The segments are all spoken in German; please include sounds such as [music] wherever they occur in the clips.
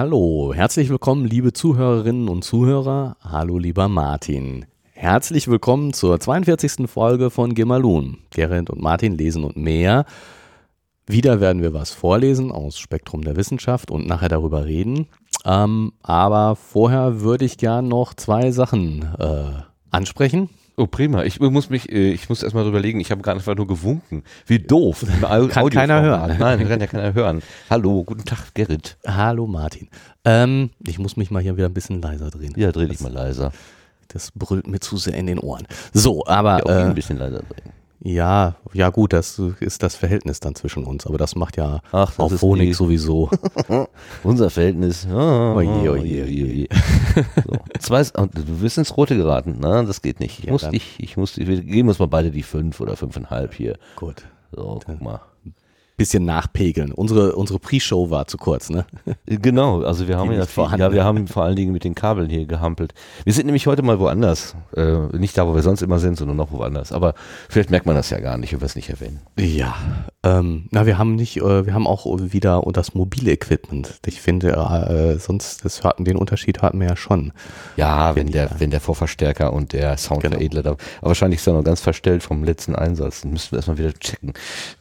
Hallo, herzlich willkommen, liebe Zuhörerinnen und Zuhörer. Hallo, lieber Martin. Herzlich willkommen zur 42. Folge von Gemalun. Gerrit und Martin lesen und mehr. Wieder werden wir was vorlesen aus Spektrum der Wissenschaft und nachher darüber reden. Ähm, aber vorher würde ich gern noch zwei Sachen äh, ansprechen. Oh, prima. Ich muss mich, äh, ich muss erstmal überlegen, ich habe gerade einfach nur gewunken. Wie doof. kann keiner hören. Nein, kann ja keiner hören. Hallo, guten Tag, Gerrit. Hallo, Martin. Ähm, ich muss mich mal hier wieder ein bisschen leiser drehen. Ja, dreh dich mal leiser. Das brüllt mir zu sehr in den Ohren. So, aber. Ja, äh, ein bisschen leiser drehen. Ja, ja gut, das ist das Verhältnis dann zwischen uns, aber das macht ja Ach, auch Phonik sowieso. [laughs] Unser Verhältnis. Oje, oje, oje. So. Zwei, du bist ins Rote geraten, ne? Das geht nicht. Ich Ja, muss dann- dich, ich muss, wir geben uns mal beide die fünf oder fünfeinhalb hier. Gut. So, guck mal. Bisschen nachpegeln. Unsere, unsere Pre-Show war zu kurz, ne? Genau, also wir haben ja, viel, ja, wir haben vor allen Dingen mit den Kabeln hier gehampelt. Wir sind nämlich heute mal woanders. Äh, nicht da, wo wir sonst immer sind, sondern noch woanders. Aber vielleicht merkt man das ja gar nicht, wenn wir es nicht erwähnen. Ja. Ähm, na, wir haben nicht, äh, wir haben auch wieder das mobile Equipment. Ich finde, äh, sonst, das hatten, den Unterschied hatten wir ja schon. Ja, wenn der, wenn der Vorverstärker und der Soundveredler da. Aber wahrscheinlich ist er noch ganz verstellt vom letzten Einsatz. Dann müssten wir erstmal wieder checken.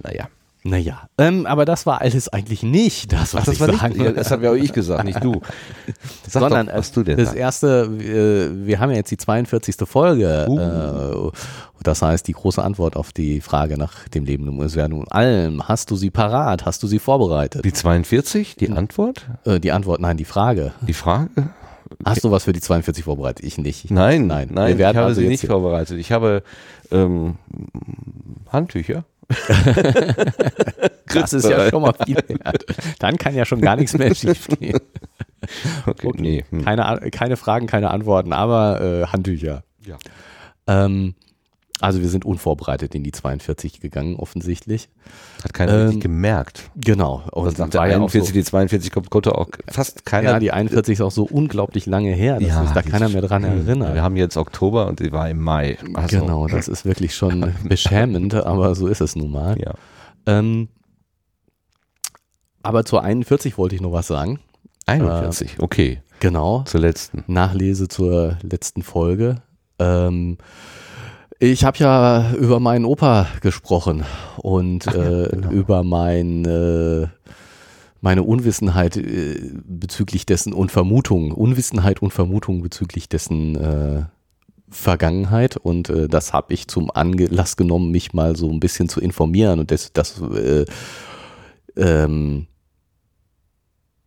Naja. Naja, ähm, aber das war alles eigentlich nicht das, was Ach, das ich war sagen nicht, ja, das habe ja auch ich gesagt, nicht du. [laughs] Sag sondern doch, was du denn das sagst. erste, äh, wir haben ja jetzt die 42. Folge. Uh. Äh, das heißt, die große Antwort auf die Frage nach dem Leben im wäre nun allem. Hast du sie parat? Hast du sie vorbereitet? Die 42, die Antwort? Äh, die Antwort, nein, die Frage. Die Frage? Hast du was für die 42 vorbereitet? Ich nicht. Ich Nein, nein, nein, Wir ich habe also sie nicht vorbereitet. Ich habe ähm, Handtücher. [laughs] Das ist ja schon mal viel wert. Dann kann ja schon gar nichts mehr [laughs] schief gehen. Okay, nee. Hm. Keine, keine Fragen, keine Antworten, aber äh, Handtücher. Ja. Ähm, also wir sind unvorbereitet in die 42 gegangen, offensichtlich. Hat keiner Ähm, richtig gemerkt. Genau. Und nach der war ja auch 41, so, die 42 kommt, konnte auch fast keiner. ja, die 41 ist auch so unglaublich lange her, dass Ja, sich da keiner mehr dran erinnert. Wir haben jetzt Oktober und die war im Mai. Also, Genau, das ist wirklich schon [laughs] beschämend, aber so ist es nun mal. Ja. Ähm, aber zur 41 wollte ich noch was sagen. 41, okay. Genau. Zur letzten. Nachlese zur letzten Folge. Ähm, ich habe ja über meinen Opa gesprochen und äh, genau. über mein, äh, meine Unwissenheit äh, bezüglich dessen und Vermutung, Unwissenheit und Vermutung bezüglich dessen äh, Vergangenheit und äh, das habe ich zum Anlass genommen, mich mal so ein bisschen zu informieren und das, das äh, ähm,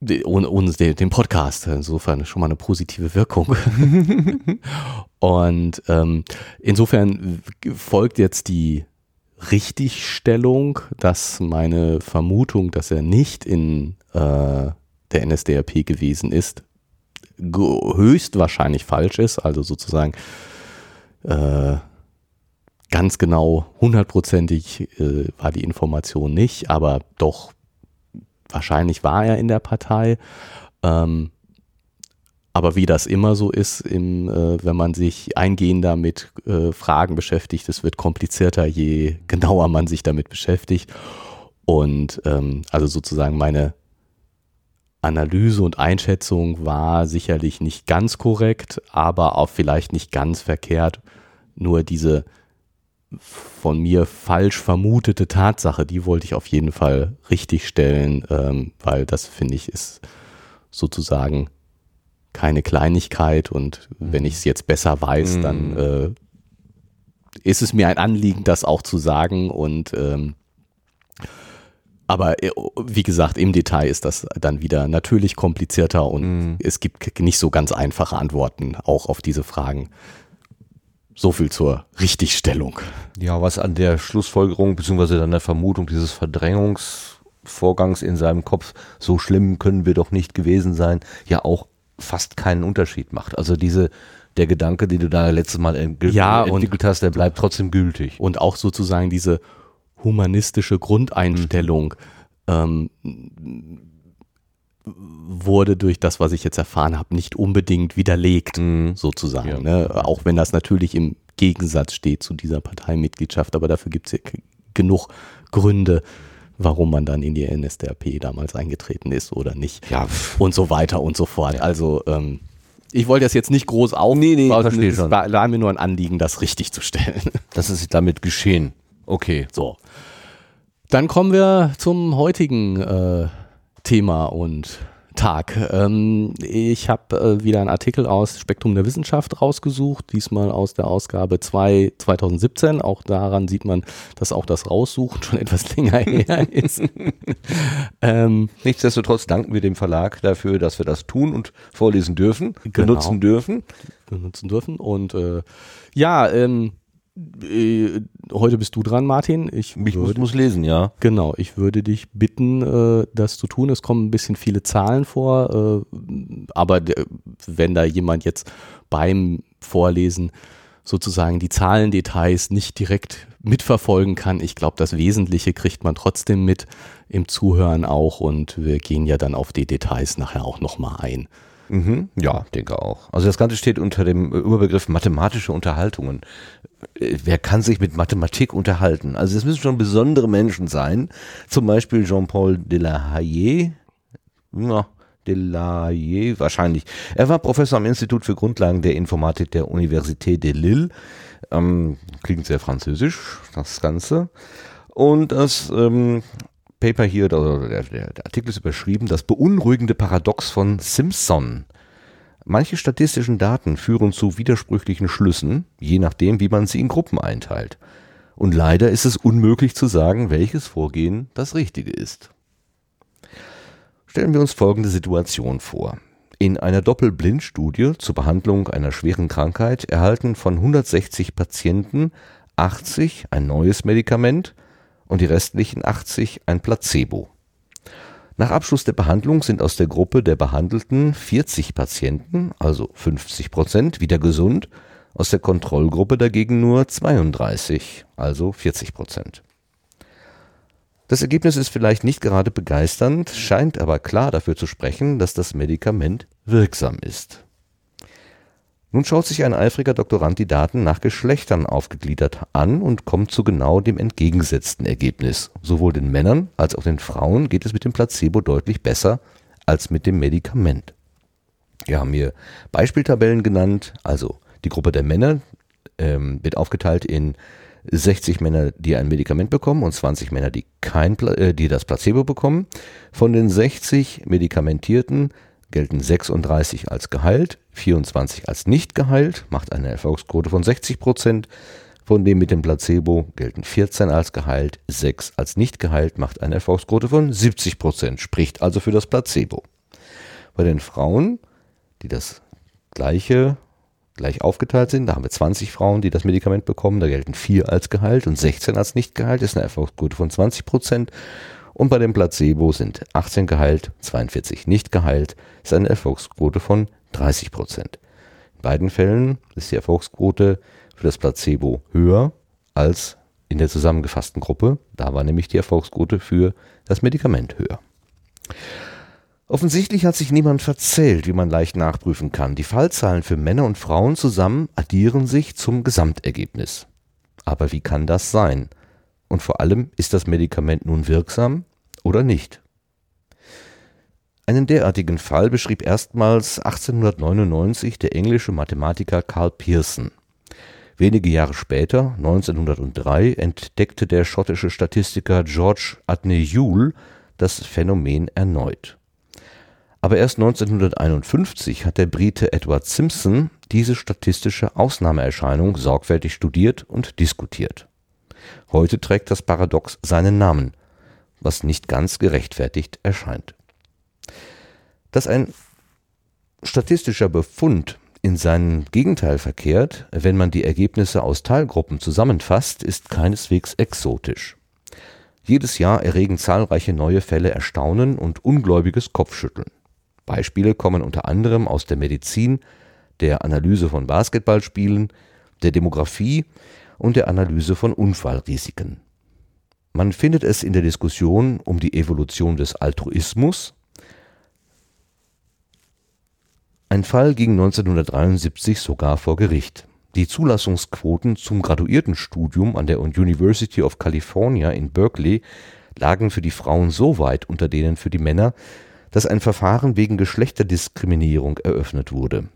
und, und den, Podcast. Insofern schon mal eine positive Wirkung. [laughs] und ähm, insofern folgt jetzt die Richtigstellung, dass meine Vermutung, dass er nicht in äh, der NSDAP gewesen ist, höchstwahrscheinlich falsch ist. Also sozusagen äh, ganz genau hundertprozentig äh, war die Information nicht, aber doch wahrscheinlich war er in der Partei. Ähm, aber wie das immer so ist, im, äh, wenn man sich eingehender mit äh, Fragen beschäftigt, es wird komplizierter, je genauer man sich damit beschäftigt. Und ähm, also sozusagen meine Analyse und Einschätzung war sicherlich nicht ganz korrekt, aber auch vielleicht nicht ganz verkehrt. Nur diese von mir falsch vermutete Tatsache, die wollte ich auf jeden Fall richtig stellen, ähm, weil das finde ich ist sozusagen keine Kleinigkeit und wenn ich es jetzt besser weiß, dann äh, ist es mir ein Anliegen, das auch zu sagen und ähm, aber äh, wie gesagt, im Detail ist das dann wieder natürlich komplizierter und es gibt nicht so ganz einfache Antworten auch auf diese Fragen. So viel zur Richtigstellung. Ja, was an der Schlussfolgerung beziehungsweise dann der Vermutung dieses Verdrängungsvorgangs in seinem Kopf, so schlimm können wir doch nicht gewesen sein, ja auch fast keinen Unterschied macht. Also diese, der Gedanke, den du da letztes Mal entwickelt, Ja, hast, der bleibt trotzdem gültig. und auch sozusagen diese humanistische Grundeinstellung ähm, wurde durch das, was ich jetzt erfahren habe, nicht unbedingt widerlegt, Mhm. sozusagen. Ja. Ne? Auch wenn das natürlich im Gegensatz steht zu dieser Parteimitgliedschaft, aber dafür gibt es ja genug Gründe, warum man dann in die NSDAP damals eingetreten ist oder nicht. Ja, Und so weiter und so fort. Also ähm, ich wollte das jetzt nicht groß auf. Nee, nee, ich es verstehe schon. war, war mir nur ein Anliegen, das richtig zu stellen. [laughs] das ist damit geschehen. Okay. So. Dann kommen wir zum heutigen äh, Thema und Tag. Ähm, ich habe äh, wieder einen Artikel aus Spektrum der Wissenschaft rausgesucht, diesmal aus der Ausgabe 2 2017. Auch daran sieht man, dass auch das Raussuchen schon [laughs] etwas länger her ist. [laughs] ähm, Nichtsdestotrotz danken wir dem Verlag dafür, dass wir das tun und vorlesen dürfen, Genau. benutzen dürfen. benutzen dürfen. Und äh, ja, ähm, äh, heute bist du dran, Martin. Ich Ich muss, würde, muss lesen, ja. genau, ich würde dich bitten, äh, das zu tun. Es kommen ein bisschen viele Zahlen vor, äh, aber der, wenn da jemand jetzt beim Vorlesen sozusagen die Zahlendetails nicht direkt mitverfolgen kann, ich glaube, das Wesentliche kriegt man trotzdem mit im Zuhören auch und wir gehen ja dann auf die Details nachher auch nochmal ein. Mhm. Ja, denke auch. Also das Ganze steht unter dem Überbegriff mathematische Unterhaltungen. Äh, Wer kann sich mit Mathematik unterhalten? Also es müssen schon besondere Menschen sein. Zum Beispiel Jean-Paul Delahaye. Ja, Delahaye wahrscheinlich. Er war Professor am Institut für Grundlagen der Informatik der Université de Lille. Ähm, klingt sehr französisch, das Ganze. Und das ähm, Paper hier, oder der, der, Artikel ist überschrieben, das beunruhigende Paradox von Simpson. Manche statistischen Daten führen zu widersprüchlichen Schlüssen, je nachdem, wie man sie in Gruppen einteilt. Und leider ist es unmöglich zu sagen, welches Vorgehen das richtige ist. Stellen wir uns folgende Situation vor. In einer Doppelblindstudie zur Behandlung einer schweren Krankheit erhalten von 160 Patienten 80 ein neues Medikament und die restlichen 80 ein Placebo. Nach Abschluss der Behandlung sind aus der Gruppe der behandelten 40 Patienten, also 50 Prozent, wieder gesund, aus der Kontrollgruppe dagegen nur 32, also 40 Prozent. Das Ergebnis ist vielleicht nicht gerade begeisternd, scheint aber klar dafür zu sprechen, dass das Medikament wirksam ist. Nun schaut sich ein eifriger Doktorand die Daten nach Geschlechtern aufgegliedert an und kommt zu genau dem entgegengesetzten Ergebnis. Sowohl den Männern als auch den Frauen geht es mit dem Placebo deutlich besser als mit dem Medikament. Wir haben hier Beispieltabellen genannt, also die Gruppe der Männer ähm, wird aufgeteilt in 60 Männer, die ein Medikament bekommen und 20 Männer, die, kein, äh, die das Placebo bekommen. Von den 60 Medikamentierten gelten 36 als geheilt, 24 als nicht geheilt, macht eine Erfolgsquote von 60 Prozent. Von dem mit dem Placebo gelten 14 als geheilt, 6 als nicht geheilt, macht eine Erfolgsquote von 70 Prozent, spricht also für das Placebo. Bei den Frauen, die das gleiche gleich aufgeteilt sind. Da haben wir 20 Frauen, die das Medikament bekommen. Da gelten 4 als geheilt und 16 als nicht geheilt. Ist eine Erfolgsquote von 20 Prozent. Und bei dem Placebo sind 18 geheilt, 42 nicht geheilt. Ist eine Erfolgsquote von 30 Prozent. In beiden Fällen ist die Erfolgsquote für das Placebo höher als in der zusammengefassten Gruppe. Da war nämlich die Erfolgsquote für das Medikament höher. Offensichtlich hat sich niemand verzählt, wie man leicht nachprüfen kann. Die Fallzahlen für Männer und Frauen zusammen addieren sich zum Gesamtergebnis. Aber wie kann das sein? Und vor allem, ist das Medikament nun wirksam oder nicht? Einen derartigen Fall beschrieb erstmals 1899 der englische Mathematiker Karl Pearson. Wenige Jahre später, 1903, entdeckte der schottische Statistiker George Adney Yule das Phänomen erneut. Aber erst 1951 hat der Brite Edward Simpson diese statistische Ausnahmeerscheinung sorgfältig studiert und diskutiert. Heute trägt das Paradox seinen Namen, was nicht ganz gerechtfertigt erscheint. Dass ein statistischer Befund in sein Gegenteil verkehrt, wenn man die Ergebnisse aus Teilgruppen zusammenfasst, ist keineswegs exotisch. Jedes Jahr erregen zahlreiche neue Fälle Erstaunen und ungläubiges Kopfschütteln. Beispiele kommen unter anderem aus der Medizin, der Analyse von Basketballspielen, der Demografie und der Analyse von Unfallrisiken. Man findet es in der Diskussion um die Evolution des Altruismus. Ein Fall ging 1973 sogar vor Gericht. Die Zulassungsquoten zum Graduiertenstudium an der University of California in Berkeley lagen für die Frauen so weit unter denen für die Männer, dass ein Verfahren wegen Geschlechterdiskriminierung eröffnet wurde.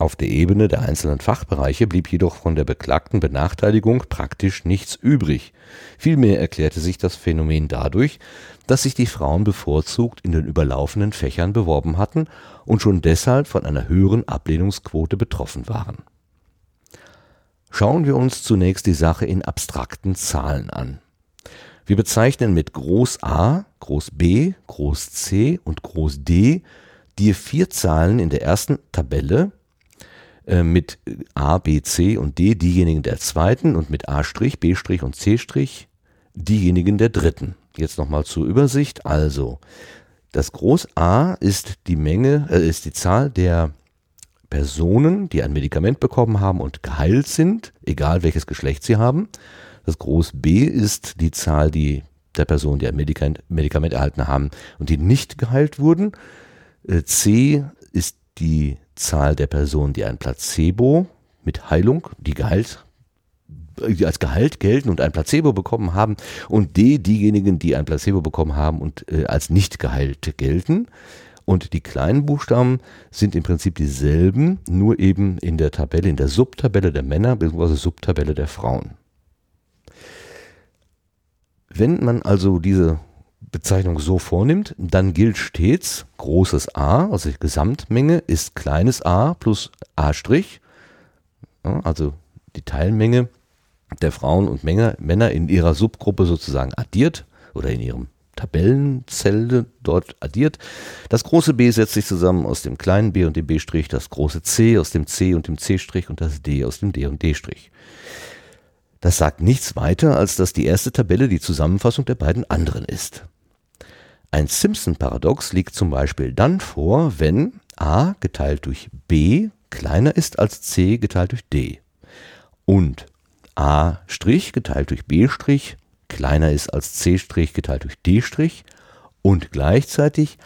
Auf der Ebene der einzelnen Fachbereiche blieb jedoch von der beklagten Benachteiligung praktisch nichts übrig. Vielmehr erklärte sich das Phänomen dadurch, dass sich die Frauen bevorzugt in den überlaufenden Fächern beworben hatten und schon deshalb von einer höheren Ablehnungsquote betroffen waren. Schauen wir uns zunächst die Sache in abstrakten Zahlen an. Wir bezeichnen mit Groß A, Groß B, Groß C und Groß D die vier Zahlen in der ersten Tabelle äh, mit A, B, C und D diejenigen der zweiten und mit A', B' und C' diejenigen der dritten. Jetzt nochmal zur Übersicht. Also, das Groß A ist die Menge, äh, ist die Zahl der Personen, die ein Medikament bekommen haben und geheilt sind, egal welches Geschlecht sie haben. Das Groß B ist die Zahl die, der Personen, die ein Medikament, Medikament erhalten haben und die nicht geheilt wurden. Äh, C ist die Zahl der Personen, die ein Placebo mit Heilung, die geheilt, die als Gehalt gelten und ein Placebo bekommen haben und D diejenigen, die ein Placebo bekommen haben und äh, als nicht geheilt gelten. Und die kleinen Buchstaben sind im Prinzip dieselben, nur eben in der Tabelle, in der Subtabelle der Männer bzw. Subtabelle der Frauen. Wenn man also diese Bezeichnung so vornimmt, dann gilt stets großes A, also die Gesamtmenge ist kleines a plus a', also die Teilmenge der Frauen und Männer in ihrer Subgruppe sozusagen addiert oder in ihrem Tabellenzelle dort addiert. Das große B setzt sich zusammen aus dem kleinen b und dem b', das große C aus dem C und dem C' und das D aus dem D und D'. Das sagt nichts weiter, als dass die erste Tabelle die Zusammenfassung der beiden anderen ist. Ein Simpson-Paradox liegt zum Beispiel dann vor, wenn a geteilt durch b kleiner ist als c geteilt durch d und a' geteilt durch b' kleiner ist als c' geteilt durch d' und gleichzeitig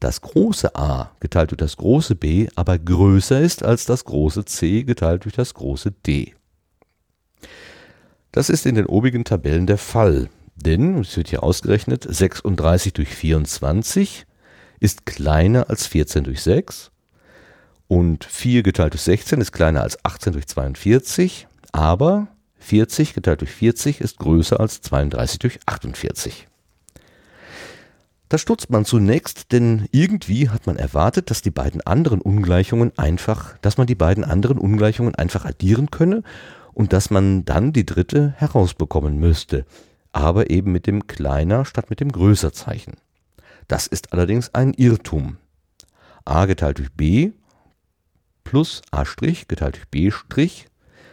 das große A geteilt durch das große B aber größer ist als das große C geteilt durch das große D. Das ist in den obigen Tabellen der Fall. Denn, es wird hier ausgerechnet, 36 durch 24 ist kleiner als 14 durch 6 und 4 geteilt durch 16 ist kleiner als 18 durch 42, aber 40 geteilt durch 40 ist größer als 32 durch 48. Da stutzt man zunächst, denn irgendwie hat man erwartet, dass die beiden anderen Ungleichungen einfach, dass man die beiden anderen Ungleichungen einfach addieren könne und dass man dann die dritte herausbekommen müsste aber eben mit dem kleiner statt mit dem größer Zeichen. Das ist allerdings ein Irrtum. a geteilt durch b plus a' geteilt durch b'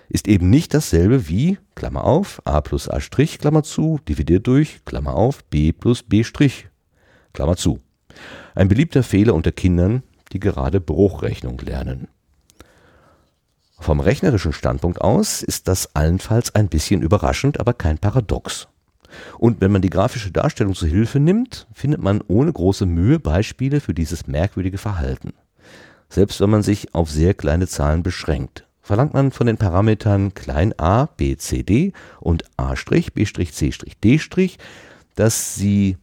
ist eben nicht dasselbe wie, Klammer auf, a plus a', Klammer zu, dividiert durch, Klammer auf, b plus b', Klammer zu. Ein beliebter Fehler unter Kindern, die gerade Bruchrechnung lernen. Vom rechnerischen Standpunkt aus ist das allenfalls ein bisschen überraschend, aber kein Paradox. Und wenn man die grafische Darstellung zu Hilfe nimmt, findet man ohne große Mühe Beispiele für dieses merkwürdige Verhalten. Selbst wenn man sich auf sehr kleine Zahlen beschränkt, verlangt man von den Parametern klein a, b, c, d und a', b', c', d', dass sie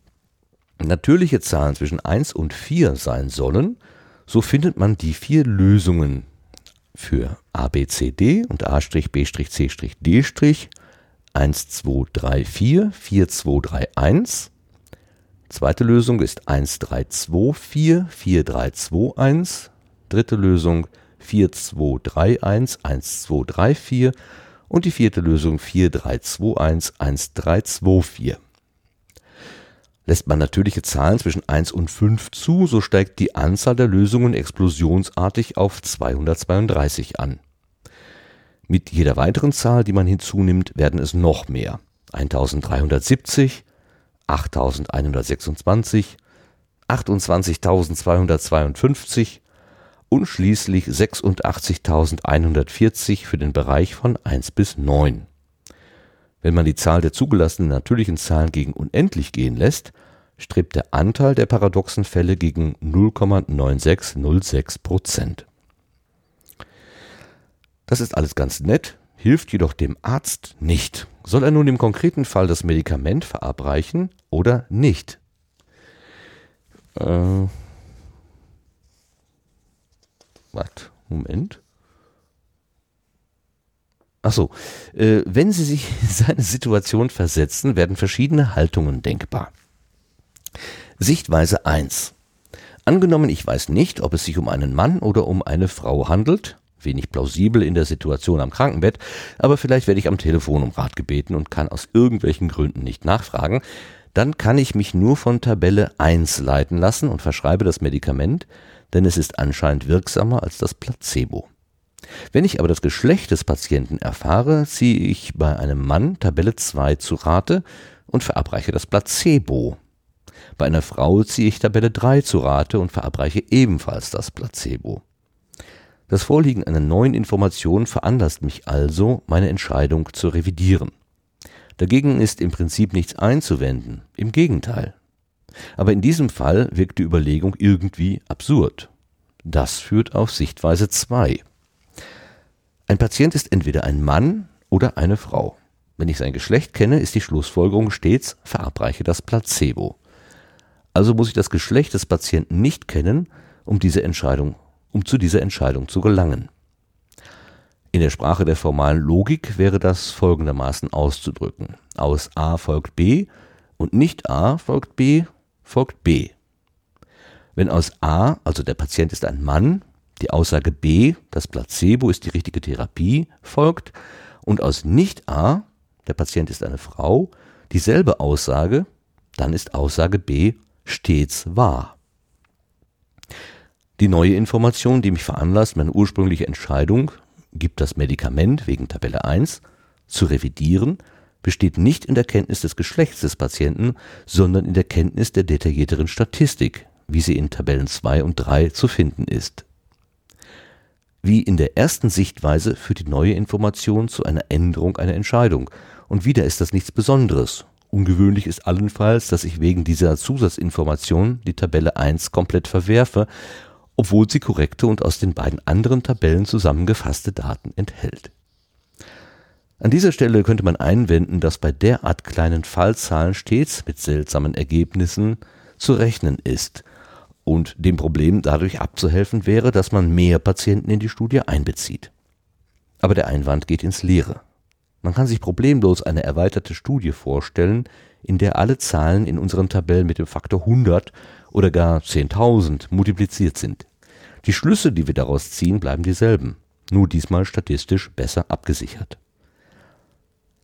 natürliche Zahlen zwischen 1 und 4 sein sollen, so findet man die vier Lösungen für a, b, c, d und a', b', c', d' 1, 2, 3, 4, 4, 2, 3, 1. Zweite Lösung ist 1, 3, 2, 4, 4, 3, 2, 1. Dritte Lösung 4, 2, 3, 1, 1, 2, 3, 4. Und die vierte Lösung 4, 3, 2, 1, 1, 3, 2, 4. Lässt man natürliche Zahlen zwischen 1 und 5 zu, so steigt die Anzahl der Lösungen explosionsartig auf 232 an. Mit jeder weiteren Zahl, die man hinzunimmt, werden es noch mehr. 1370, 8126, 28.252 und schließlich 86.140 für den Bereich von 1 bis 9. Wenn man die Zahl der zugelassenen natürlichen Zahlen gegen unendlich gehen lässt, strebt der Anteil der paradoxen Fälle gegen 0,9606 Prozent. Das ist alles ganz nett, hilft jedoch dem Arzt nicht. Soll er nun im konkreten Fall das Medikament verabreichen oder nicht? Äh, was? Moment. Achso, äh, wenn Sie sich in seine Situation versetzen, werden verschiedene Haltungen denkbar. Sichtweise 1. Angenommen, ich weiß nicht, ob es sich um einen Mann oder um eine Frau handelt, wenig plausibel in der Situation am Krankenbett, aber vielleicht werde ich am Telefon um Rat gebeten und kann aus irgendwelchen Gründen nicht nachfragen, dann kann ich mich nur von Tabelle 1 leiten lassen und verschreibe das Medikament, denn es ist anscheinend wirksamer als das Placebo. Wenn ich aber das Geschlecht des Patienten erfahre, ziehe ich bei einem Mann Tabelle 2 zu Rate und verabreiche das Placebo. Bei einer Frau ziehe ich Tabelle 3 zu Rate und verabreiche ebenfalls das Placebo. Das Vorliegen einer neuen Information veranlasst mich also, meine Entscheidung zu revidieren. Dagegen ist im Prinzip nichts einzuwenden, im Gegenteil. Aber in diesem Fall wirkt die Überlegung irgendwie absurd. Das führt auf Sichtweise 2. Ein Patient ist entweder ein Mann oder eine Frau. Wenn ich sein Geschlecht kenne, ist die Schlussfolgerung stets, verabreiche das Placebo. Also muss ich das Geschlecht des Patienten nicht kennen, um diese Entscheidung, um zu dieser Entscheidung zu gelangen. In der Sprache der formalen Logik wäre das folgendermaßen auszudrücken. Aus A folgt B und nicht A folgt B folgt B. Wenn aus A, also der Patient ist ein Mann, die Aussage B, das Placebo ist die richtige Therapie, folgt und aus nicht A, der Patient ist eine Frau, dieselbe Aussage, dann ist Aussage B stets wahr. Die neue Information, die mich veranlasst, meine ursprüngliche Entscheidung, gibt das Medikament wegen Tabelle 1 zu revidieren, besteht nicht in der Kenntnis des Geschlechts des Patienten, sondern in der Kenntnis der detaillierteren Statistik, wie sie in Tabellen 2 und 3 zu finden ist. Wie in der ersten Sichtweise führt die neue Information zu einer Änderung einer Entscheidung, und wieder ist das nichts Besonderes, Ungewöhnlich ist allenfalls, dass ich wegen dieser Zusatzinformation die Tabelle 1 komplett verwerfe, obwohl sie korrekte und aus den beiden anderen Tabellen zusammengefasste Daten enthält. An dieser Stelle könnte man einwenden, dass bei derart kleinen Fallzahlen stets mit seltsamen Ergebnissen zu rechnen ist und dem Problem dadurch abzuhelfen wäre, dass man mehr Patienten in die Studie einbezieht. Aber der Einwand geht ins Leere. Man kann sich problemlos eine erweiterte Studie vorstellen, in der alle Zahlen in unseren Tabellen mit dem Faktor 100 oder gar 10.000 multipliziert sind. Die Schlüsse, die wir daraus ziehen, bleiben dieselben, nur diesmal statistisch besser abgesichert.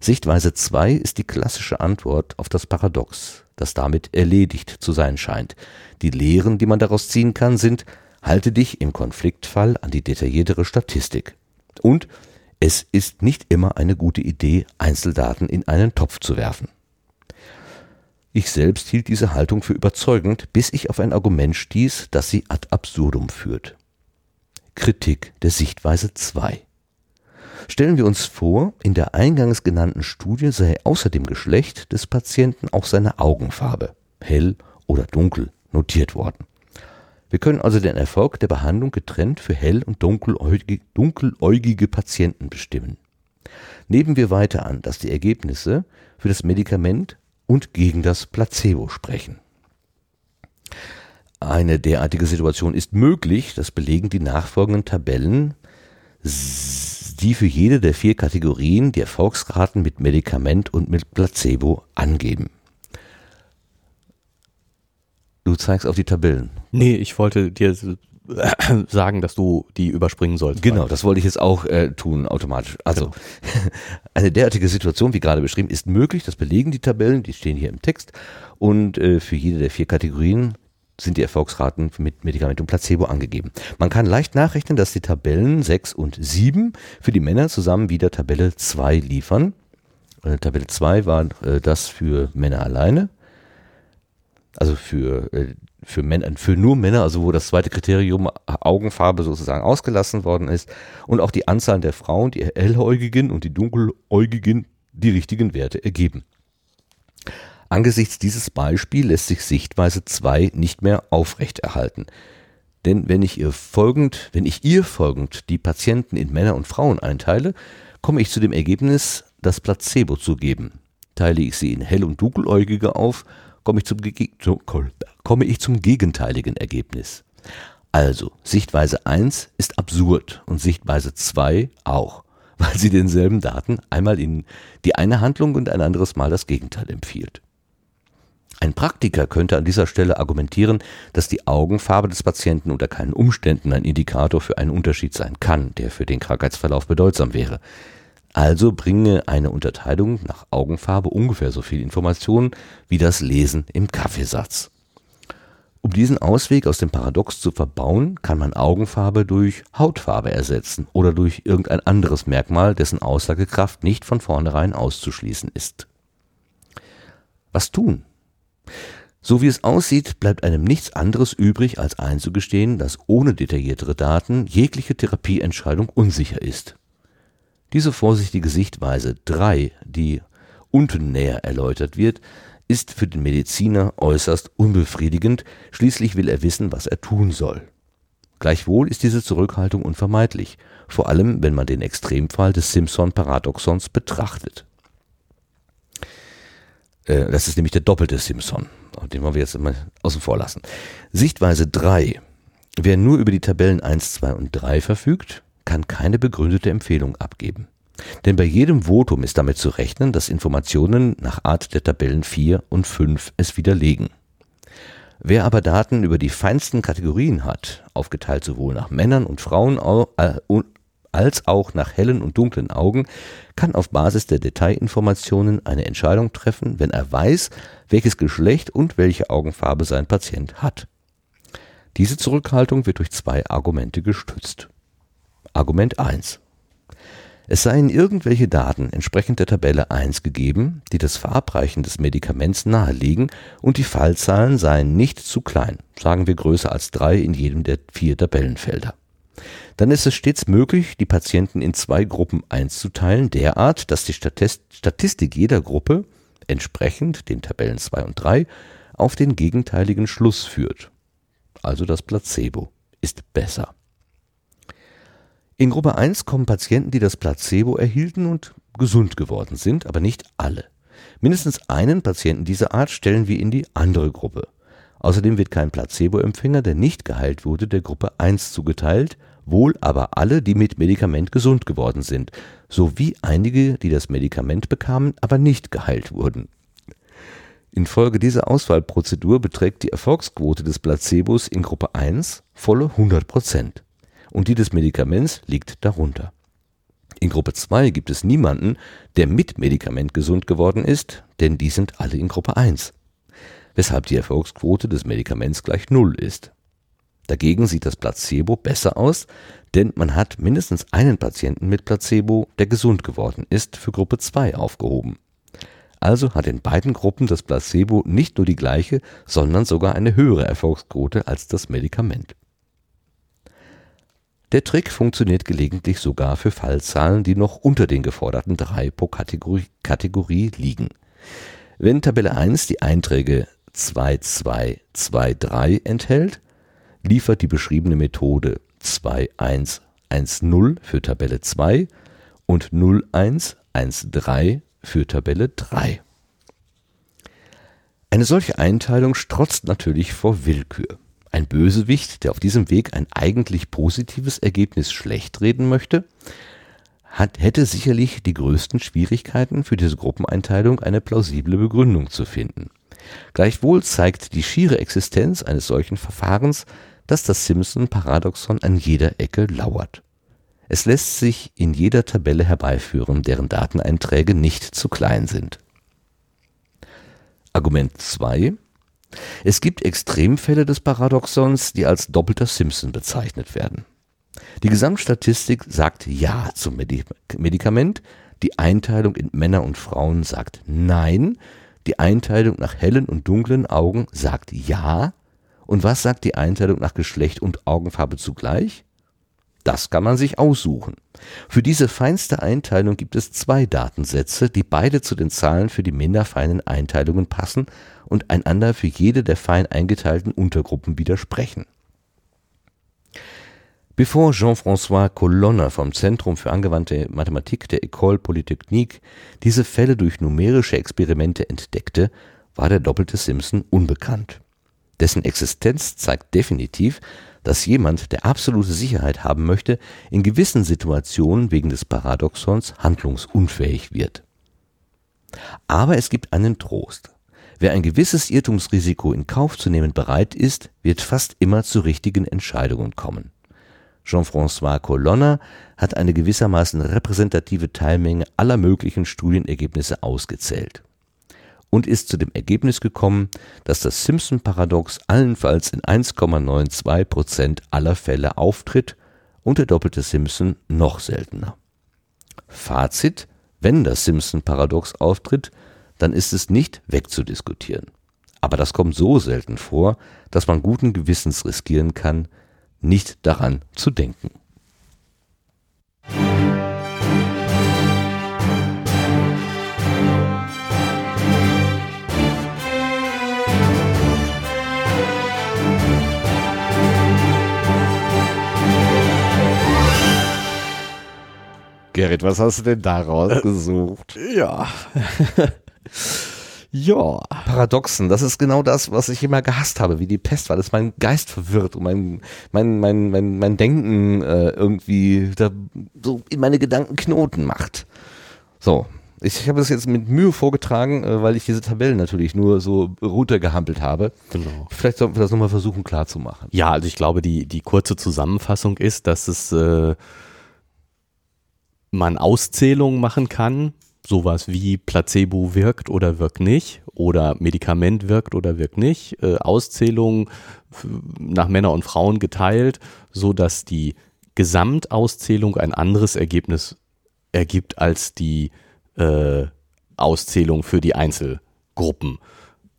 Sichtweise 2 ist die klassische Antwort auf das Paradox, das damit erledigt zu sein scheint. Die Lehren, die man daraus ziehen kann, sind, halte dich im Konfliktfall an die detailliertere Statistik. Und es ist nicht immer eine gute Idee, Einzeldaten in einen Topf zu werfen. Ich selbst hielt diese Haltung für überzeugend, bis ich auf ein Argument stieß, das sie ad absurdum führt. Kritik der Sichtweise 2. Stellen wir uns vor, in der eingangs genannten Studie sei außer dem Geschlecht des Patienten auch seine Augenfarbe, hell oder dunkel, notiert worden. Wir können also den Erfolg der Behandlung getrennt für hell- und dunkeläugige, dunkeläugige Patienten bestimmen. Nehmen wir weiter an, dass die Ergebnisse für das Medikament und gegen das Placebo sprechen. Eine derartige Situation ist möglich, das belegen die nachfolgenden Tabellen, die für jede der vier Kategorien die Erfolgsraten mit Medikament und mit Placebo angeben. Du zeigst auf die Tabellen. Nee, ich wollte dir [coughs] sagen, dass du die überspringen sollst. Genau, das wollte ich jetzt auch äh, tun, automatisch. Also, genau. eine [laughs] derartige Situation, wie gerade beschrieben, ist möglich. Das belegen die Tabellen, die stehen hier im Text. Und äh, für jede der vier Kategorien sind die Erfolgsraten mit Medikament und Placebo angegeben. Man kann leicht nachrechnen, dass die Tabellen 6 und 7 für die Männer zusammen wieder Tabelle 2 liefern. Äh, Tabelle 2 war äh, das für Männer alleine also für, äh, für, Männer, für nur Männer, also wo das zweite Kriterium Augenfarbe sozusagen ausgelassen worden ist und auch die Anzahl der Frauen, die hellhäugigen und die dunkeläugigen die richtigen Werte ergeben. Angesichts dieses Beispiels lässt sich Sichtweise 2 nicht mehr aufrechterhalten. Denn wenn ich ihr folgend, wenn ich ihr folgend die Patienten in Männer und Frauen einteile, komme ich zu dem Ergebnis, das Placebo zu geben. Teile ich sie in hell- und dunkeläugige auf, komme ich, zum, komme ich zum gegenteiligen Ergebnis. Also, Sichtweise 1 ist absurd und Sichtweise 2 auch, [laughs] weil sie denselben Daten einmal in die eine Handlung und ein anderes Mal das Gegenteil empfiehlt. Ein Praktiker könnte an dieser Stelle argumentieren, dass die Augenfarbe des Patienten unter keinen Umständen ein Indikator für einen Unterschied sein kann, der für den Krankheitsverlauf bedeutsam wäre. Also bringe eine Unterteilung nach Augenfarbe ungefähr so viel Informationen wie das Lesen im Kaffeesatz. Um diesen Ausweg aus dem Paradox zu verbauen, kann man Augenfarbe durch Hautfarbe ersetzen oder durch irgendein anderes Merkmal, dessen Aussagekraft nicht von vornherein auszuschließen ist. Was tun? So wie es aussieht, bleibt einem nichts anderes übrig, als einzugestehen, dass ohne detailliertere Daten jegliche Therapieentscheidung unsicher ist. Diese vorsichtige Sichtweise 3, die unten näher erläutert wird, ist für den Mediziner äußerst unbefriedigend, schließlich will er wissen, was er tun soll. Gleichwohl ist diese Zurückhaltung unvermeidlich, vor allem wenn man den Extremfall des Simpson-Paradoxons betrachtet. Äh, das ist nämlich der doppelte Simpson, den wollen wir jetzt mal außen vor lassen. Sichtweise 3. Wer nur über die Tabellen 1, 2 und 3 verfügt, kann keine begründete Empfehlung abgeben. Denn bei jedem Votum ist damit zu rechnen, dass Informationen nach Art der Tabellen 4 und 5 es widerlegen. Wer aber Daten über die feinsten Kategorien hat, aufgeteilt sowohl nach Männern und Frauen äh, als auch nach hellen und dunklen Augen, kann auf Basis der Detailinformationen eine Entscheidung treffen, wenn er weiß, welches Geschlecht und welche Augenfarbe sein Patient hat. Diese Zurückhaltung wird durch zwei Argumente gestützt. Argument 1. Es seien irgendwelche Daten entsprechend der Tabelle 1 gegeben, die das Verabreichen des Medikaments nahelegen und die Fallzahlen seien nicht zu klein, sagen wir größer als 3 in jedem der vier Tabellenfelder dann ist es stets möglich, die Patienten in zwei Gruppen einzuteilen, derart, dass die Statistik jeder Gruppe entsprechend den Tabellen 2 und 3 auf den gegenteiligen Schluss führt. Also das Placebo ist besser. In Gruppe 1 kommen Patienten, die das Placebo erhielten und gesund geworden sind, aber nicht alle. Mindestens einen Patienten dieser Art stellen wir in die andere Gruppe. Außerdem wird kein Placebo-Empfänger, der nicht geheilt wurde, der Gruppe 1 zugeteilt, wohl aber alle, die mit Medikament gesund geworden sind, sowie einige, die das Medikament bekamen, aber nicht geheilt wurden. Infolge dieser Auswahlprozedur beträgt die Erfolgsquote des Placebos in Gruppe 1 volle 100 Prozent und die des Medikaments liegt darunter. In Gruppe 2 gibt es niemanden, der mit Medikament gesund geworden ist, denn die sind alle in Gruppe 1 weshalb die Erfolgsquote des Medikaments gleich Null ist. Dagegen sieht das Placebo besser aus, denn man hat mindestens einen Patienten mit Placebo, der gesund geworden ist, für Gruppe 2 aufgehoben. Also hat in beiden Gruppen das Placebo nicht nur die gleiche, sondern sogar eine höhere Erfolgsquote als das Medikament. Der Trick funktioniert gelegentlich sogar für Fallzahlen, die noch unter den geforderten drei pro Kategorie, Kategorie liegen. Wenn Tabelle 1 die Einträge 2223 enthält, liefert die beschriebene Methode 2110 für Tabelle 2 und 0113 für Tabelle 3. Eine solche Einteilung strotzt natürlich vor Willkür. Ein Bösewicht, der auf diesem Weg ein eigentlich positives Ergebnis schlecht reden möchte, hat, hätte sicherlich die größten Schwierigkeiten für diese Gruppeneinteilung eine plausible Begründung zu finden. Gleichwohl zeigt die schiere Existenz eines solchen Verfahrens, dass das Simpson-Paradoxon an jeder Ecke lauert. Es lässt sich in jeder Tabelle herbeiführen, deren Dateneinträge nicht zu klein sind. Argument 2. Es gibt Extremfälle des Paradoxons, die als doppelter Simpson bezeichnet werden. Die Gesamtstatistik sagt Ja zum Medikament, die Einteilung in Männer und Frauen sagt Nein, die Einteilung nach hellen und dunklen Augen sagt ja. Und was sagt die Einteilung nach Geschlecht und Augenfarbe zugleich? Das kann man sich aussuchen. Für diese feinste Einteilung gibt es zwei Datensätze, die beide zu den Zahlen für die minder feinen Einteilungen passen und einander für jede der fein eingeteilten Untergruppen widersprechen. Bevor Jean-François Colonna vom Zentrum für angewandte Mathematik der École Polytechnique diese Fälle durch numerische Experimente entdeckte, war der doppelte Simpson unbekannt. Dessen Existenz zeigt definitiv, dass jemand, der absolute Sicherheit haben möchte, in gewissen Situationen wegen des Paradoxons handlungsunfähig wird. Aber es gibt einen Trost. Wer ein gewisses Irrtumsrisiko in Kauf zu nehmen bereit ist, wird fast immer zu richtigen Entscheidungen kommen. Jean-François Colonna hat eine gewissermaßen repräsentative Teilmenge aller möglichen Studienergebnisse ausgezählt und ist zu dem Ergebnis gekommen, dass das Simpson-Paradox allenfalls in 1,92 Prozent aller Fälle auftritt und der doppelte Simpson noch seltener. Fazit, wenn das Simpson-Paradox auftritt, dann ist es nicht wegzudiskutieren. Aber das kommt so selten vor, dass man guten Gewissens riskieren kann, nicht daran zu denken. Gerrit, was hast du denn da rausgesucht? Äh, ja. [laughs] ja. Paradoxen, das ist genau das, was ich immer gehasst habe, wie die Pest, weil es meinen Geist verwirrt und mein, mein, mein, mein, mein Denken äh, irgendwie da so in meine Gedanken Knoten macht. So. Ich habe das jetzt mit Mühe vorgetragen, äh, weil ich diese Tabellen natürlich nur so runtergehampelt habe. Genau. Vielleicht sollten wir das nochmal versuchen klarzumachen. Ja, also ich glaube, die, die kurze Zusammenfassung ist, dass es äh, man Auszählungen machen kann, sowas wie Placebo wirkt oder wirkt nicht oder Medikament wirkt oder wirkt nicht, äh, Auszählungen nach Männer und Frauen geteilt, so dass die Gesamtauszählung ein anderes Ergebnis ergibt als die äh, Auszählung für die Einzelgruppen.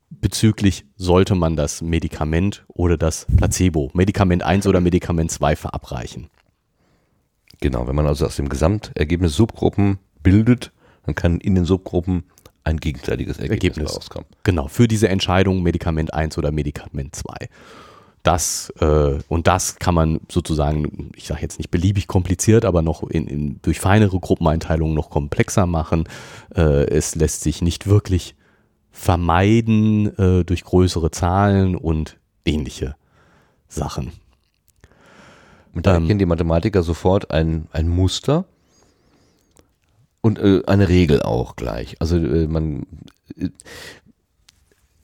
Bezüglich sollte man das Medikament oder das Placebo, Medikament 1 oder Medikament 2 verabreichen. Genau, wenn man also aus dem Gesamtergebnis Subgruppen bildet, dann kann in den Subgruppen ein gegenteiliges Ergebnis, Ergebnis. rauskommen. Genau, für diese Entscheidung Medikament 1 oder Medikament 2. Das äh, und das kann man sozusagen, ich sage jetzt nicht beliebig kompliziert, aber noch in, in, durch feinere Gruppeneinteilungen noch komplexer machen. Äh, es lässt sich nicht wirklich vermeiden äh, durch größere Zahlen und ähnliche Sachen. Und da ähm, erkennen die Mathematiker sofort ein, ein Muster und äh, eine Regel auch gleich. Also äh, man äh,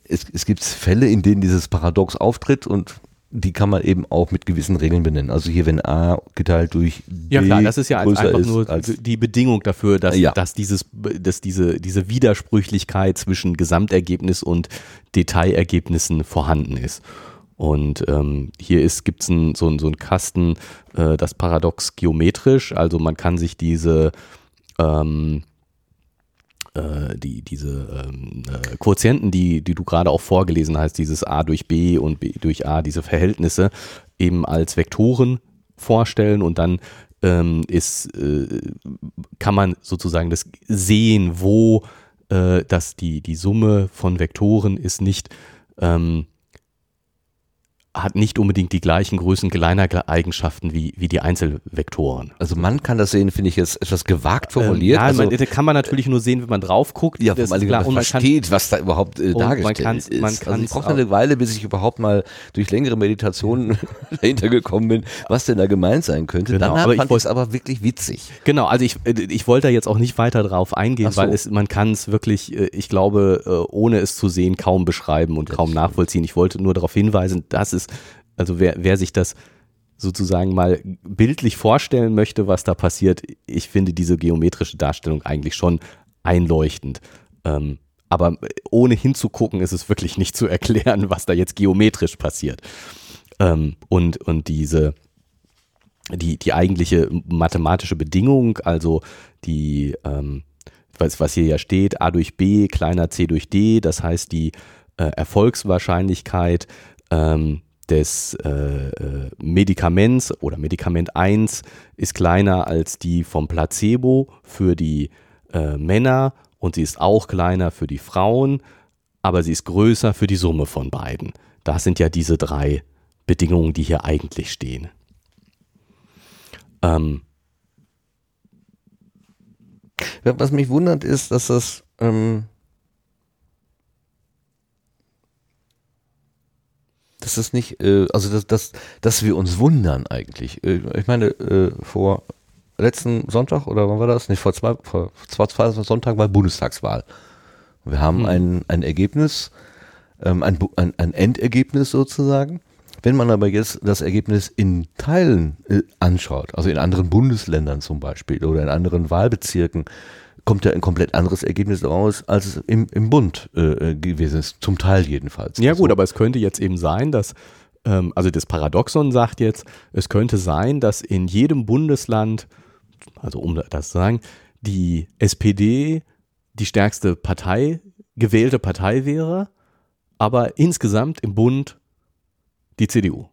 es, es gibt Fälle, in denen dieses Paradox auftritt und die kann man eben auch mit gewissen Regeln benennen. Also hier, wenn A geteilt durch B Ja klar, das ist ja einfach nur die Bedingung dafür, dass, ja. dass, dieses, dass diese, diese Widersprüchlichkeit zwischen Gesamtergebnis und Detailergebnissen vorhanden ist. Und ähm, hier gibt es ein, so, so einen Kasten, äh, das Paradox geometrisch. Also man kann sich diese ähm, äh, die, diese ähm, äh, Quotienten, die, die du gerade auch vorgelesen hast, dieses a durch b und b durch a, diese Verhältnisse eben als Vektoren vorstellen und dann ähm, ist, äh, kann man sozusagen das sehen, wo äh, dass die, die Summe von Vektoren ist nicht ähm, hat nicht unbedingt die gleichen Größen Eigenschaften wie, wie die Einzelvektoren. Also man kann das sehen, finde ich jetzt etwas gewagt formuliert. Ähm, ja, also, man, das kann man natürlich nur sehen, wenn man drauf guckt. Ja, das ist klar. Und man versteht, kann, was da überhaupt äh, dargestellt man ist. Man also ich brauche eine Weile, bis ich überhaupt mal durch längere Meditationen [laughs] dahinter gekommen bin, was denn da gemeint sein könnte. Genau, Dann aber fand ich es aber wirklich witzig. Genau, also ich, äh, ich wollte da jetzt auch nicht weiter drauf eingehen, so. weil es, man kann es wirklich, äh, ich glaube, ohne es zu sehen, kaum beschreiben und das kaum nachvollziehen. Ich wollte nur darauf hinweisen, dass es also wer, wer sich das sozusagen mal bildlich vorstellen möchte, was da passiert, ich finde diese geometrische Darstellung eigentlich schon einleuchtend. Ähm, aber ohne hinzugucken ist es wirklich nicht zu erklären, was da jetzt geometrisch passiert. Ähm, und, und diese, die, die eigentliche mathematische Bedingung, also die, ähm, was, was hier ja steht, a durch b kleiner c durch d, das heißt die äh, Erfolgswahrscheinlichkeit ähm, des äh, äh, Medikaments oder Medikament 1 ist kleiner als die vom Placebo für die äh, Männer und sie ist auch kleiner für die Frauen, aber sie ist größer für die Summe von beiden. Das sind ja diese drei Bedingungen, die hier eigentlich stehen. Ähm, Was mich wundert ist, dass das ähm, dass das nicht, äh, also dass, dass, dass wir uns wundern eigentlich. Äh, ich meine, äh, vor letzten Sonntag oder wann war das? Nicht vor zwei, vor zwei, zwei Sonntag war Bundestagswahl. Wir haben Hm. ein, ein Ergebnis, ähm, ein, ein, ein Endergebnis sozusagen. Wenn man aber jetzt das Ergebnis in Teilen äh, anschaut, also in anderen Bundesländern zum Beispiel oder in anderen Wahlbezirken, kommt ja ein komplett anderes Ergebnis raus, als es im, im Bund äh, äh, gewesen ist, zum Teil jedenfalls. Ja gut, Also, aber es könnte jetzt eben sein, dass, ähm, also das Paradoxon sagt jetzt, es könnte sein, dass in jedem Bundesland, also um das zu sagen, die SPD die stärkste Partei, gewählte Partei wäre, aber insgesamt im Bund die CDU.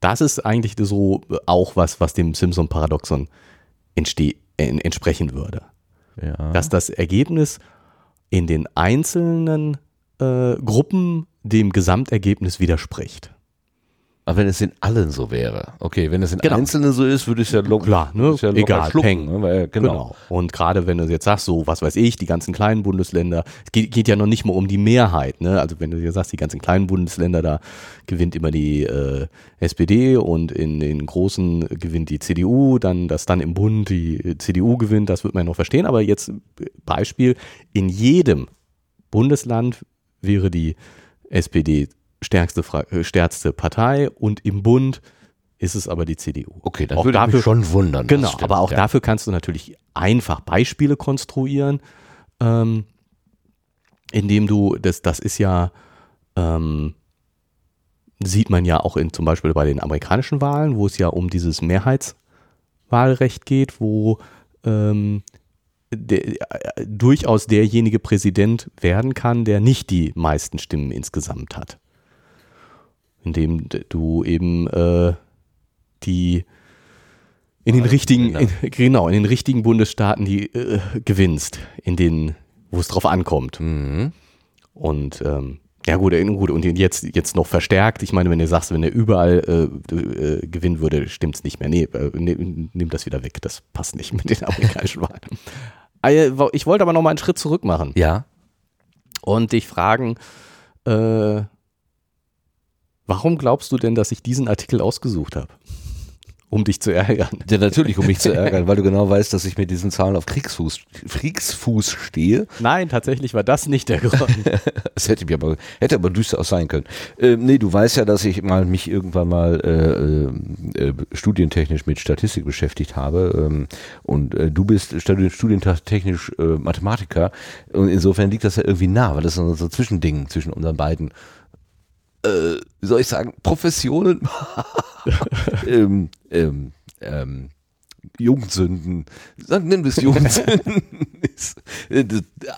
Das ist eigentlich so auch was, was dem Simpson-Paradoxon entsprechen würde ja. dass das Ergebnis in den einzelnen äh, Gruppen dem Gesamtergebnis widerspricht. Aber wenn es in allen so wäre, okay, wenn es in Genau. Einzelnen so ist, würde ich es ja locker, Klar, ne? ja locker Egal, schlucken, ne? Weil, genau. Genau. Und gerade wenn du jetzt sagst, so, was weiß ich, die ganzen kleinen Bundesländer, es geht, geht ja noch nicht mal um die Mehrheit, ne? Also wenn du jetzt sagst, die ganzen kleinen Bundesländer, da gewinnt immer die äh, SPD und in den großen gewinnt die CDU, dann, dass dann im Bund die CDU gewinnt, das wird man noch verstehen. Aber jetzt Beispiel, in jedem Bundesland wäre die SPD stärkste, Fra- äh, stärkste Partei und im Bund ist es aber die CDU. Okay, dann Auch würde ich dafür- mich schon wundern. das Genau, stimmt, aber auch ja. dafür kannst du natürlich einfach Beispiele konstruieren, ähm, indem du, das, das ist ja, ähm, sieht man ja auch in, zum Beispiel bei den amerikanischen Wahlen, wo es ja um dieses Mehrheitswahlrecht geht, wo ähm, der, äh, durchaus derjenige Präsident werden kann, der nicht die meisten Stimmen insgesamt hat. Indem du eben äh, die in den richtigen, in, genau, in den richtigen Bundesstaaten die äh, gewinnst, in denen, wo es drauf ankommt. Mhm. Und ähm, ja gut, äh, gut, und jetzt, jetzt noch verstärkt. Ich meine, wenn du sagst, wenn er überall äh, äh, gewinnen würde, stimmt's nicht mehr. Nee, äh, ne, nimm das wieder weg. Das passt nicht mit den amerikanischen Wahlen. [laughs] Äh, Ich wollte aber noch mal einen Schritt zurück machen Ja, und dich fragen, äh, warum glaubst du denn, dass ich diesen Artikel ausgesucht habe? Um dich zu ärgern. ja, natürlich, um mich zu ärgern, weil du genau weißt, dass ich mit diesen Zahlen auf Kriegsfuß, Kriegsfuß stehe. Nein, tatsächlich war das nicht der Grund. [laughs] Es hätte mir aber, hätte aber durchaus sein können. Ähm, nee, du weißt ja, dass ich mal mich irgendwann mal äh, äh, studientechnisch mit Statistik beschäftigt habe. Ähm, und äh, du bist studi- studientechnisch äh, Mathematiker. Und insofern liegt das ja irgendwie nah, weil das ist so ein Zwischending zwischen unseren beiden, äh, wie soll ich sagen, Professionen. [laughs] ähm, ähm, ähm, Jugendsünden. Nimm das Jugendsünden. [laughs] Äh,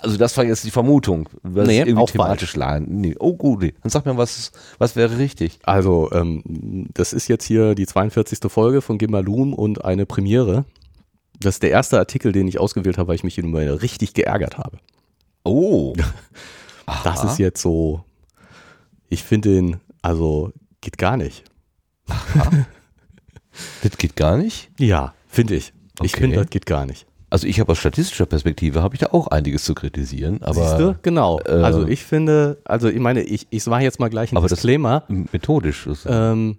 also das war jetzt die Vermutung. Was Nee, irgendwie thematisch lagen. Nee. Oh gut, dann sag mir, was, was wäre richtig? Also, ähm, das ist jetzt hier die 42. Folge von Gimalum und eine Premiere. Das ist der erste Artikel, den ich ausgewählt habe, weil ich mich immer richtig geärgert habe. Oh. [laughs] Das ist jetzt so, ich finde den, also geht gar nicht. [laughs] Das geht gar nicht. Ja, finde ich. Ich Okay. finde, das geht gar nicht. Also ich habe aus statistischer Perspektive habe ich da auch einiges zu kritisieren, aber Siehst du? Genau. äh, also ich finde, also ich meine, ich, ich war jetzt mal gleich ein Aber das- Disclaimer. methodisch. Das, Ähm,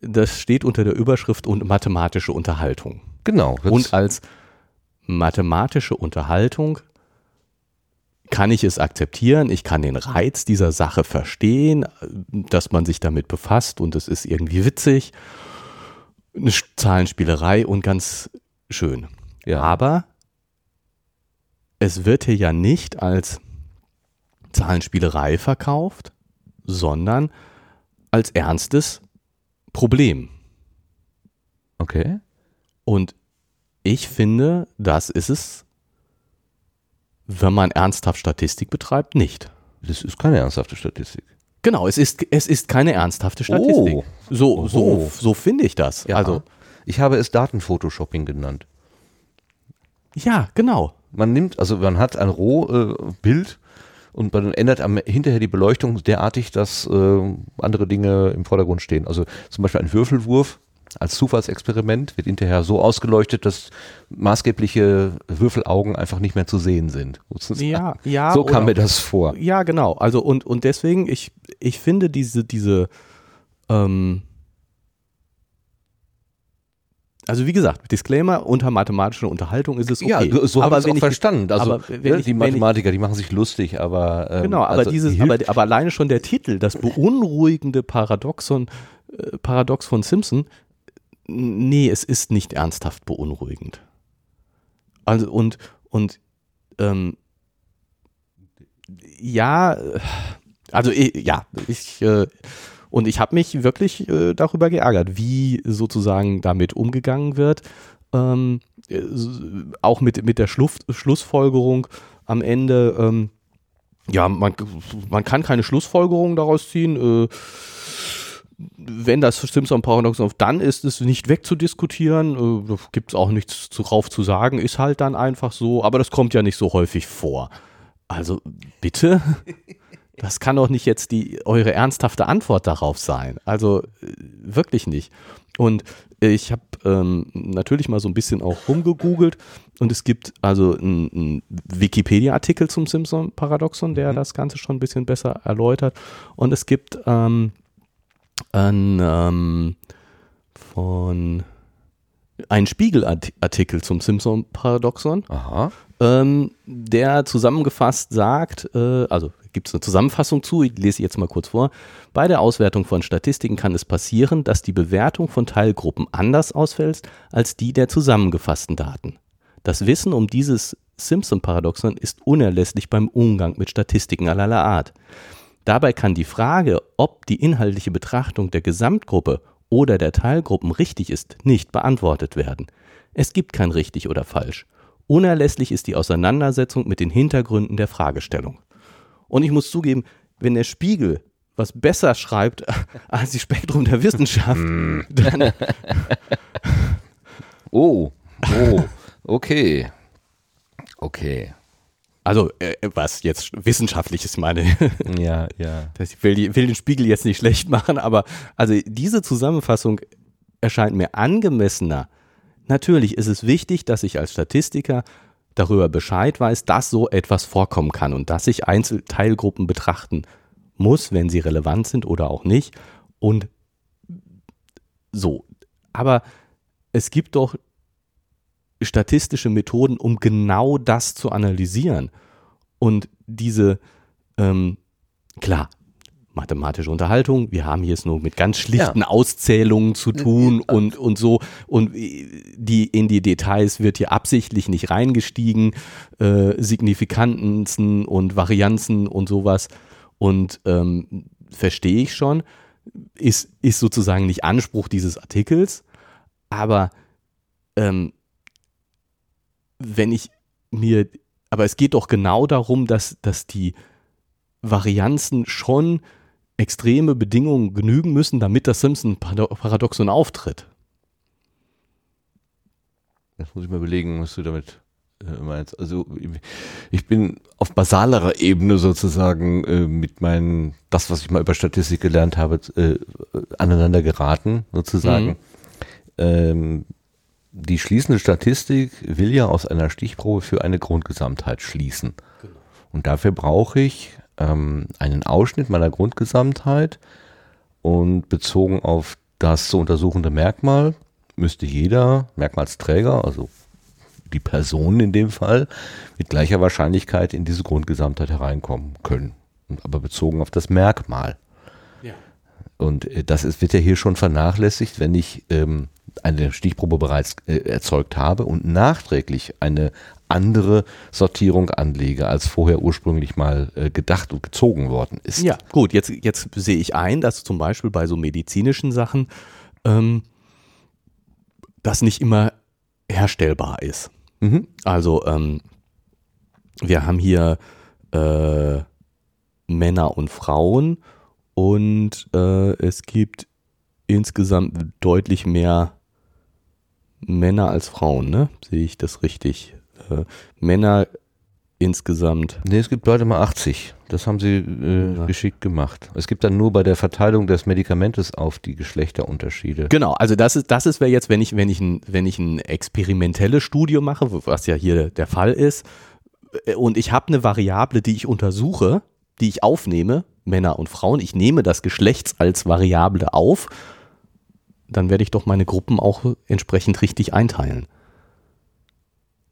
das steht unter der Überschrift und mathematische Unterhaltung. genau. Das, Und als mathematische Unterhaltung kann ich es akzeptieren, ich kann den Reiz dieser Sache verstehen, dass man sich damit befasst und es ist irgendwie witzig, eine Zahlenspielerei und ganz schön. ja. Aber es wird hier ja nicht als Zahlenspielerei verkauft, sondern als ernstes Problem. okay. Und ich finde, das ist es, wenn man ernsthaft Statistik betreibt, nicht. Das ist keine ernsthafte Statistik. Genau, es ist, es ist keine ernsthafte Statistik. Oh. So, so, Oh. so finde ich das. Ja. Also, ich habe es Datenphotoshopping genannt. ja, genau. Man nimmt, also man hat ein Rohbild und man ändert am, hinterher die Beleuchtung derartig, dass äh, andere Dinge im Vordergrund stehen. Also zum Beispiel ein Würfelwurf als Zufallsexperiment, wird hinterher so ausgeleuchtet, dass maßgebliche Würfelaugen einfach nicht mehr zu sehen sind. Ja, ja. So kam mir das vor. Ja, genau. Also und, und deswegen, ich, ich finde diese, diese, ähm, also wie gesagt, Disclaimer, unter mathematischer Unterhaltung ist es okay. Ja, so habe ich es auch verstanden. Also ne, ich- die wenn ich- Mathematiker, die machen sich lustig, aber ähm, Genau, aber also dieses, die aber, aber alleine schon der Titel, das beunruhigende Paradoxon, äh, Paradox von Simpson, nee, es ist nicht ernsthaft beunruhigend. Also und und ähm, ja, äh, also eh, ja, ich äh, und ich habe mich wirklich äh, darüber geärgert, wie sozusagen damit umgegangen wird. Ähm, äh, auch mit, mit der Schluff, Schlussfolgerung am Ende. Ähm, ja, man, man kann keine Schlussfolgerung daraus ziehen. Äh, wenn das Simpson-Paradoxon dann ist es nicht wegzudiskutieren. Äh, da gibt es auch nichts zu- drauf zu sagen. Ist halt dann einfach so. Aber das kommt ja nicht so häufig vor. Also bitte? [laughs] Das kann doch nicht jetzt die eure ernsthafte Antwort darauf sein. Also äh, wirklich nicht. Und ich habe ähm, natürlich mal so ein bisschen auch rumgegoogelt und es gibt also einen Wikipedia-Artikel zum Simpson-Paradoxon, der das Ganze schon ein bisschen besser erläutert. Und es gibt ähm, ein, ähm, von einen Spiegelartikel zum Simpson-Paradoxon ähm, der zusammengefasst sagt, äh, also gibt es eine Zusammenfassung zu, ich lese jetzt mal kurz vor. Bei der Auswertung von Statistiken kann es passieren, dass die Bewertung von Teilgruppen anders ausfällt als die der zusammengefassten Daten. Das Wissen um dieses Simpson-Paradoxon ist unerlässlich beim Umgang mit Statistiken allerlei Art. Dabei kann die Frage, ob die inhaltliche Betrachtung der Gesamtgruppe oder der Teilgruppen richtig ist, nicht beantwortet werden. Es gibt kein richtig oder falsch. Unerlässlich ist die Auseinandersetzung mit den Hintergründen der Fragestellung. Und ich muss zugeben, wenn der Spiegel was besser schreibt [laughs] als die Spektrum der Wissenschaft, dann, [laughs] [laughs] Oh, oh, okay. Okay. Also äh, was jetzt wissenschaftliches meine, Ja, ja. [laughs] Ich will, die- will den Spiegel jetzt nicht schlecht machen, aber also diese Zusammenfassung erscheint mir angemessener. Natürlich ist es wichtig, dass ich als Statistiker darüber Bescheid weiß, dass so etwas vorkommen kann und dass ich Einzelteilgruppen betrachten muss, wenn sie relevant sind oder auch nicht. Und so. Aber es gibt doch statistische Methoden, um genau das zu analysieren. Und diese, ähm, klar, mathematische Unterhaltung, wir haben hier es nur mit ganz schlichten Auszählungen zu tun und, und so. Und die, in die Details wird hier absichtlich nicht reingestiegen, äh, Signifikanzen und Varianzen und sowas. Und ähm, verstehe ich schon, ist, ist sozusagen nicht Anspruch dieses Artikels, aber ähm, wenn ich mir, aber es geht doch genau darum, dass, dass die Varianzen schon extreme Bedingungen genügen müssen, damit das Simpson-Paradoxon auftritt. Jetzt muss ich mal überlegen, was du damit äh, meinst. Also ich bin auf basalerer Ebene sozusagen äh, mit meinen, das, was ich mal über Statistik gelernt habe, äh, aneinander geraten, sozusagen. Mhm. Ähm, die schließende Statistik will ja aus einer Stichprobe für eine Grundgesamtheit schließen. Und dafür brauche ich ähm, einen Ausschnitt meiner Grundgesamtheit und bezogen auf das zu untersuchende Merkmal müsste jeder Merkmalsträger, also die Person in dem Fall, mit gleicher Wahrscheinlichkeit in diese Grundgesamtheit hereinkommen können. Aber bezogen auf das Merkmal. Ja. Und äh, das ist, wird ja hier schon vernachlässigt, wenn ich ähm, eine Stichprobe bereits äh, erzeugt habe und nachträglich eine andere Sortierung anlege, als vorher ursprünglich mal äh, gedacht und gezogen worden ist. Ja, gut, jetzt, jetzt sehe ich ein, dass zum Beispiel bei so medizinischen Sachen ähm, das nicht immer herstellbar ist. Mhm. Also ähm, wir haben hier äh, Männer und Frauen und äh, es gibt insgesamt deutlich mehr Männer als Frauen, ne? Sehe ich das richtig? Äh, Männer insgesamt. Nee, es gibt Leute mal 80. Das haben sie äh, Ja. geschickt gemacht. Es gibt dann nur bei der Verteilung des Medikamentes auf die Geschlechterunterschiede. Genau, also das ist, das ist wäre jetzt, wenn ich, wenn ich ein, wenn ich ein experimentelles Studium mache, was ja hier der Fall ist, äh, und ich habe eine Variable, die ich untersuche, die ich aufnehme, Männer und Frauen, ich nehme das Geschlechts als Variable auf, dann werde ich doch meine Gruppen auch entsprechend richtig einteilen.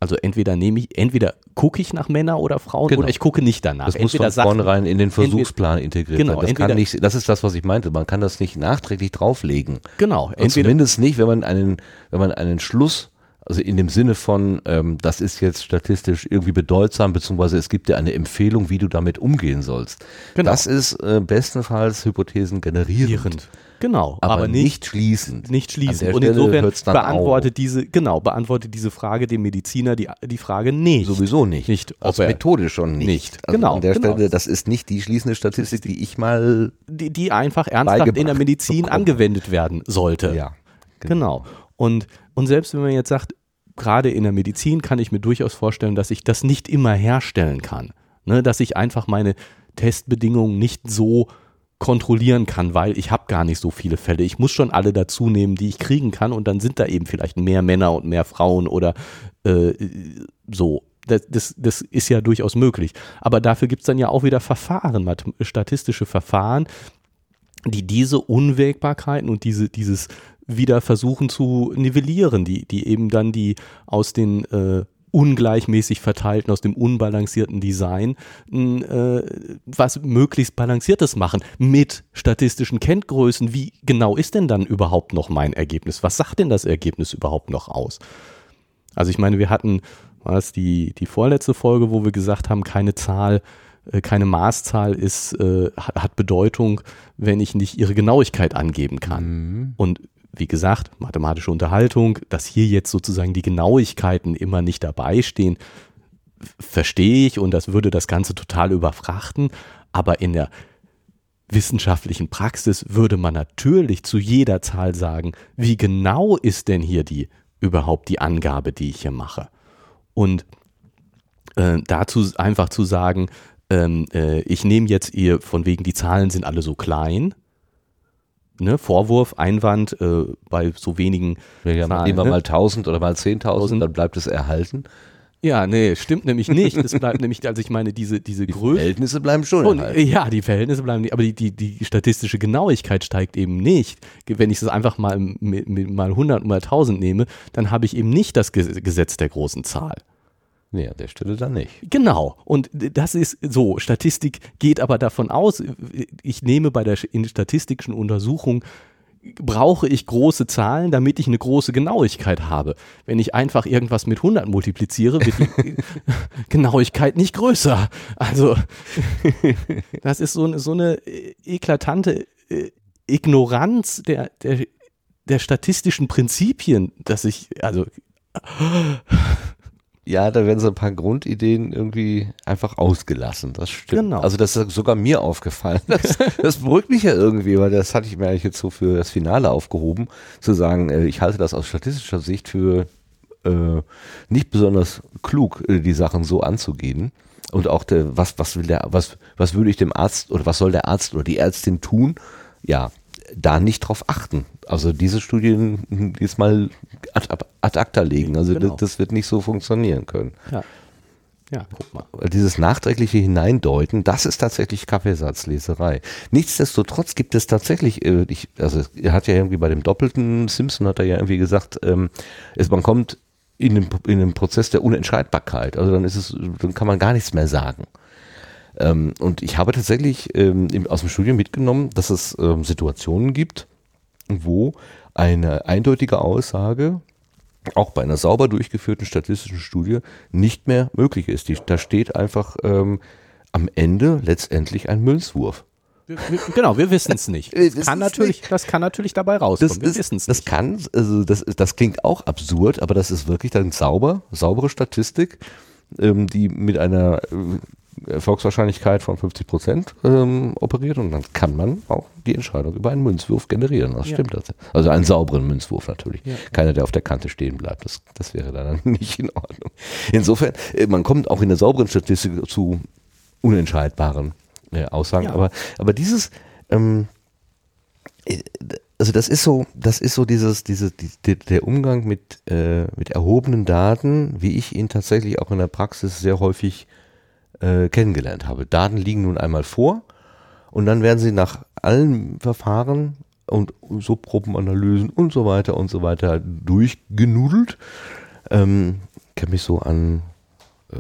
Also entweder nehme ich, entweder gucke ich nach Männer oder Frauen Genau. oder ich gucke nicht danach. Das muss entweder von sagt- vornherein in den Versuchsplan integriert Genau, werden. Das, entweder- kann nicht, das ist das, was ich meinte. Man kann das nicht nachträglich drauflegen. genau, Und entweder zumindest nicht, wenn man einen, wenn man einen Schluss, also in dem Sinne von, ähm, das ist jetzt statistisch irgendwie bedeutsam, beziehungsweise es gibt dir eine Empfehlung, wie du damit umgehen sollst. Genau. Das ist äh, bestenfalls Hypothesen generierend. Genau, aber, aber nicht, schließend. nicht schließen. der Und insofern beantwortet diese, genau, beantwortet diese Frage dem Mediziner die, die Frage nicht. Sowieso nicht. Nicht, ob Aus Methode schon nicht. Nicht. Also Genau, An der genau. Stelle, das ist nicht die schließende Statistik, die ich mal, Die, die einfach ernsthaft in der Medizin bekommen. angewendet werden sollte. ja. Genau. Und, und selbst wenn man jetzt sagt, gerade in der Medizin kann ich mir durchaus vorstellen, dass ich das nicht immer herstellen kann. Ne, dass ich einfach meine Testbedingungen nicht so kontrollieren kann, weil ich habe gar nicht so viele Fälle. Ich muss schon alle dazu nehmen, die ich kriegen kann und dann sind da eben vielleicht mehr Männer und mehr Frauen oder äh, so. Das, das, das ist ja durchaus möglich. Aber dafür gibt es dann ja auch wieder Verfahren, statistische Verfahren, die diese Unwägbarkeiten und diese, dieses wieder versuchen zu nivellieren, die, die eben dann die aus den äh, ungleichmäßig verteilten, aus dem unbalancierten Design äh, was möglichst balanciertes machen mit statistischen Kenngrößen. Wie genau ist denn dann überhaupt noch mein Ergebnis? Was sagt denn das Ergebnis überhaupt noch aus? Also ich meine, wir hatten, war es die, die vorletzte Folge, wo wir gesagt haben, keine Zahl, äh, keine Maßzahl ist, äh, hat hat Bedeutung, wenn ich nicht ihre Genauigkeit angeben kann. Und wie gesagt, mathematische Unterhaltung, dass hier jetzt sozusagen die Genauigkeiten immer nicht dabei stehen, verstehe ich und das würde das Ganze total überfrachten. Aber in der wissenschaftlichen Praxis würde man natürlich zu jeder Zahl sagen, wie genau ist denn hier die überhaupt die Angabe, die ich hier mache. Und äh, dazu einfach zu sagen, ähm, äh, ich nehme jetzt ihr, von wegen die Zahlen sind alle so klein. Ne, Vorwurf, Einwand äh, bei so wenigen Ja, Zahlen. nehmen wir ne? mal 1000 oder mal 10.000, dann bleibt es erhalten. Ja, nee, stimmt nämlich nicht. Das bleibt [laughs] nämlich, also ich meine, diese, diese Größe. Verhältnisse bleiben schon Und, ja, die Verhältnisse bleiben nicht, aber die, die, die statistische Genauigkeit steigt eben nicht. Wenn ich es einfach mal, mit, mit mal 100, mal 1000 nehme, dann habe ich eben nicht das Ge- Gesetz der großen Zahl. Nee, an der Stelle dann nicht. Genau. Und das ist so. Statistik geht aber davon aus, ich nehme bei der in statistischen Untersuchung brauche ich große Zahlen, damit ich eine große Genauigkeit habe. Wenn ich einfach irgendwas mit 100 multipliziere, wird die [laughs] Genauigkeit nicht größer. Also [laughs] das ist so, eine- so eine äh, eklatante äh, Ignoranz der, der, der statistischen Prinzipien, dass ich, also Ja, da werden so ein paar Grundideen irgendwie einfach ausgelassen. Das stimmt. Genau. Also das ist sogar mir aufgefallen. Das, das beruhigt mich ja irgendwie, weil das hatte ich mir eigentlich jetzt so für das Finale aufgehoben, zu sagen, äh, ich halte das aus statistischer Sicht für äh, nicht besonders klug, äh, die Sachen so anzugehen. Und auch der, was, was will der, was, was würde ich dem Arzt oder was soll der Arzt oder die Ärztin tun? Ja, da nicht drauf achten. Also diese Studien jetzt mal ad, ad acta legen. Also Genau. das, das wird nicht so funktionieren können. ja. Ja, guck mal. Dieses nachträgliche Hineindeuten, das ist tatsächlich Kaffeesatzleserei. Nichtsdestotrotz gibt es tatsächlich, äh, ich, also er hat ja irgendwie bei dem doppelten Simpson hat er ja irgendwie gesagt, ähm, es, man kommt in den, in den Prozess der Unentscheidbarkeit. Also dann ist es, dann kann man gar nichts mehr sagen. Ähm, und ich habe tatsächlich ähm, aus dem Studium mitgenommen, dass es ähm, Situationen gibt, wo eine eindeutige Aussage auch bei einer sauber durchgeführten statistischen Studie nicht mehr möglich ist. Die, da steht einfach ähm, am Ende letztendlich ein Münzwurf. Wir, wir, genau, wir wissen es nicht. Wir Das kann, natürlich, das kann natürlich dabei rauskommen. wir ist- wissen es das nicht. kann, also das, das klingt auch absurd, aber das ist wirklich dann sauber, saubere Statistik, ähm, die mit einer äh, Erfolgswahrscheinlichkeit von 50 Prozent ähm, operiert und dann kann man auch die Entscheidung über einen Münzwurf generieren. Das Ja. stimmt. Das. Also einen sauberen Münzwurf natürlich. Ja. Keiner, der auf der Kante stehen bleibt. Das, das wäre dann [laughs] nicht in Ordnung. Insofern, äh, man kommt auch in der sauberen Statistik zu unentscheidbaren äh, Aussagen. Ja. Aber, aber dieses, ähm, äh, also das ist so, das ist so dieses, diese, die, die, der Umgang mit, äh, mit erhobenen Daten, wie ich ihn tatsächlich auch in der Praxis sehr häufig äh, kennengelernt habe. Daten liegen nun einmal vor und dann werden sie nach allen Verfahren und Subgruppenanalysen und so weiter und so weiter durchgenudelt. Ähm, ich kann mich so an äh,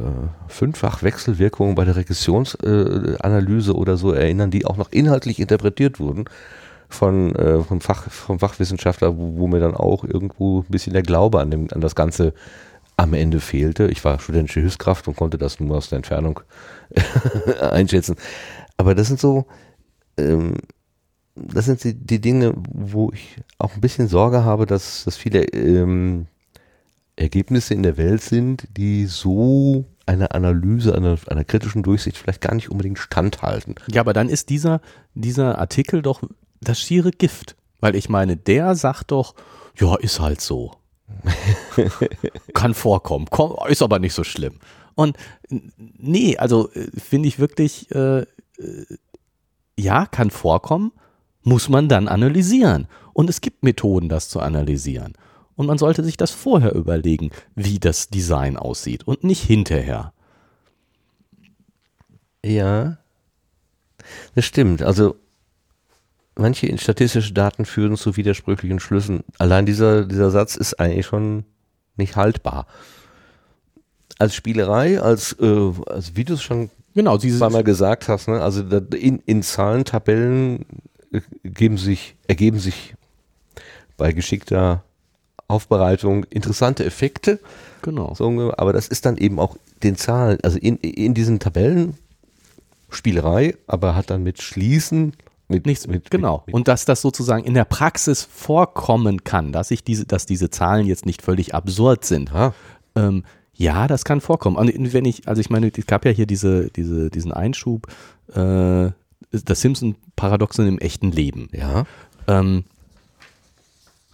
fünffach Wechselwirkungen bei der Regressionsanalyse äh, oder so erinnern, die auch noch inhaltlich interpretiert wurden von, äh, vom, Fach, vom Fachwissenschaftler, wo, wo mir dann auch irgendwo ein bisschen der Glaube an, dem, an das Ganze am Ende fehlte. Ich war studentische Hilfskraft und konnte das nur aus der Entfernung [laughs] einschätzen. Aber das sind so, ähm, das sind die, die Dinge, wo ich auch ein bisschen Sorge habe, dass, dass viele ähm, Ergebnisse in der Welt sind, die so einer Analyse, einer, einer kritischen Durchsicht vielleicht gar nicht unbedingt standhalten. Ja, aber dann ist dieser, dieser Artikel doch das schiere Gift. Weil ich meine, der sagt doch, ja, ist halt so. [laughs] Kann vorkommen, komm, ist aber nicht so schlimm. Und nee, also äh, finde ich wirklich, äh, äh, ja, kann vorkommen, muss man dann analysieren. Und es gibt Methoden, das zu analysieren. Und man sollte sich das vorher überlegen, wie das Design aussieht und nicht hinterher. Ja, das stimmt. Also manche statistische Daten führen zu widersprüchlichen Schlüssen. Allein dieser, dieser Satz ist eigentlich schon nicht haltbar. Als Spielerei, als, äh, als wie du es schon Genau, zweimal gesagt hast, ne? also in, in Zahlentabellen äh, geben sich, ergeben sich bei geschickter Aufbereitung interessante Effekte. genau. So, aber das ist dann eben auch den Zahlen, also in, in diesen Tabellen Spielerei, aber hat dann mit Schließen, mit Nichts, mit, genau. Mit, und dass das sozusagen in der Praxis vorkommen kann, dass ich diese, dass diese Zahlen jetzt nicht völlig absurd sind. ja, Ähm, ja, das kann vorkommen. Und wenn ich, also ich meine, es gab ja hier diese, diese, diesen Einschub, äh, das Simpson-Paradoxon im echten Leben. ja. Ähm,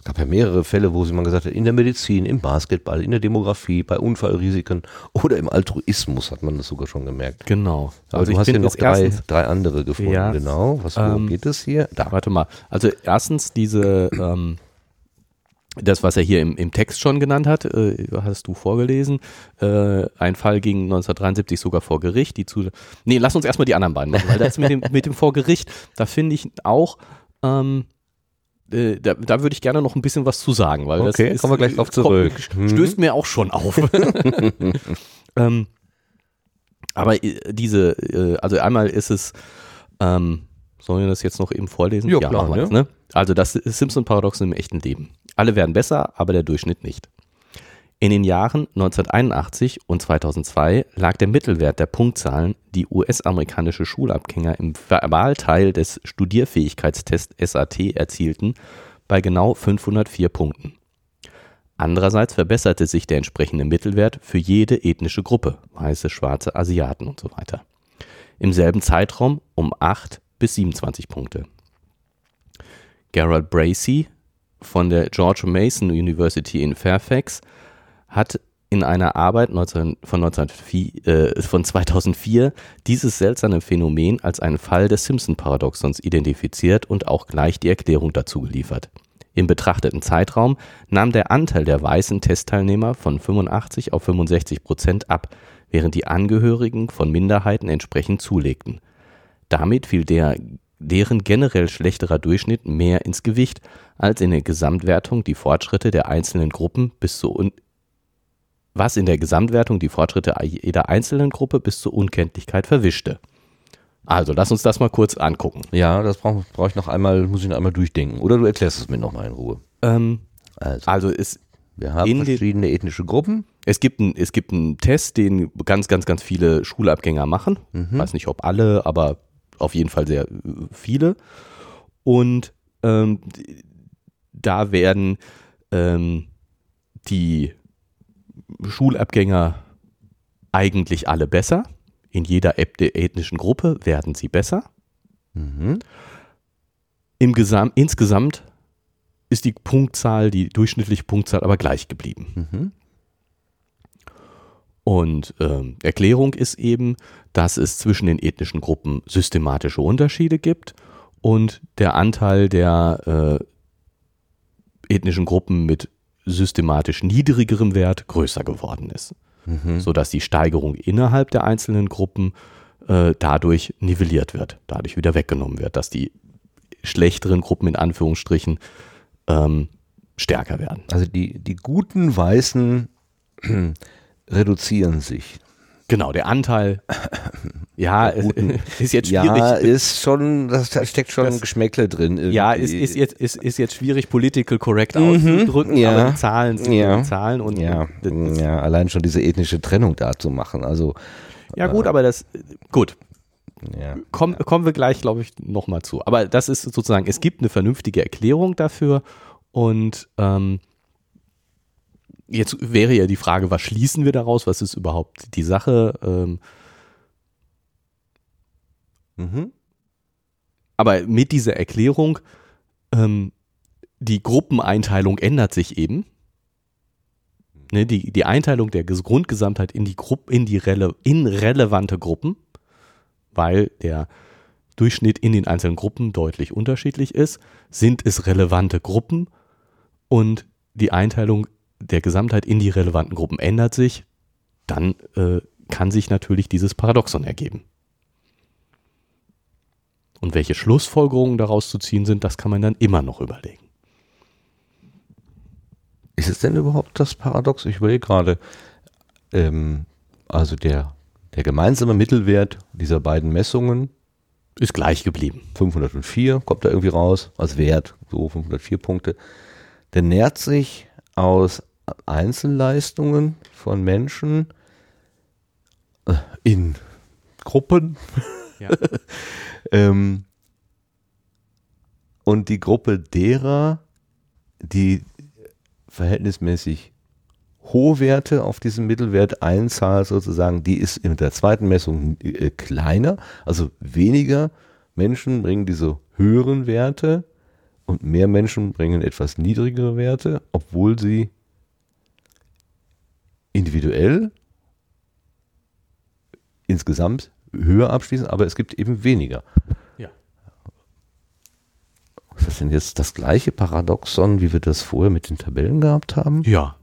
gab ja mehrere Fälle, wo sie mal gesagt hat, in der Medizin, im Basketball, in der Demografie, bei Unfallrisiken oder im Altruismus hat man das sogar schon gemerkt. genau. Aber du hast finde noch drei, drei andere gefunden, Ja. genau. Was Ähm, geht es hier? Da. Warte mal. Also erstens diese, ähm, das, was er hier im, im Text schon genannt hat, äh, hast du vorgelesen. Äh, ein Fall ging 1973 sogar vor Gericht. Die zu, nee, lass uns erstmal die anderen beiden machen, weil das mit dem, mit dem [laughs] vor Gericht, da finde ich auch, ähm, äh, da, da würde ich gerne noch ein bisschen was zu sagen, weil Okay, das ist, kommen wir gleich drauf kommt- zurück. Mhm. Stößt mir auch schon auf. [laughs] ähm, aber äh, diese, äh, also einmal ist es, ähm, sollen wir das jetzt noch eben vorlesen? Ja, klar, ja. ne? Also das Simpson-Paradoxon im echten Leben. Alle werden besser, aber der Durchschnitt nicht. In den Jahren 1981 und 2002 lag der Mittelwert der Punktzahlen, die US-amerikanische Schulabgänger im Verbalteil des Studierfähigkeitstests SAT erzielten, bei genau 504 Punkten. Andererseits verbesserte sich der entsprechende Mittelwert für jede ethnische Gruppe, weiße, schwarze, Asiaten und so weiter. Im selben Zeitraum um 8 bis 27 Punkte. Gerald Bracey von der George Mason University in Fairfax hat in einer Arbeit 19, von, 1904, äh, von 2004 dieses seltsame Phänomen als einen Fall des Simpson-Paradoxons identifiziert und auch gleich die Erklärung dazu geliefert. Im betrachteten Zeitraum nahm der Anteil der weißen Testteilnehmer von 85 auf 65 Prozent ab, während die Angehörigen von Minderheiten entsprechend zulegten. Damit fiel der, deren generell schlechterer Durchschnitt mehr ins Gewicht, als in der Gesamtwertung die Fortschritte der einzelnen Gruppen bis zu un was in der Gesamtwertung die Fortschritte jeder einzelnen Gruppe bis zur Unkenntlichkeit verwischte. Also, lass uns das mal kurz angucken. Ja, das brauche brauch ich noch einmal, muss ich noch einmal durchdenken. Oder du erklärst es mir noch mal in Ruhe. Ähm, Also, also, es, wir haben verschiedene ethnische Gruppen. es, gibt ein, es gibt einen Test, den ganz, ganz, ganz viele Schulabgänger machen. Weiß nicht, ob alle, aber auf jeden Fall sehr viele. Und ähm, da werden ähm, die Schulabgänger eigentlich alle besser in jeder ethnischen Gruppe werden sie besser. Mhm. Im Gesam insgesamt ist die Punktzahl, die durchschnittliche Punktzahl aber gleich geblieben. Mhm. Und ähm, Erklärung ist eben, dass es zwischen den ethnischen Gruppen systematische Unterschiede gibt und der Anteil der äh, ethnischen Gruppen mit systematisch niedrigerem Wert größer geworden ist. Mhm. Sodass die Steigerung innerhalb der einzelnen Gruppen äh, dadurch nivelliert wird, dadurch wieder weggenommen wird, dass die schlechteren Gruppen in Anführungsstrichen ähm, stärker werden. Also die, die guten Weißen [clears throat] reduzieren sich. Genau, der Anteil, [laughs] ja, [laughs] ist jetzt schwierig. Ja, ist schon, da steckt schon das, Geschmäckle drin. Irgendwie. Ja, ist, ist, jetzt, ist, ist jetzt schwierig, political correct mhm, auszudrücken, ja, aber die Zahlen sind ja, Zahlen und. Ja, ja, allein schon diese ethnische Trennung da zu machen, also. Ja, gut, äh, aber das, gut. Ja, Komm. Kommen wir gleich, glaube ich, nochmal zu. Aber das ist sozusagen, es gibt eine vernünftige Erklärung dafür und ähm, jetzt wäre ja die Frage, was schließen wir daraus? Was ist überhaupt die Sache? Ähm, mhm. Aber mit dieser Erklärung, ähm, die Gruppeneinteilung ändert sich eben. Ne, die, die Einteilung der Grundgesamtheit in die, Gruppe, in die rele in relevante Gruppen, weil der Durchschnitt in den einzelnen Gruppen deutlich unterschiedlich ist, sind es relevante Gruppen und die Einteilung der Gesamtheit in die relevanten Gruppen ändert sich, dann äh, kann sich natürlich dieses Paradoxon ergeben. Und welche Schlussfolgerungen daraus zu ziehen sind, das kann man dann immer noch überlegen. Ist es denn überhaupt das Paradox? Ich überlege gerade, ähm, also der, der gemeinsame Mittelwert dieser beiden Messungen ist gleich geblieben. 504 kommt da irgendwie raus als Wert, so 504 Punkte. Der nährt sich aus Einzelleistungen von Menschen äh, in Gruppen. Ja. [laughs] ähm, und die Gruppe derer, die verhältnismäßig hohe Werte auf diesem Mittelwert einzahlen, sozusagen, die ist in der zweiten Messung äh, kleiner, also weniger Menschen bringen diese höheren Werte und mehr Menschen bringen etwas niedrigere Werte, obwohl sie individuell insgesamt höher abschließen, aber es gibt eben weniger. Ja. Ist das denn jetzt das gleiche Paradoxon, wie wir das vorher mit den Tabellen gehabt haben? Ja.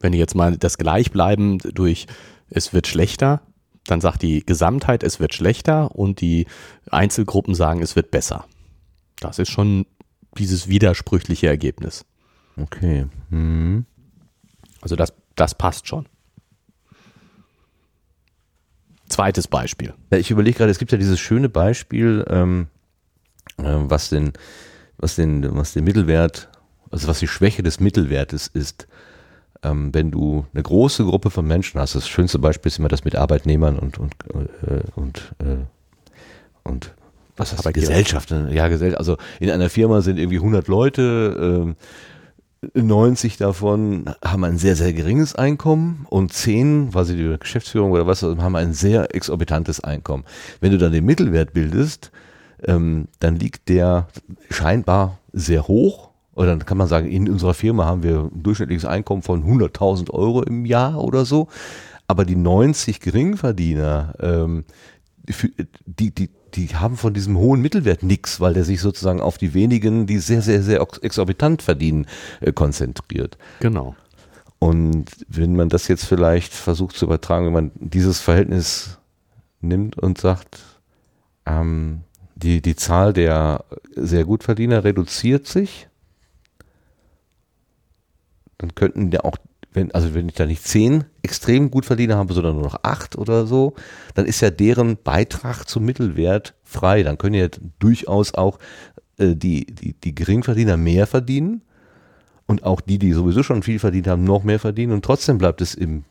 Wenn ihr jetzt mal das Gleichbleiben durch es wird schlechter, dann sagt die Gesamtheit, es wird schlechter und die Einzelgruppen sagen, es wird besser. Das ist schon dieses widersprüchliche Ergebnis. Okay. Mhm. Also das, das passt schon. Zweites Beispiel. Ja, ich überlege gerade, es gibt ja dieses schöne Beispiel, ähm, äh, was, den, was, den, was den Mittelwert, also was die Schwäche des Mittelwertes ist. Ähm, wenn du eine große Gruppe von Menschen hast, das schönste Beispiel ist immer das mit Arbeitnehmern und, und, äh, und, äh, und was heißt Gesellschaft? Ja, Gesellschaft. Also in einer Firma sind irgendwie 100 Leute, ähm, 90 davon haben ein sehr, sehr geringes Einkommen und 10, quasi die Geschäftsführung oder was, haben ein sehr exorbitantes Einkommen. Wenn du dann den Mittelwert bildest, ähm, dann liegt der scheinbar sehr hoch. Oder dann kann man sagen, in unserer Firma haben wir ein durchschnittliches Einkommen von 100.000 Euro im Jahr oder so. Aber die 90 Geringverdiener, ähm, die, die, die haben von diesem hohen Mittelwert nichts, weil der sich sozusagen auf die wenigen, die sehr, sehr, sehr exorbitant verdienen, äh, konzentriert. Genau. Und wenn man das jetzt vielleicht versucht zu übertragen, wenn man dieses Verhältnis nimmt und sagt, ähm, die, die Zahl der sehr gut Verdiener reduziert sich, dann könnten ja auch wenn, also wenn ich da nicht zehn extrem gut Verdiener habe, sondern nur noch acht oder so, dann ist ja deren Beitrag zum Mittelwert frei. Dann können ja durchaus auch äh, die, die, die Geringverdiener mehr verdienen und auch die, die sowieso schon viel verdient haben, noch mehr verdienen und trotzdem bleibt es im,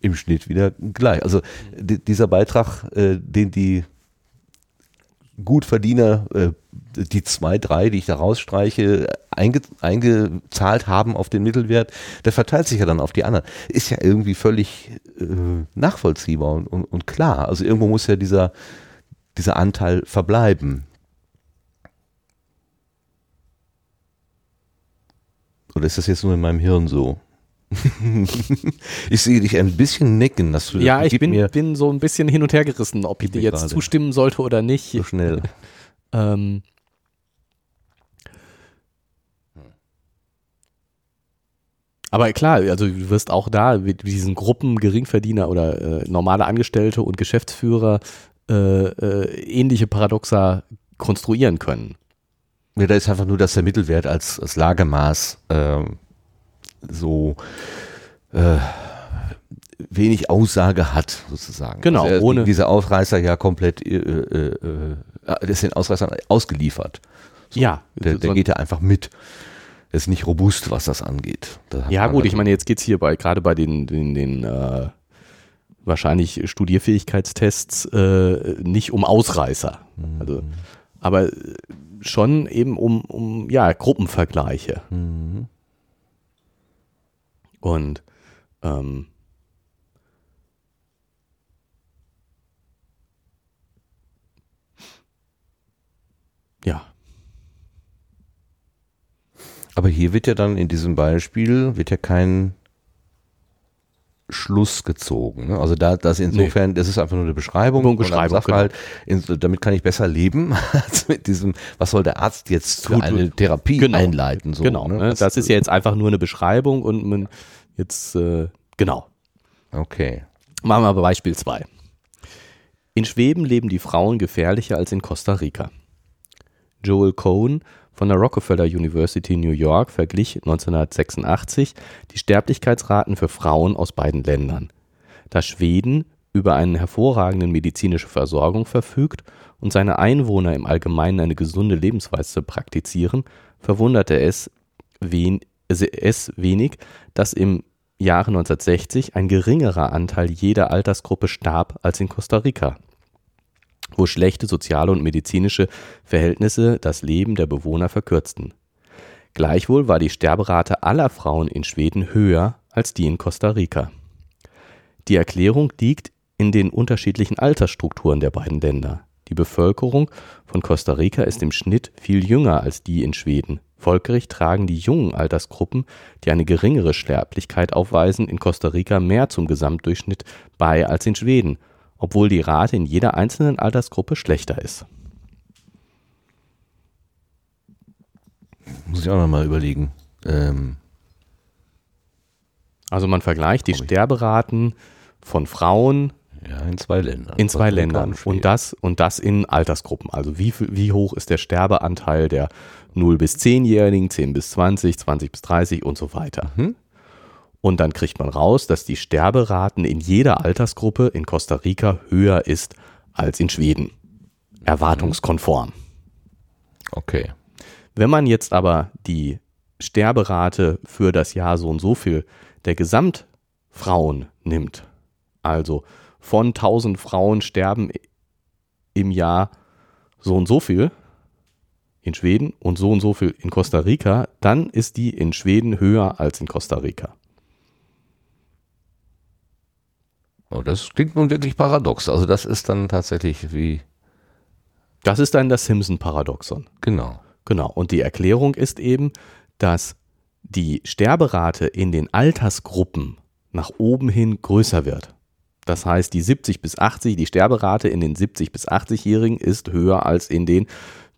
im Schnitt wieder gleich. Also dieser Beitrag, äh, den die Gutverdiener, äh, die zwei, drei, die ich da rausstreiche, einge, eingezahlt haben auf den Mittelwert, der verteilt sich ja dann auf die anderen. Ist ja irgendwie völlig äh, nachvollziehbar und, und, und klar. Also irgendwo muss ja dieser, dieser Anteil verbleiben. Oder ist das jetzt nur in meinem Hirn so? [laughs] ich sehe dich ein bisschen nicken. Dass du, ja, ich bin, bin so ein bisschen hin und her gerissen, ob ich dir jetzt gerade. zustimmen sollte oder nicht. So schnell. [laughs] ähm. Aber klar, also du wirst auch da mit diesen Gruppen Geringverdiener oder äh, normale Angestellte und Geschäftsführer äh, äh, ähnliche Paradoxa konstruieren können. Ja, da ist einfach nur, dass der Mittelwert als, als Lagemaß ähm, so äh, wenig Aussage hat, sozusagen. Genau, also ohne diese Ausreißer ja komplett, äh, äh, äh, das ist den Ausreißern ausgeliefert. So, ja. Der, der geht ja einfach mit. Ist nicht robust, was das angeht. Das ja gut, ich meine, jetzt geht es hier bei, gerade bei den, den, den äh, wahrscheinlich Studierfähigkeitstests äh, nicht um Ausreißer. Mhm. Also, aber schon eben um, um ja, Gruppenvergleiche. Mhm. Und ähm, ja. Aber hier wird ja dann in diesem Beispiel, wird ja kein Schluss gezogen. Ne? Also da, das insofern, nee. das ist einfach nur eine Beschreibung. Eine Beschreibung Sachverhalt. Genau. In, damit kann ich besser leben [laughs] als mit diesem, was soll der Arzt jetzt für eine Therapie genau. einleiten. So, genau. Ne? Das, das, ist ja jetzt einfach nur eine Beschreibung und man jetzt, äh, genau. Okay. Machen wir aber Beispiel 2. In Schweden leben die Frauen gefährlicher als in Costa Rica. Joel Cohn von der Rockefeller University New York verglich 1986 die Sterblichkeitsraten für Frauen aus beiden Ländern. Da Schweden über eine hervorragende medizinische Versorgung verfügt und seine Einwohner im Allgemeinen eine gesunde Lebensweise praktizieren, verwunderte es, wen, es wenig, dass im Jahre 1960 ein geringerer Anteil jeder Altersgruppe starb als in Costa Rica wo schlechte soziale und medizinische Verhältnisse das Leben der Bewohner verkürzten. Gleichwohl war die Sterberate aller Frauen in Schweden höher als die in Costa Rica. Die Erklärung liegt in den unterschiedlichen Altersstrukturen der beiden Länder. Die Bevölkerung von Costa Rica ist im Schnitt viel jünger als die in Schweden. Folglich tragen die jungen Altersgruppen, die eine geringere Sterblichkeit aufweisen, in Costa Rica mehr zum Gesamtdurchschnitt bei als in Schweden obwohl die Rate in jeder einzelnen Altersgruppe schlechter ist. Muss ich auch nochmal überlegen. Ähm also man vergleicht die Sterberaten von Frauen ja, in zwei Ländern. In zwei Ländern. Und das, und das in Altersgruppen. Also wie, wie hoch ist der Sterbeanteil der 0 bis 10-Jährigen, 10 bis 20, 20 bis 30 und so weiter. Mhm. Und dann kriegt man raus, dass die Sterberaten in jeder Altersgruppe in Costa Rica höher ist als in Schweden. Erwartungskonform. Okay. Wenn man jetzt aber die Sterberate für das Jahr so und so viel der Gesamtfrauen nimmt, also von 1000 Frauen sterben im Jahr so und so viel in Schweden und so und so viel in Costa Rica, dann ist die in Schweden höher als in Costa Rica. Oh, das klingt nun wirklich paradox. Also das ist dann tatsächlich wie. Das ist dann das Simpson-Paradoxon. Genau. Genau. Und die Erklärung ist eben, dass die Sterberate in den Altersgruppen nach oben hin größer wird. Das heißt, die 70 bis 80, die Sterberate in den 70 bis 80-Jährigen ist höher als in den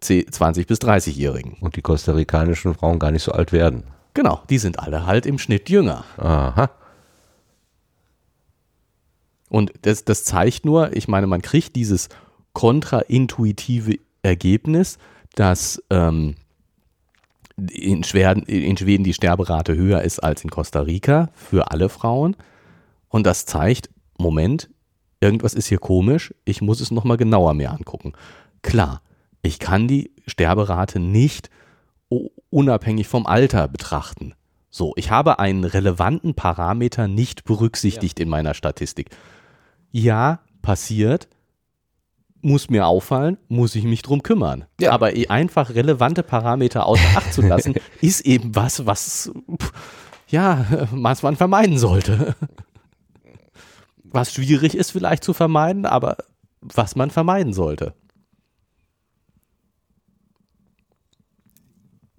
20 bis 30-Jährigen. Und die kostarikanischen Frauen gar nicht so alt werden. Genau, die sind alle halt im Schnitt jünger. Aha. Und das, das zeigt nur, ich meine, man kriegt dieses kontraintuitive Ergebnis, dass ähm, in, Schweden, in Schweden die Sterberate höher ist als in Costa Rica für alle Frauen. Und das zeigt, Moment, irgendwas ist hier komisch, ich muss es nochmal genauer mir angucken. Klar, ich kann die Sterberate nicht unabhängig vom Alter betrachten. So, ich habe einen relevanten Parameter nicht berücksichtigt ja. in meiner Statistik ja, passiert, muss mir auffallen, muss ich mich drum kümmern. Ja. Aber einfach relevante Parameter außer Acht zu lassen, [laughs] ist eben was, was ja, [laughs] was man vermeiden sollte. Was schwierig ist vielleicht zu vermeiden, aber was man vermeiden sollte.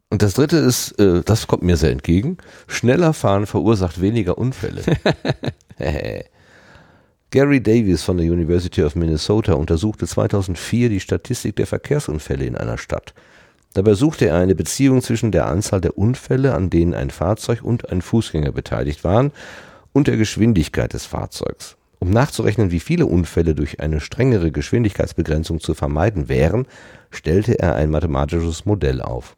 Und das dritte ist, äh, das kommt mir sehr entgegen. Schneller fahren verursacht weniger Unfälle. [laughs] Gary Davis von der University of Minnesota untersuchte 2004 die Statistik der Verkehrsunfälle in einer Stadt. Dabei suchte er eine Beziehung zwischen der Anzahl der Unfälle, an denen ein Fahrzeug und ein Fußgänger beteiligt waren, und der Geschwindigkeit des Fahrzeugs. Um nachzurechnen, wie viele Unfälle durch eine strengere Geschwindigkeitsbegrenzung zu vermeiden wären, stellte er ein mathematisches Modell auf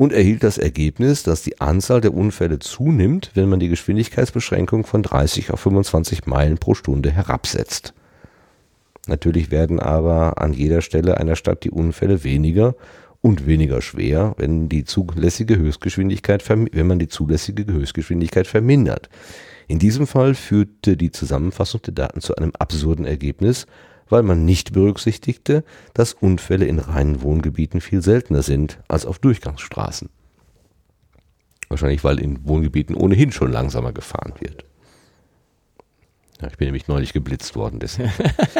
und erhielt das Ergebnis, dass die Anzahl der Unfälle zunimmt, wenn man die Geschwindigkeitsbeschränkung von 30 auf 25 Meilen pro Stunde herabsetzt. Natürlich werden aber an jeder Stelle einer Stadt die Unfälle weniger und weniger schwer, wenn die zulässige Höchstgeschwindigkeit, wenn man die zulässige Höchstgeschwindigkeit vermindert. In diesem Fall führte die Zusammenfassung der Daten zu einem absurden Ergebnis, weil man nicht berücksichtigte, dass Unfälle in reinen Wohngebieten viel seltener sind als auf Durchgangsstraßen. Wahrscheinlich, weil in Wohngebieten ohnehin schon langsamer gefahren wird. Ja, ich bin nämlich neulich geblitzt worden, deswegen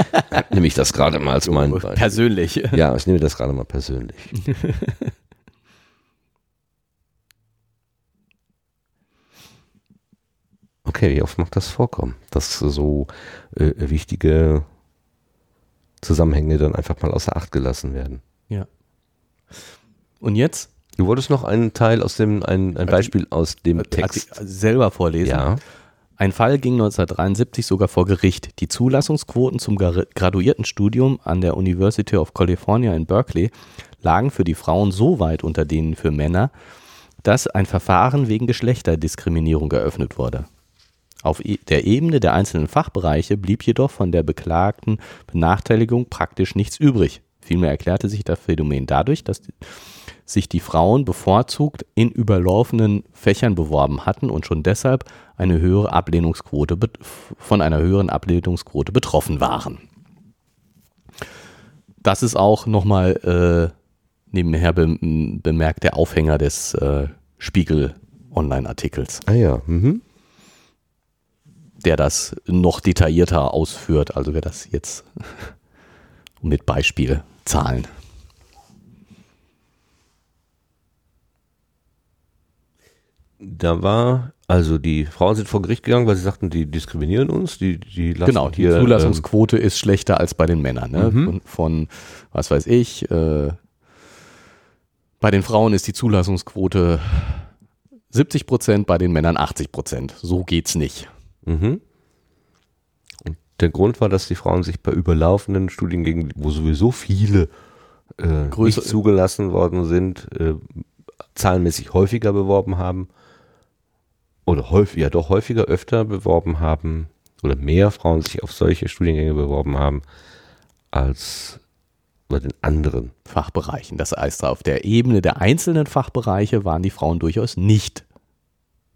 [laughs] nehme ich das gerade mal als mein Beispiel. Persönlich. Ja, ich nehme das gerade mal persönlich. [laughs] Okay, wie oft mag das vorkommen, dass so äh, wichtige Zusammenhänge dann einfach mal außer Acht gelassen werden? Und jetzt Du wolltest noch einen Teil aus dem, ein, ein Beispiel aus dem Text. Arti- selber vorlesen. Ja. Ein Fall ging 1973 sogar vor Gericht. Die Zulassungsquoten zum Graduiertenstudium an der University of California in Berkeley lagen für die Frauen so weit unter denen für Männer, dass ein Verfahren wegen Geschlechterdiskriminierung eröffnet wurde. Auf e- der Ebene der einzelnen Fachbereiche blieb jedoch von der beklagten Benachteiligung praktisch nichts übrig. Vielmehr erklärte sich das Phänomen dadurch, dass sich die Frauen bevorzugt in überlaufenden Fächern beworben hatten und schon deshalb eine höhere Ablehnungsquote von einer höheren Ablehnungsquote betroffen waren. Das ist auch nochmal äh, nebenher be bemerkt der Aufhänger des äh, Spiegel Online-Artikels, Ah ja. Mhm. Der das noch detaillierter ausführt. Also wer das jetzt [laughs] mit Beispielzahlen. Da war, also die Frauen sind vor Gericht gegangen, weil sie sagten, die diskriminieren uns, die, die lassen Genau, die hier, ähm, Zulassungsquote ist schlechter als bei den Männern. Ne? Mhm. Von, von, was weiß ich, äh, bei den Frauen ist die Zulassungsquote 70 Prozent, bei den Männern 80 Prozent. So geht's nicht. Mhm. Und der Grund war, dass die Frauen sich bei überlaufenden Studiengängen, wo sowieso viele äh, Größe- nicht zugelassen worden sind, äh, zahlenmäßig häufiger beworben haben. Oder häufig, ja doch häufiger, öfter beworben haben. Oder mehr Frauen sich auf solche Studiengänge beworben haben, als bei den anderen. Fachbereichen. Das heißt, auf der Ebene der einzelnen Fachbereiche waren die Frauen durchaus nicht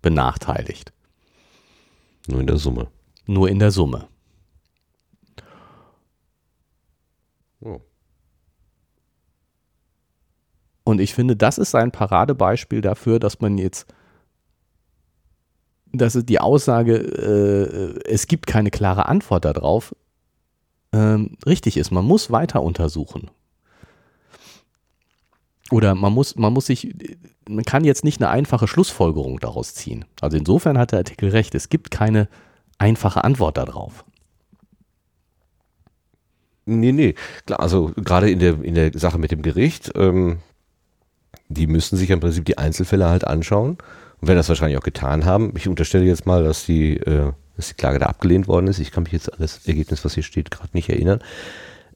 benachteiligt. Nur in der Summe. Nur in der Summe. Oh. Und ich finde, das ist ein Paradebeispiel dafür, dass man jetzt, dass die Aussage, äh, es gibt keine klare Antwort darauf, ähm, richtig ist. Man muss weiter untersuchen. Oder man muss, man muss sich, man kann jetzt nicht eine einfache Schlussfolgerung daraus ziehen. Also insofern hat der Artikel recht. Es gibt keine einfache Antwort darauf. Nee, nee. Klar, also gerade in der, in der Sache mit dem Gericht, ähm, die müssen sich im Prinzip die Einzelfälle halt anschauen und werden das wahrscheinlich auch getan haben. Ich unterstelle jetzt mal, dass die, äh, dass die Klage da abgelehnt worden ist. Ich kann mich jetzt an das Ergebnis, was hier steht, gerade nicht erinnern.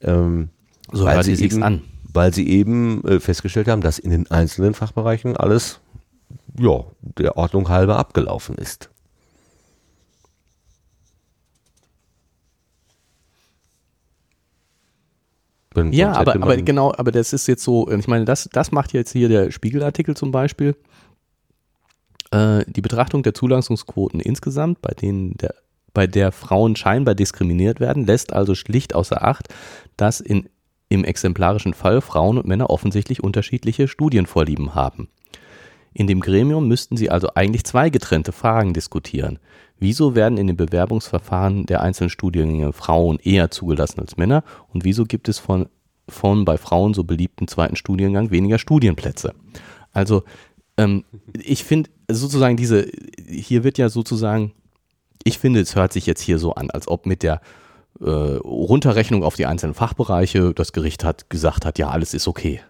Ähm, So hört sie eben- an. Weil sie eben äh, festgestellt haben, dass in den einzelnen Fachbereichen alles ja, der Ordnung halber abgelaufen ist. Denn Ja, aber, aber genau, aber das ist jetzt so, ich meine, das, das macht jetzt hier der Spiegelartikel zum Beispiel. Äh, die Betrachtung der Zulassungsquoten insgesamt, bei denen der, bei der Frauen scheinbar diskriminiert werden, lässt also schlicht außer Acht, dass in im exemplarischen Fall Frauen und Männer offensichtlich unterschiedliche Studienvorlieben haben. In dem Gremium müssten sie also eigentlich zwei getrennte Fragen diskutieren. Wieso werden in den Bewerbungsverfahren der einzelnen Studiengänge Frauen eher zugelassen als Männer und wieso gibt es von, von bei Frauen so beliebten zweiten Studiengang weniger Studienplätze? Also ähm, ich finde sozusagen diese, hier wird ja sozusagen, ich finde, es hört sich jetzt hier so an, als ob mit der äh, Runterrechnung auf die einzelnen Fachbereiche das Gericht hat gesagt hat, ja, alles ist okay.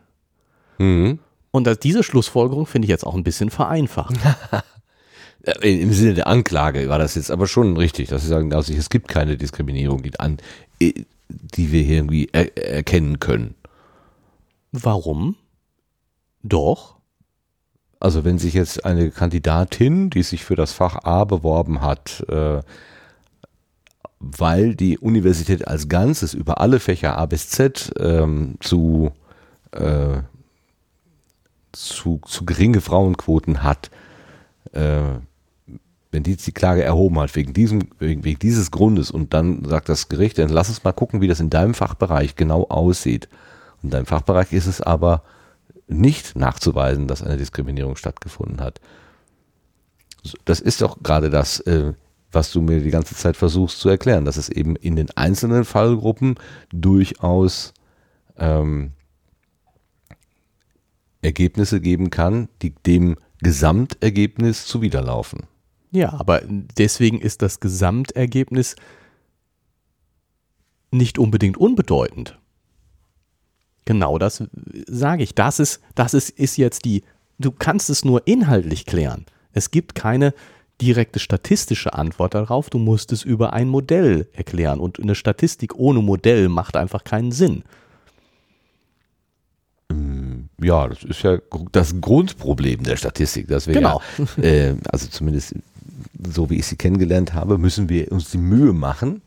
Mhm. Und das, diese Schlussfolgerung finde ich jetzt auch ein bisschen vereinfacht. [laughs] Im Sinne der Anklage war das jetzt aber schon richtig, dass sie sagen, also es gibt keine Diskriminierung, die, an, die wir hier irgendwie er, erkennen können. Warum? Doch. Also wenn sich jetzt eine Kandidatin, die sich für das Fach A beworben hat, äh, weil die Universität als Ganzes über alle Fächer A bis Z ähm, zu, äh, zu, zu geringe Frauenquoten hat, äh, wenn die die Klage erhoben hat wegen diesem wegen, wegen dieses Grundes und dann sagt das Gericht, dann lass uns mal gucken, wie das in deinem Fachbereich genau aussieht. In deinem Fachbereich ist es aber nicht nachzuweisen, dass eine Diskriminierung stattgefunden hat. Das ist doch gerade das, äh, was du mir die ganze Zeit versuchst zu erklären, dass es eben in den einzelnen Fallgruppen durchaus ähm, Ergebnisse geben kann, die dem Gesamtergebnis zuwiderlaufen. Ja, aber deswegen ist das Gesamtergebnis nicht unbedingt unbedeutend. Genau das sage ich. Das ist, das ist, ist jetzt die, du kannst es nur inhaltlich klären. Es gibt keine direkte statistische Antwort darauf. Du musst es über ein Modell erklären. Und eine Statistik ohne Modell macht einfach keinen Sinn. Mm, ja, das ist ja das Grundproblem der Statistik, dass wir genau. ja, äh, also zumindest so wie ich sie kennengelernt habe, müssen wir uns die Mühe machen,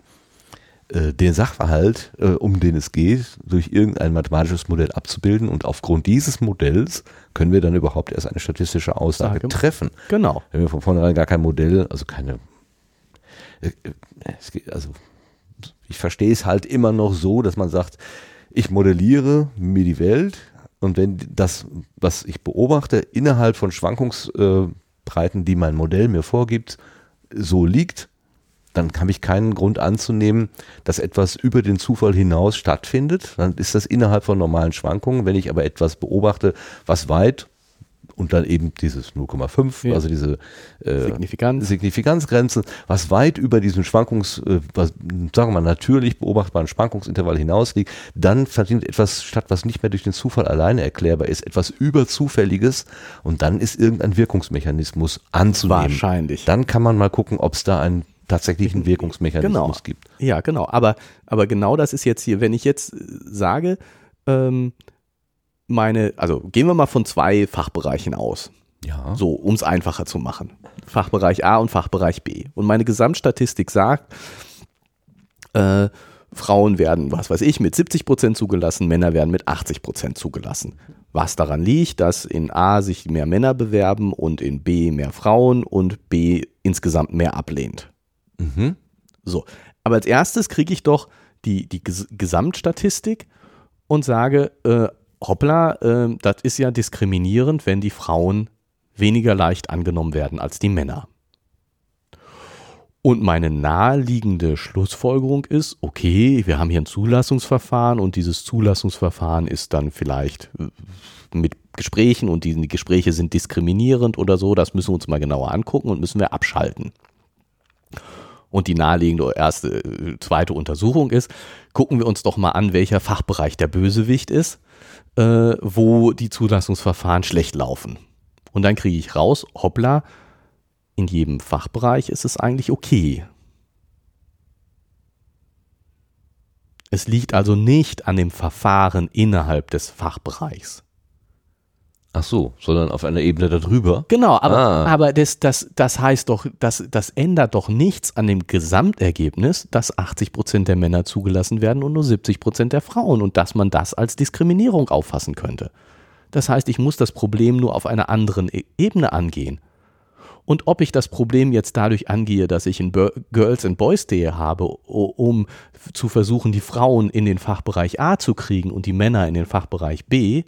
äh, den Sachverhalt, äh, um den es geht, durch irgendein mathematisches Modell abzubilden und aufgrund dieses Modells können wir dann überhaupt erst eine statistische Aussage Sage. treffen. Genau. Wenn wir von vornherein gar kein Modell, also keine, äh, also ich verstehe es halt immer noch so, dass man sagt, ich modelliere mir die Welt und wenn das, was ich beobachte, innerhalb von Schwankungsbreiten, die mein Modell mir vorgibt, so liegt, dann habe ich keinen Grund anzunehmen, dass etwas über den Zufall hinaus stattfindet. Dann ist das innerhalb von normalen Schwankungen. Wenn ich aber etwas beobachte, was weit und dann eben dieses 0,5, ja. also diese äh, Signifikanz. Signifikanzgrenzen, was weit über diesen Schwankungs, äh, was, sagen wir mal, natürlich beobachtbaren Schwankungsintervall hinaus liegt, dann findet etwas statt, was nicht mehr durch den Zufall alleine erklärbar ist, etwas überzufälliges und dann ist irgendein Wirkungsmechanismus anzunehmen. Wahrscheinlich. Dann kann man mal gucken, ob es da einen tatsächlichen Wirkungsmechanismus genau. gibt. Ja, genau. Aber, aber genau das ist jetzt hier, wenn ich jetzt sage, ähm, meine, also gehen wir mal von zwei Fachbereichen aus. Ja. So, um es einfacher zu machen. Fachbereich A und Fachbereich B. Und meine Gesamtstatistik sagt, äh, Frauen werden, was weiß ich, mit 70 Prozent zugelassen, Männer werden mit 80 Prozent zugelassen. Was daran liegt, dass in A sich mehr Männer bewerben und in B mehr Frauen und B insgesamt mehr ablehnt. Mhm. So, aber als erstes kriege ich doch die, die Gesamtstatistik und sage, äh, hoppla, äh, das ist ja diskriminierend, wenn die Frauen weniger leicht angenommen werden als die Männer. Und meine naheliegende Schlussfolgerung ist, okay, wir haben hier ein Zulassungsverfahren und dieses Zulassungsverfahren ist dann vielleicht äh, mit Gesprächen und die Gespräche sind diskriminierend oder so, das müssen wir uns mal genauer angucken und müssen wir abschalten und die naheliegende erste, äh, zweite Untersuchung ist, gucken wir uns doch mal an, welcher Fachbereich der Bösewicht ist, äh, wo die Zulassungsverfahren schlecht laufen. Und dann kriege ich raus, hoppla, in jedem Fachbereich ist es eigentlich okay. Es liegt also nicht an dem Verfahren innerhalb des Fachbereichs. Ach so, sondern auf einer Ebene darüber. Genau, aber, ah. aber das, das, das heißt doch, das, das ändert doch nichts an dem Gesamtergebnis, dass 80 Prozent der Männer zugelassen werden und nur 70 Prozent der Frauen und dass man das als Diskriminierung auffassen könnte. Das heißt, ich muss das Problem nur auf einer anderen e Ebene angehen. Und ob ich das Problem jetzt dadurch angehe, dass ich ein Girls and Boys Day habe, um zu versuchen, die Frauen in den Fachbereich A zu kriegen und die Männer in den Fachbereich B,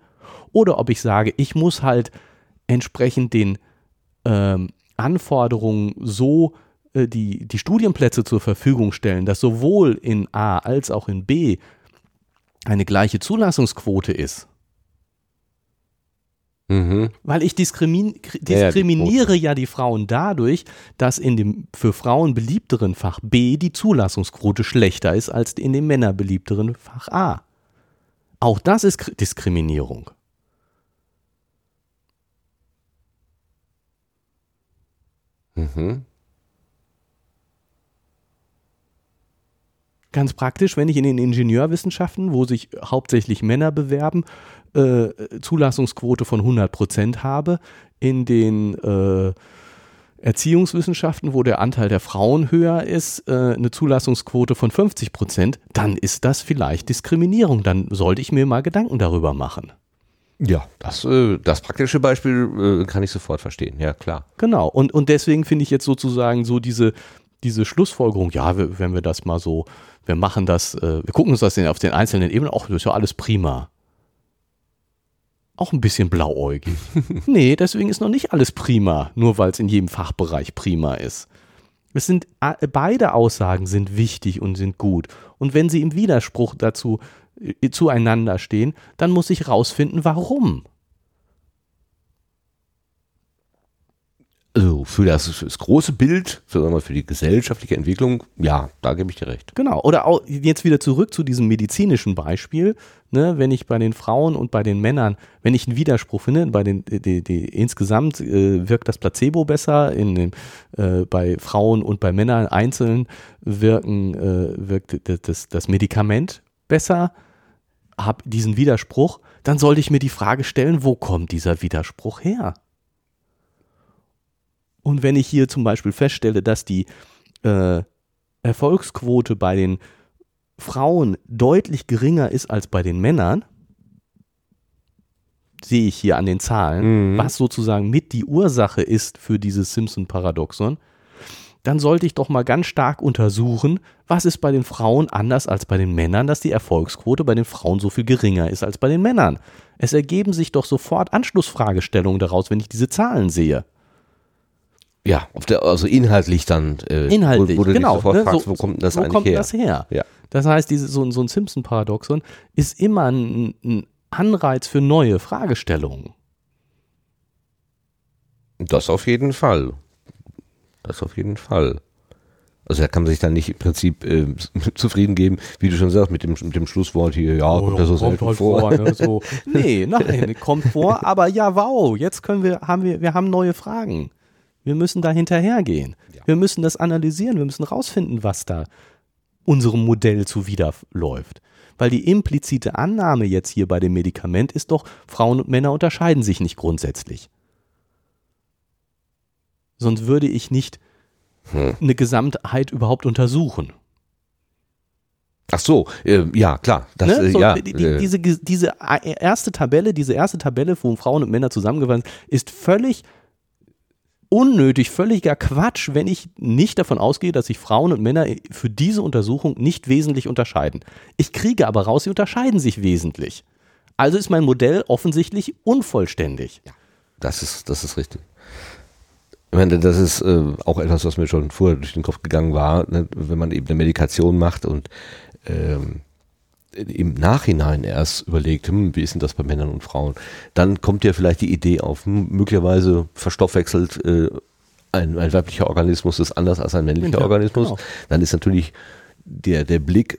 oder ob ich sage, ich muss halt entsprechend den ähm, Anforderungen so äh, die, die Studienplätze zur Verfügung stellen, dass sowohl in A als auch in B eine gleiche Zulassungsquote ist. Mhm. Weil ich diskrimi diskriminiere ja, die ja die Frauen dadurch, dass in dem für Frauen beliebteren Fach B die Zulassungsquote schlechter ist als in dem männerbeliebteren Fach A. Auch das ist Diskriminierung. Mhm. Ganz praktisch, wenn ich in den Ingenieurwissenschaften, wo sich hauptsächlich Männer bewerben, äh, Zulassungsquote von 100 Prozent habe, in den äh, Erziehungswissenschaften, wo der Anteil der Frauen höher ist, äh, eine Zulassungsquote von 50 Prozent, dann ist das vielleicht Diskriminierung. Dann sollte ich mir mal Gedanken darüber machen. Ja, das, äh, das praktische Beispiel äh, kann ich sofort verstehen, ja klar. Genau, und, und deswegen finde ich jetzt sozusagen so diese, diese Schlussfolgerung, ja, wenn wir das mal so wir machen das, äh, wir gucken uns das auf den einzelnen Ebenen, ach, das ist ja alles prima. Auch ein bisschen blauäugig. [laughs] nee, deswegen ist noch nicht alles prima, nur weil es in jedem Fachbereich prima ist. Es sind, äh, beide Aussagen sind wichtig und sind gut. Und wenn sie im Widerspruch dazu zueinander stehen, dann muss ich rausfinden, warum. Also für das, das große Bild, sagen wir für die gesellschaftliche Entwicklung, ja, da gebe ich dir recht. Genau. Oder auch jetzt wieder zurück zu diesem medizinischen Beispiel, ne, wenn ich bei den Frauen und bei den Männern, wenn ich einen Widerspruch finde, bei den, die, die, insgesamt äh, wirkt das Placebo besser, in den, äh, bei Frauen und bei Männern einzeln wirken, äh, wirkt das, das Medikament besser, habe diesen Widerspruch, dann sollte ich mir die Frage stellen, wo kommt dieser Widerspruch her? Und wenn ich hier zum Beispiel feststelle, dass die äh, Erfolgsquote bei den Frauen deutlich geringer ist als bei den Männern, sehe ich hier an den Zahlen, mhm. was sozusagen mit die Ursache ist für dieses Simpson-Paradoxon, dann sollte ich doch mal ganz stark untersuchen, was ist bei den Frauen anders als bei den Männern, dass die Erfolgsquote bei den Frauen so viel geringer ist als bei den Männern. Es ergeben sich doch sofort Anschlussfragestellungen daraus, wenn ich diese Zahlen sehe. Ja, der, also inhaltlich dann. Äh, inhaltlich, wo, wo du genau. ne, fragst, wo kommt das wo eigentlich kommt her? das her? Ja. Das heißt, diese, so, so ein Simpson-Paradoxon ist immer ein, ein Anreiz für neue Fragestellungen. Das auf jeden Fall. Das auf jeden Fall. Also da kann man sich dann nicht im Prinzip äh, [laughs] zufrieden geben, wie du schon sagst, mit dem, mit dem Schlusswort hier, ja, oh, kommt das so selten halt vor. vor ne, so. [laughs] Nee, nein, kommt vor, aber ja, wow, jetzt können wir, haben wir, wir haben neue Fragen. Wir müssen da hinterhergehen. Ja. Wir müssen das analysieren. Wir müssen rausfinden, was da unserem Modell zuwiderläuft. Weil die implizite Annahme jetzt hier bei dem Medikament ist doch, Frauen und Männer unterscheiden sich nicht grundsätzlich. Sonst würde ich nicht hm. eine Gesamtheit überhaupt untersuchen. Ach so, äh, ja, klar. Das, ne? Äh, so, ja, die, äh. diese, diese erste Tabelle, diese erste Tabelle, wo Frauen und Männer zusammengefasst ist völlig unnötig, völliger Quatsch, wenn ich nicht davon ausgehe, dass sich Frauen und Männer für diese Untersuchung nicht wesentlich unterscheiden. Ich kriege aber raus, sie unterscheiden sich wesentlich. Also ist mein Modell offensichtlich unvollständig. Ja, das ist, das ist richtig. Ich meine, das ist äh, auch etwas, was mir schon vorher durch den Kopf gegangen war, ne? wenn man eben eine Medikation macht und ähm, im Nachhinein erst überlegt, hm, wie ist denn das bei Männern und Frauen, dann kommt ja vielleicht die Idee auf, hm, möglicherweise verstoffwechselt äh, ein, ein, weiblicher Organismus ist anders als ein männlicher ja, Organismus. Genau. Dann ist natürlich der, der Blick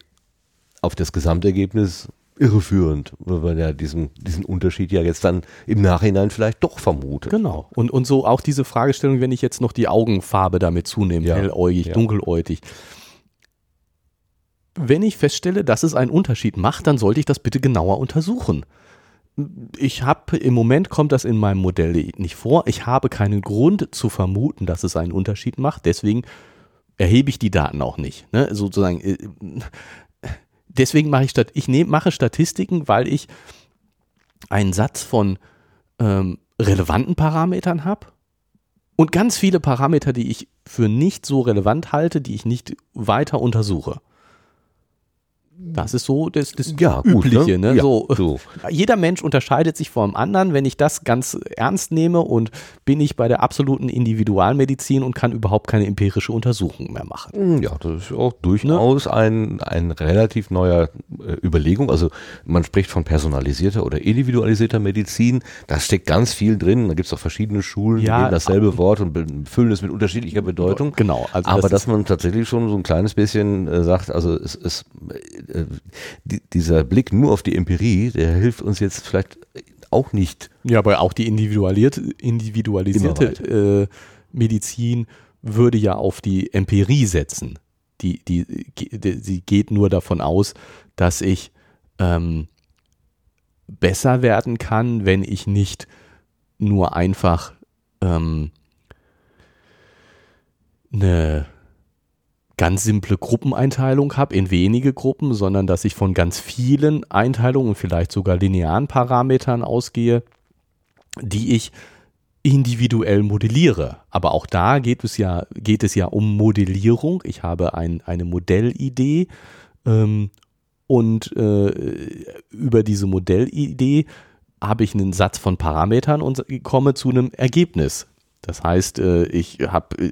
auf das Gesamtergebnis irreführend, weil man ja diesen, diesen Unterschied ja jetzt dann im Nachhinein vielleicht doch vermutet. Genau. Und, und so auch diese Fragestellung, wenn ich jetzt noch die Augenfarbe damit zunehme, ja. helläugig, ja. dunkeläugig wenn ich feststelle, dass es einen Unterschied macht, dann sollte ich das bitte genauer untersuchen. Ich habe im Moment kommt das in meinem Modell nicht vor. Ich habe keinen Grund zu vermuten, dass es einen Unterschied macht. Deswegen erhebe ich die Daten auch nicht. Ne? Sozusagen. Deswegen mache ich Stat ich nehm, mache Statistiken, weil ich einen Satz von ähm, relevanten Parametern habe Und ganz viele Parameter, die ich für nicht so relevant halte, die ich nicht weiter untersuche. Das ist so das, das Ja, gut, Übliche. ne? Ne? Ja, so, so. [laughs] Jeder Mensch unterscheidet sich vom anderen. Wenn ich das ganz ernst nehme und bin ich bei der absoluten Individualmedizin und kann überhaupt keine empirische Untersuchung mehr machen. Hm, Ja, das ist auch durchaus ein, ein relativ neuer äh, Überlegung. Also man spricht von personalisierter oder individualisierter Medizin. Da steckt ganz viel drin. Da gibt es auch verschiedene Schulen, die Ja, nehmen dasselbe Wort und füllen es mit unterschiedlicher Bedeutung. Genau. Also Aber das dass man tatsächlich schon so ein kleines bisschen äh, sagt, also es ist äh, die, dieser Blick nur auf die Empirie, der hilft uns jetzt vielleicht auch nicht. Ja, aber auch die individualisierte, äh, Medizin würde ja auf die Empirie setzen. Die, die, die, sie geht nur davon aus, dass ich ähm, besser werden kann, wenn ich nicht nur einfach ähm, eine ganz simple Gruppeneinteilung habe in wenige Gruppen, sondern dass ich von ganz vielen Einteilungen, vielleicht sogar linearen Parametern ausgehe, die ich individuell modelliere. Aber auch da geht es ja, geht es ja um Modellierung. Ich habe ein, eine Modellidee ähm, und äh, über diese Modellidee habe ich einen Satz von Parametern und komme zu einem Ergebnis. Das heißt, äh, ich habe äh,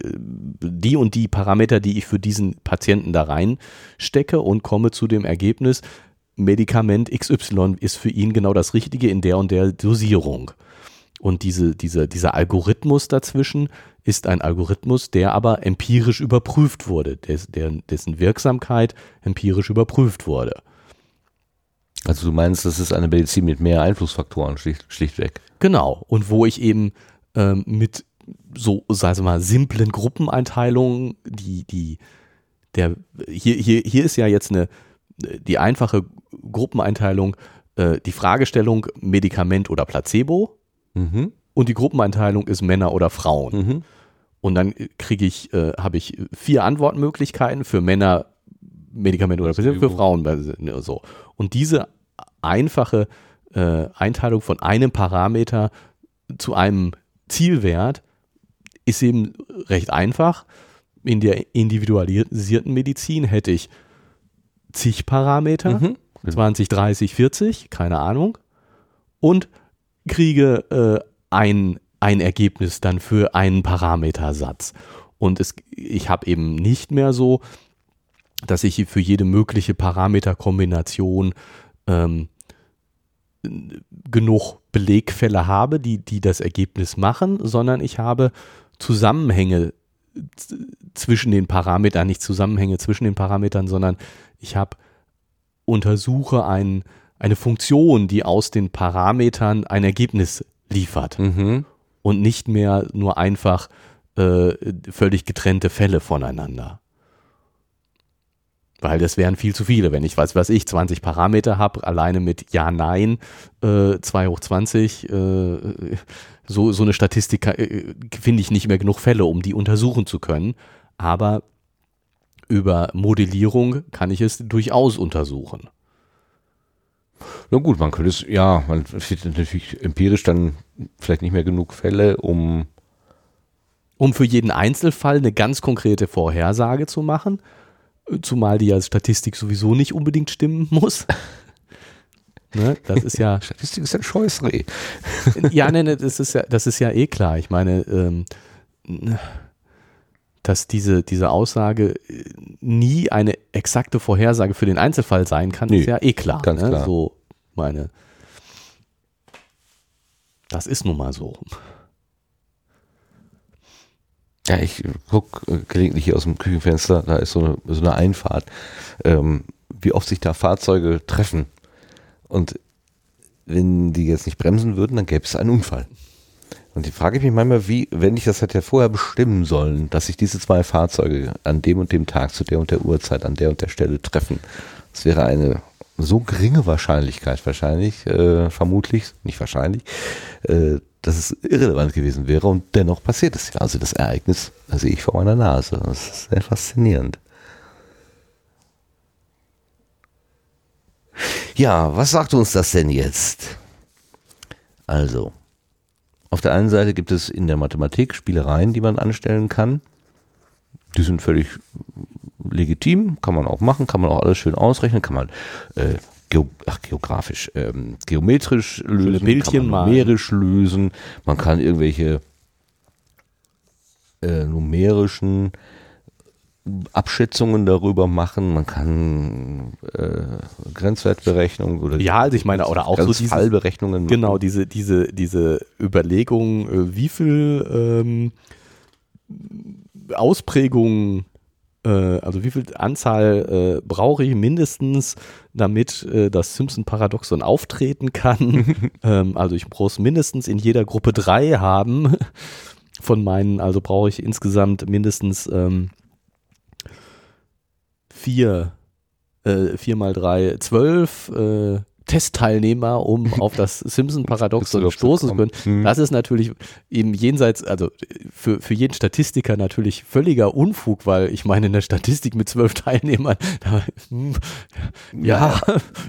die und die Parameter, die ich für diesen Patienten da reinstecke und komme zu dem Ergebnis, Medikament XY ist für ihn genau das Richtige in der und der Dosierung. Und diese, diese, dieser Algorithmus dazwischen ist ein Algorithmus, der aber empirisch überprüft wurde, des, der, dessen Wirksamkeit empirisch überprüft wurde. Also du meinst, das ist eine Medizin mit mehr Einflussfaktoren, schlicht, schlichtweg. Genau. Und wo ich eben ähm, mit so, sagen wir mal, simplen Gruppeneinteilungen, die, die, der, hier, hier, hier ist ja jetzt eine, die einfache Gruppeneinteilung, äh, die Fragestellung Medikament oder Placebo Mhm. und die Gruppeneinteilung ist Männer oder Frauen. Mhm. Und dann kriege ich, äh, habe ich vier Antwortmöglichkeiten für Männer Medikament oder Placebo, für Frauen äh, so. Und diese einfache äh, Einteilung von einem Parameter zu einem Zielwert ist eben recht einfach. In der individualisierten Medizin hätte ich zig Parameter, Mhm. 20, 30, 40, keine Ahnung, und kriege äh, ein, ein Ergebnis dann für einen Parametersatz. Und es, ich habe eben nicht mehr so, dass ich für jede mögliche Parameterkombination ähm, genug Belegfälle habe, die, die das Ergebnis machen, sondern ich habe Zusammenhänge zwischen den Parametern, nicht Zusammenhänge zwischen den Parametern, sondern ich habe untersuche ein, eine Funktion, die aus den Parametern ein Ergebnis liefert Mhm. und nicht mehr nur einfach äh, völlig getrennte Fälle voneinander. Weil das wären viel zu viele. Wenn ich, weiß was ich, 20 Parameter habe, alleine mit Ja, Nein, äh, 2 hoch 20, äh, so, so eine Statistik äh, finde ich nicht mehr genug Fälle, um die untersuchen zu können. Aber über Modellierung kann ich es durchaus untersuchen. Na gut, man könnte es, ja, man findet natürlich empirisch dann vielleicht nicht mehr genug Fälle, um um für jeden Einzelfall eine ganz konkrete Vorhersage zu machen, zumal die ja Statistik sowieso nicht unbedingt stimmen muss. Ne, das ist ja, Statistik ist ein Scheußreh. ja, ne, ne, das ist ja, das ist ja eh klar. Ich meine, ähm, dass diese, diese Aussage äh, nie eine exakte Vorhersage für den Einzelfall sein kann, Nee, ist ja eh klar. ganz ne? klar. So, meine, das ist nun mal so. Ja, ich gucke gelegentlich hier aus dem Küchenfenster, da ist so eine, so eine Einfahrt, ähm, wie oft sich da Fahrzeuge treffen. Und wenn die jetzt nicht bremsen würden, dann gäbe es einen Unfall. Und die frage ich mich manchmal, wie, wenn ich das hätte vorher bestimmen sollen, dass sich diese zwei Fahrzeuge an dem und dem Tag zu der und der Uhrzeit an der und der Stelle treffen. Das wäre eine so geringe Wahrscheinlichkeit wahrscheinlich, äh, vermutlich, nicht wahrscheinlich, äh, dass es irrelevant gewesen wäre und dennoch passiert es ja. Also das Ereignis sehe ich vor meiner Nase. Das ist sehr faszinierend. Ja, was sagt uns das denn jetzt? Also, Auf der einen Seite gibt es in der Mathematik Spielereien, die man anstellen kann. Die sind völlig legitim, kann man auch machen, kann man auch alles schön ausrechnen, kann man äh, geo ach, geografisch, ähm, geometrisch lösen, Bildchen kann man numerisch lösen, man kann irgendwelche äh, numerischen Abschätzungen darüber machen, man kann äh, Grenzwertberechnungen oder Ja, also ich meine, oder auch so dieses- Fallberechnungen machen. Genau, diese, diese, diese Überlegung, äh, wie viel ähm, Ausprägungen, äh, also wie viel Anzahl äh, brauche ich mindestens, damit äh, das Simpson-Paradoxon auftreten kann. [laughs] ähm, also ich muss mindestens in jeder Gruppe drei haben von meinen, also brauche ich insgesamt mindestens ähm, vier, äh, vier mal drei, zwölf äh, Testteilnehmer, um [laughs] auf das Simpson-Paradoxon du stoßen zu können. Hm. Das ist natürlich eben jenseits, also für, für jeden Statistiker natürlich völliger Unfug, weil ich meine, in der Statistik mit zwölf Teilnehmern, da, hm, ja,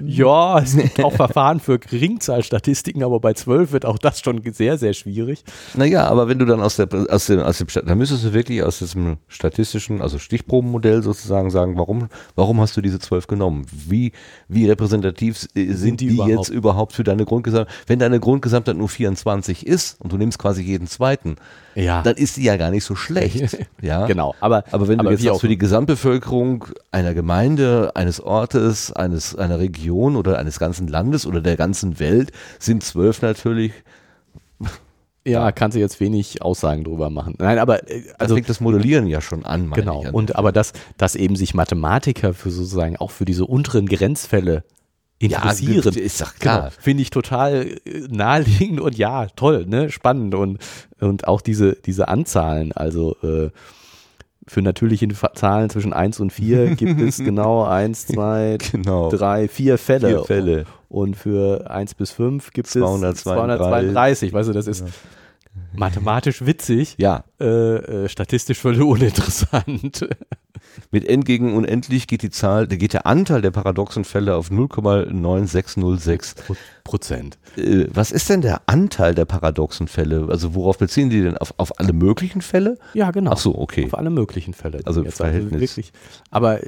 ja, es gibt auch Verfahren für Geringzahlstatistiken, aber bei zwölf wird auch das schon sehr, sehr schwierig. Naja, aber wenn du dann aus, der, aus, dem, aus dem, dann müsstest du wirklich aus diesem statistischen, also Stichprobenmodell sozusagen sagen, warum, warum hast du diese zwölf genommen? Wie, wie repräsentativ äh, sind, die die, überhaupt? jetzt überhaupt für deine Grundgesamtheit? Wenn deine Grundgesamtheit nur 24 ist und du nimmst quasi jeden zweiten, Ja. dann ist die ja gar nicht so schlecht. [laughs] ja? Genau, aber, Aber wenn du jetzt sagst, für die Gesamtbevölkerung einer Gemeinde, eines Ortes, eines, einer Region oder eines ganzen Landes oder der ganzen Welt sind zwölf natürlich, [laughs] ja, kannst du jetzt wenig Aussagen drüber machen. Nein, aber äh, also also fängt das Modellieren ja schon an. meine genau. ich an. Und aber dass, dass eben sich Mathematiker für sozusagen auch für diese unteren Grenzfälle interessieren, ist doch klar. Genau, finde ich total äh, naheliegend und ja, toll, ne, spannend und und auch diese diese Anzahlen, also äh, für natürliche Zahlen zwischen 1 und 4 [laughs] gibt es genau 1, 2, [laughs] Genau. 3, 4 Fälle. Vier Fälle. Und für 1 bis 5 gibt es 232. 232. Weißt du, das ist mathematisch witzig, Ja, äh, äh, statistisch völlig uninteressant. [laughs] mit n gegen unendlich geht die Zahl, da geht der Anteil der paradoxen Fälle auf 0,9606. Pro- Prozent. Äh, was ist denn der Anteil der paradoxen Fälle? Also worauf beziehen die denn? Auf, auf alle möglichen Fälle? Ja, genau. Ach so, okay. Auf alle möglichen Fälle. Also jetzt Verhältnis. wirklich. Aber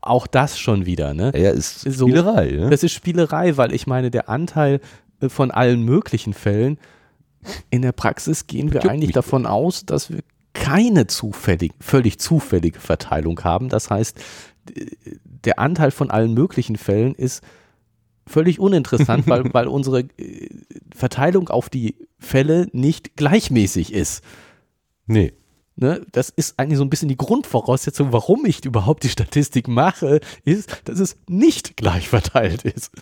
auch das schon wieder, ne? Ja, ist So- Spielerei. Ne? Das ist Spielerei, weil ich meine, der Anteil äh, von allen möglichen Fällen, in der Praxis gehen wir eigentlich davon aus, dass wir keine zufällig, völlig zufällige Verteilung haben. Das heißt, der Anteil von allen möglichen Fällen ist völlig uninteressant, [laughs] weil, weil unsere äh, Verteilung auf die Fälle nicht gleichmäßig ist. Nee. Ne, das ist eigentlich so ein bisschen die Grundvoraussetzung, warum ich überhaupt die Statistik mache, ist, dass es nicht gleich verteilt ist.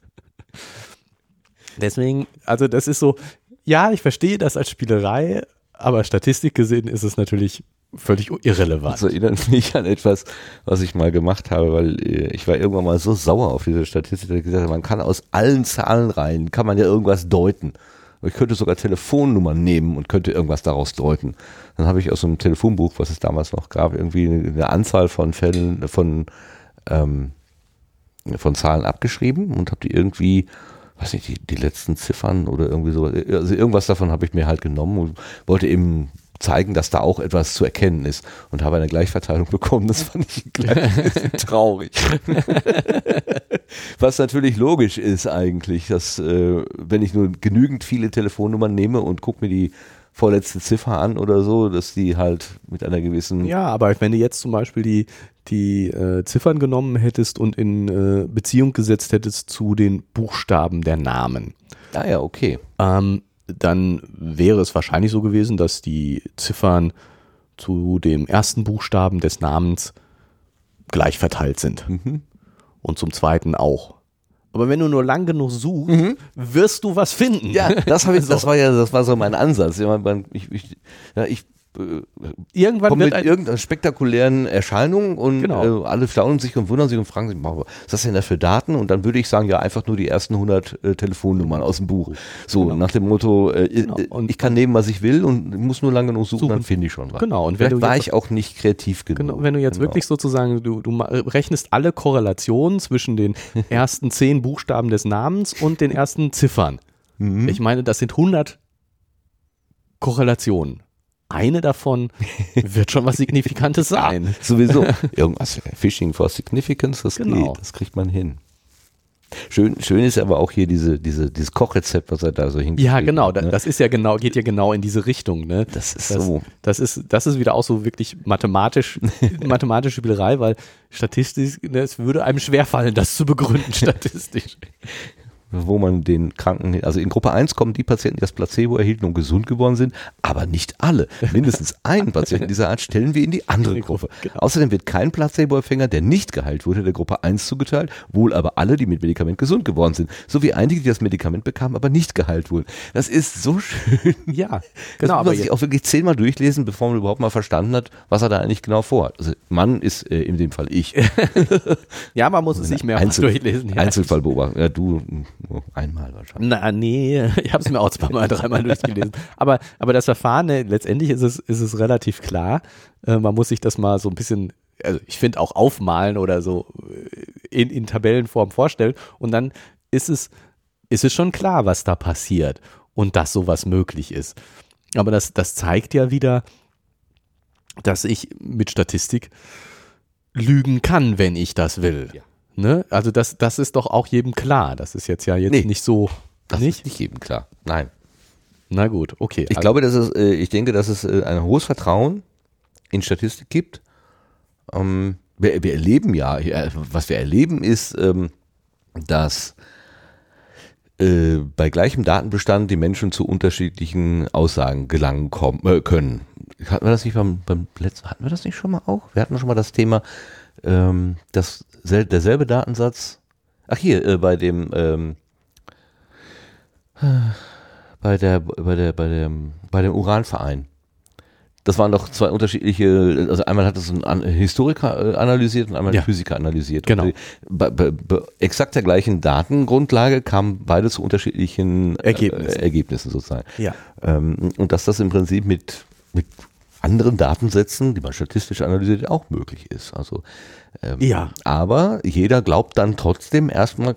Deswegen, also das ist so, ja, ich verstehe das als Spielerei, aber Statistik gesehen ist es natürlich völlig irrelevant. Das erinnert mich an etwas, was ich mal gemacht habe, weil äh, ich war irgendwann mal so sauer auf diese Statistik, dass ich gesagt habe, man kann aus allen Zahlenreihen, kann man ja irgendwas deuten. Ich könnte sogar Telefonnummern nehmen und könnte irgendwas daraus deuten. Dann habe ich aus einem Telefonbuch, was es damals noch gab, irgendwie eine Anzahl von Fällen, von, ähm, von Zahlen abgeschrieben und habe die irgendwie, weiß nicht, die, die letzten Ziffern oder irgendwie so, also irgendwas davon habe ich mir halt genommen und wollte eben zeigen, dass da auch etwas zu erkennen ist und habe eine Gleichverteilung [laughs] bekommen. Das fand ich gleich [laughs] traurig. Was natürlich logisch ist eigentlich, dass äh, wenn ich nur genügend viele Telefonnummern nehme und gucke mir die vorletzte Ziffer an oder so, dass die halt mit einer gewissen Ja, aber wenn du jetzt zum Beispiel die, die äh, Ziffern genommen hättest und in äh, Beziehung gesetzt hättest zu den Buchstaben der Namen, Ah ja, okay. ähm, dann wäre es wahrscheinlich so gewesen, dass die Ziffern zu dem ersten Buchstaben des Namens gleich verteilt sind. Mhm. Und zum zweiten auch. Aber wenn du nur lang genug suchst, wirst du was finden. Mhm. Ja, das ich, [laughs] das war ja, das war so mein Ansatz. Ja, ich, ich, ja, ich äh, Irgendwann komme wird mit ein, irgendeiner spektakulären Erscheinung und Genau. äh, alle staunen sich und wundern sich und fragen sich, was ist das denn da für Daten? Und dann würde ich sagen, ja, einfach nur die ersten 100 äh, Telefonnummern aus dem Buch. So, Genau. nach dem Motto, äh, Genau. äh, Und- ich kann nehmen, was ich will und muss nur lange genug suchen, Suchen. dann finde ich schon was. Genau, und Vielleicht war ich auch nicht kreativ genug. Genau, wenn du jetzt Genau. wirklich sozusagen, du, du ma- rechnest alle Korrelationen zwischen den [laughs] ersten zehn Buchstaben des Namens und den ersten Ziffern. Mhm. Ich meine, das sind 100 Korrelationen. Eine davon wird schon was Signifikantes [laughs] sein. Ja, sowieso. [laughs] Irgendwas, Phishing for Significance, das Genau. geht, das kriegt man hin. Schön, schön ist aber auch hier diese, diese, dieses Kochrezept, was er da so hingeschrieben Ja, genau. hat, ne? Das ist ja genau, geht ja genau in diese Richtung. Ne? Das ist das, so. Das ist, das ist wieder auch so wirklich mathematisch, [laughs] mathematische Spielerei, weil statistisch, ne, es würde einem schwerfallen, das zu begründen statistisch. Wo man den Kranken, also in Gruppe 1 kommen die Patienten, die das Placebo erhielten und gesund geworden sind, aber nicht alle. Mindestens [laughs] einen Patienten dieser Art stellen wir in die andere Gruppe. Genau. Außerdem wird kein Placebo-Empfänger, der nicht geheilt wurde, der Gruppe 1 zugeteilt, wohl aber alle, die mit Medikament gesund geworden sind, sowie einige, die das Medikament bekamen, aber nicht geheilt wurden. Das ist so schön. [laughs] Ja, Das genau. muss Aber man sich auch wirklich zehnmal durchlesen, bevor man überhaupt mal verstanden hat, was er da eigentlich genau vorhat. Also Mann ist äh, in dem Fall ich. [laughs] ja, man muss es nicht mehr Einzel- durchlesen. Ja. Einzelfall beobachten. Ja, du nur einmal wahrscheinlich. Na, nee, [laughs] ich habe es mir auch zweimal, dreimal durchgelesen. Aber, aber das Verfahren, ne, letztendlich ist es, ist es relativ klar. Äh, man muss sich das mal so ein bisschen, also ich finde auch aufmalen oder so äh, in, in Tabellenform vorstellen. Und dann ist es, ist es schon klar, was da passiert und dass sowas möglich ist. Aber das, das zeigt ja wieder, dass ich mit Statistik lügen kann, wenn ich das will. Ja. Ne? Also das, das ist doch auch jedem klar. Das ist jetzt ja jetzt Nee, nicht so. Das nicht? ist nicht jedem klar. Nein. Na gut, okay. Ich glaube, dass es, äh, ich denke, dass es äh, ein hohes Vertrauen in Statistik gibt. Ähm, wir, wir erleben ja, äh, was wir erleben ist, ähm, dass bei gleichem Datenbestand die Menschen zu unterschiedlichen Aussagen gelangen kommen, äh, können. Hatten wir das nicht beim, beim letzten, hatten wir das nicht schon mal auch? Wir hatten schon mal das Thema, ähm, dass sel derselbe Datensatz, ach hier, äh, bei dem, ähm, bei der, bei der, bei dem, bei dem Uranverein. Das waren doch zwei unterschiedliche, also einmal hat das ein Historiker äh, analysiert und einmal Ja. ein Physiker analysiert. Genau. Die- Bei, bei, bei exakt der gleichen Datengrundlage kamen beide zu unterschiedlichen äh, Ergebnissen. Ergebnissen sozusagen. Ja. Ähm, und dass das im Prinzip mit, mit anderen Datensätzen, die man statistisch analysiert, auch möglich ist. Also, ähm, Ja. Aber jeder glaubt dann trotzdem erstmal,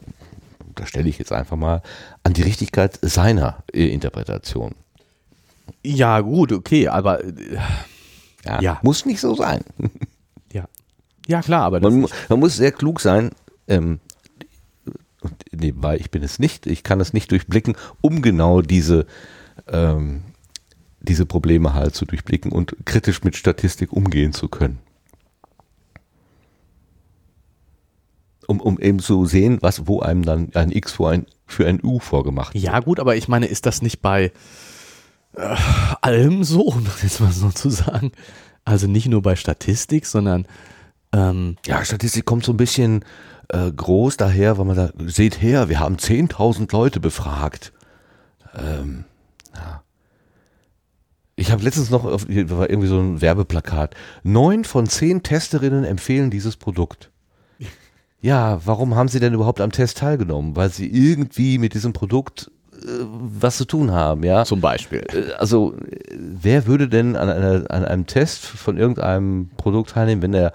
da stelle ich jetzt einfach mal, an die Richtigkeit seiner äh, Interpretation. Ja, gut, okay, aber äh, Ja, Ja. Muss nicht so sein. ja. Ja, klar, aber das Man, man muss sehr klug sein. Ähm, und nebenbei, ich bin es nicht, ich kann es nicht durchblicken, um genau diese, ähm, diese Probleme halt zu durchblicken und kritisch mit Statistik umgehen zu können. Um, um eben zu sehen, was, wo einem dann ein X für ein, für ein U vorgemacht wird. Ja, gut, aber ich meine, ist das nicht bei äh, allem so, um das jetzt mal so zu sagen? Also nicht nur bei Statistik, sondern ähm, Ja, Statistik kommt so ein bisschen äh, groß daher, weil man da seht her, wir haben 10.000 Leute befragt. Ähm, ja. Ich habe letztens noch, auf, hier war irgendwie so ein Werbeplakat. Neun von zehn Testerinnen empfehlen dieses Produkt. [laughs] Ja, warum haben sie denn überhaupt am Test teilgenommen? Weil sie irgendwie mit diesem Produkt äh, was zu tun haben, ja. zum Beispiel. Äh, Also, äh, wer würde denn an, einer, an einem Test von irgendeinem Produkt teilnehmen, wenn er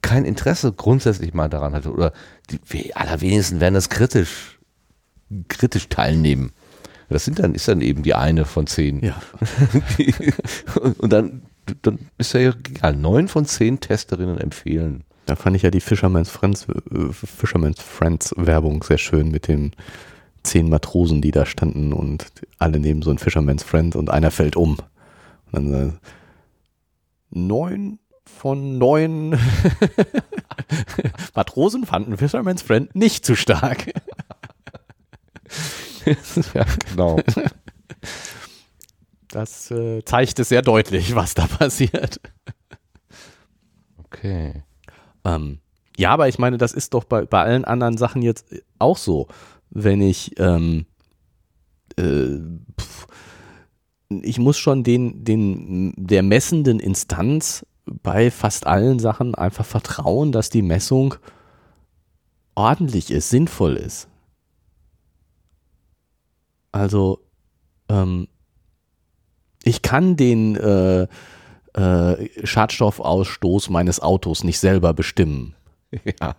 kein Interesse grundsätzlich mal daran hatte? Oder die we- allerwenigsten werden das kritisch, kritisch teilnehmen. Das sind dann, ist dann eben die eine von zehn. Ja. Die- [laughs] und, dann, dann ist ja egal. Neun von zehn Testerinnen empfehlen. Da fand ich ja die Fisherman's Friends, äh, Fisherman's Friends Werbung sehr schön mit den zehn Matrosen, die da standen und alle neben so ein Fisherman's Friend und einer fällt um. Und dann äh, neun von neun [laughs] Matrosen fanden Fisherman's Friend nicht zu stark. [laughs] ja, genau. Das äh, zeigt es sehr deutlich, was da passiert. Okay. Ähm, ja, aber ich meine, das ist doch bei, bei allen anderen Sachen jetzt auch so. Wenn ich, ähm, äh, pf, ich muss schon den, den, der messenden Instanz bei fast allen Sachen einfach vertrauen, dass die Messung ordentlich ist, sinnvoll ist. Also, ähm, ich kann den äh, äh, Schadstoffausstoß meines Autos nicht selber bestimmen. [laughs] Ja.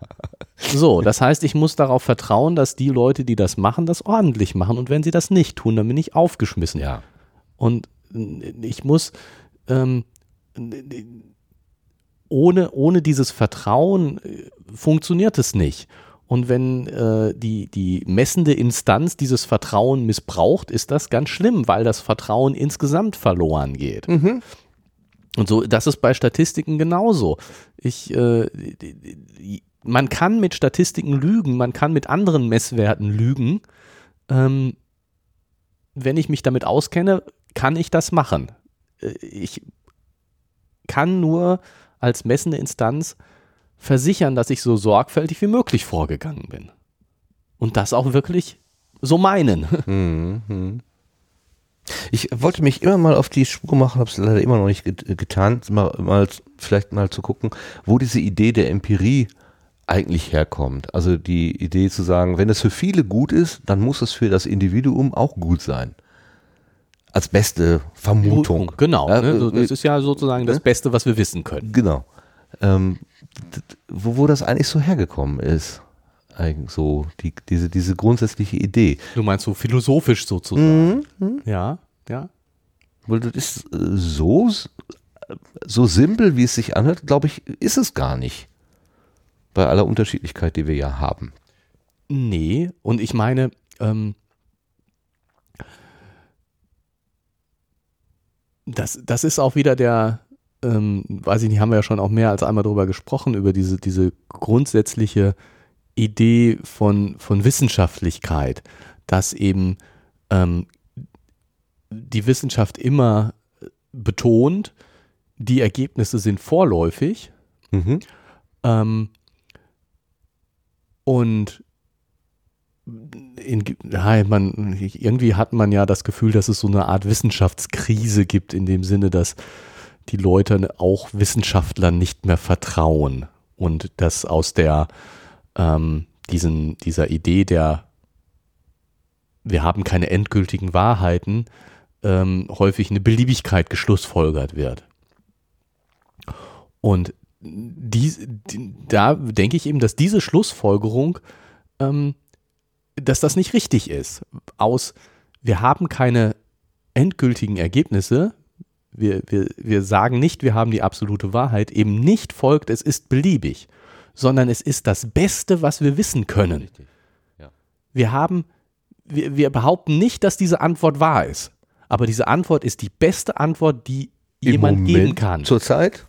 So, das heißt, ich muss darauf vertrauen, dass die Leute, die das machen, das ordentlich machen. Und wenn sie das nicht tun, dann bin ich aufgeschmissen. Ja. Und ich muss ähm, ohne, ohne dieses Vertrauen äh, funktioniert es nicht. Und wenn äh, die, die messende Instanz dieses Vertrauen missbraucht, ist das ganz schlimm, weil das Vertrauen insgesamt verloren geht. Mhm. Und so, das ist bei Statistiken genauso. Ich, äh, man kann mit Statistiken lügen, man kann mit anderen Messwerten lügen. Ähm, wenn ich mich damit auskenne, kann ich das machen. Äh, ich kann nur als messende Instanz versichern, dass ich so sorgfältig wie möglich vorgegangen bin. Und das auch wirklich so meinen. [laughs] Mhm. Ich wollte mich immer mal auf die Spur machen, habe es leider immer noch nicht getan, mal, mal, vielleicht mal zu gucken, wo diese Idee der Empirie eigentlich herkommt. Also die Idee zu sagen, wenn es für viele gut ist, dann muss es für das Individuum auch gut sein. Als beste Vermutung. Genau, ja, ne? das ist ja sozusagen ne? das Beste, was wir wissen können. Genau. Ähm, wo, wo das eigentlich so hergekommen ist. Eigentlich so, die, diese, diese grundsätzliche Idee. Du meinst so philosophisch sozusagen. Mhm. Ja, ja. Weil das ist äh, so, so simpel, wie es sich anhört, glaube ich, ist es gar nicht. Bei aller Unterschiedlichkeit, die wir ja haben. Nee, und ich meine, ähm, das, das ist auch wieder der, ähm, weiß ich nicht, haben wir ja schon auch mehr als einmal darüber gesprochen, über diese, diese grundsätzliche Idee von, von Wissenschaftlichkeit, dass eben ähm, die Wissenschaft immer betont, die Ergebnisse sind vorläufig. Mhm. Ähm, und in, ja, man, irgendwie hat man ja das Gefühl, dass es so eine Art Wissenschaftskrise gibt, in dem Sinne, dass die Leute auch Wissenschaftlern nicht mehr vertrauen und dass aus der ähm, diesen, dieser Idee der wir haben keine endgültigen Wahrheiten ähm, häufig eine Beliebigkeit geschlussfolgert wird. Und die, die, da denke ich eben, dass diese Schlussfolgerung, ähm, dass das nicht richtig ist. Aus, wir haben keine endgültigen Ergebnisse, wir, wir, wir sagen nicht, wir haben die absolute Wahrheit, eben nicht folgt, es ist beliebig, sondern es ist das Beste, was wir wissen können. Ja. Wir haben, wir, wir behaupten nicht, dass diese Antwort wahr ist, aber diese Antwort ist die beste Antwort, die Im jemand Moment geben kann. Zurzeit?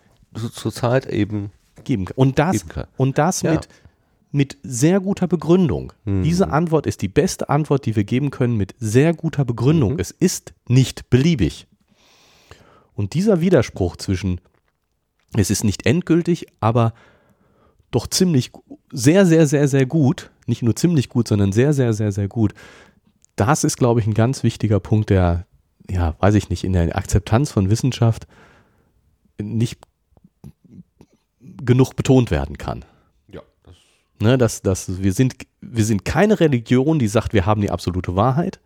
Zurzeit eben geben kann. Und das, kann. Und das ja. mit, mit sehr guter Begründung. Mhm. Diese Antwort ist die beste Antwort, die wir geben können, mit sehr guter Begründung. Mhm. Es ist nicht beliebig. Und dieser Widerspruch zwischen, es ist nicht endgültig, aber doch ziemlich, sehr, sehr, sehr, sehr gut, nicht nur ziemlich gut, sondern sehr, sehr, sehr, sehr gut, das ist, glaube ich, ein ganz wichtiger Punkt, der, ja, weiß ich nicht, in der Akzeptanz von Wissenschaft nicht genug betont werden kann. Ja. Das ne, dass, dass wir, sind, wir sind keine Religion, die sagt, wir haben die absolute Wahrheit,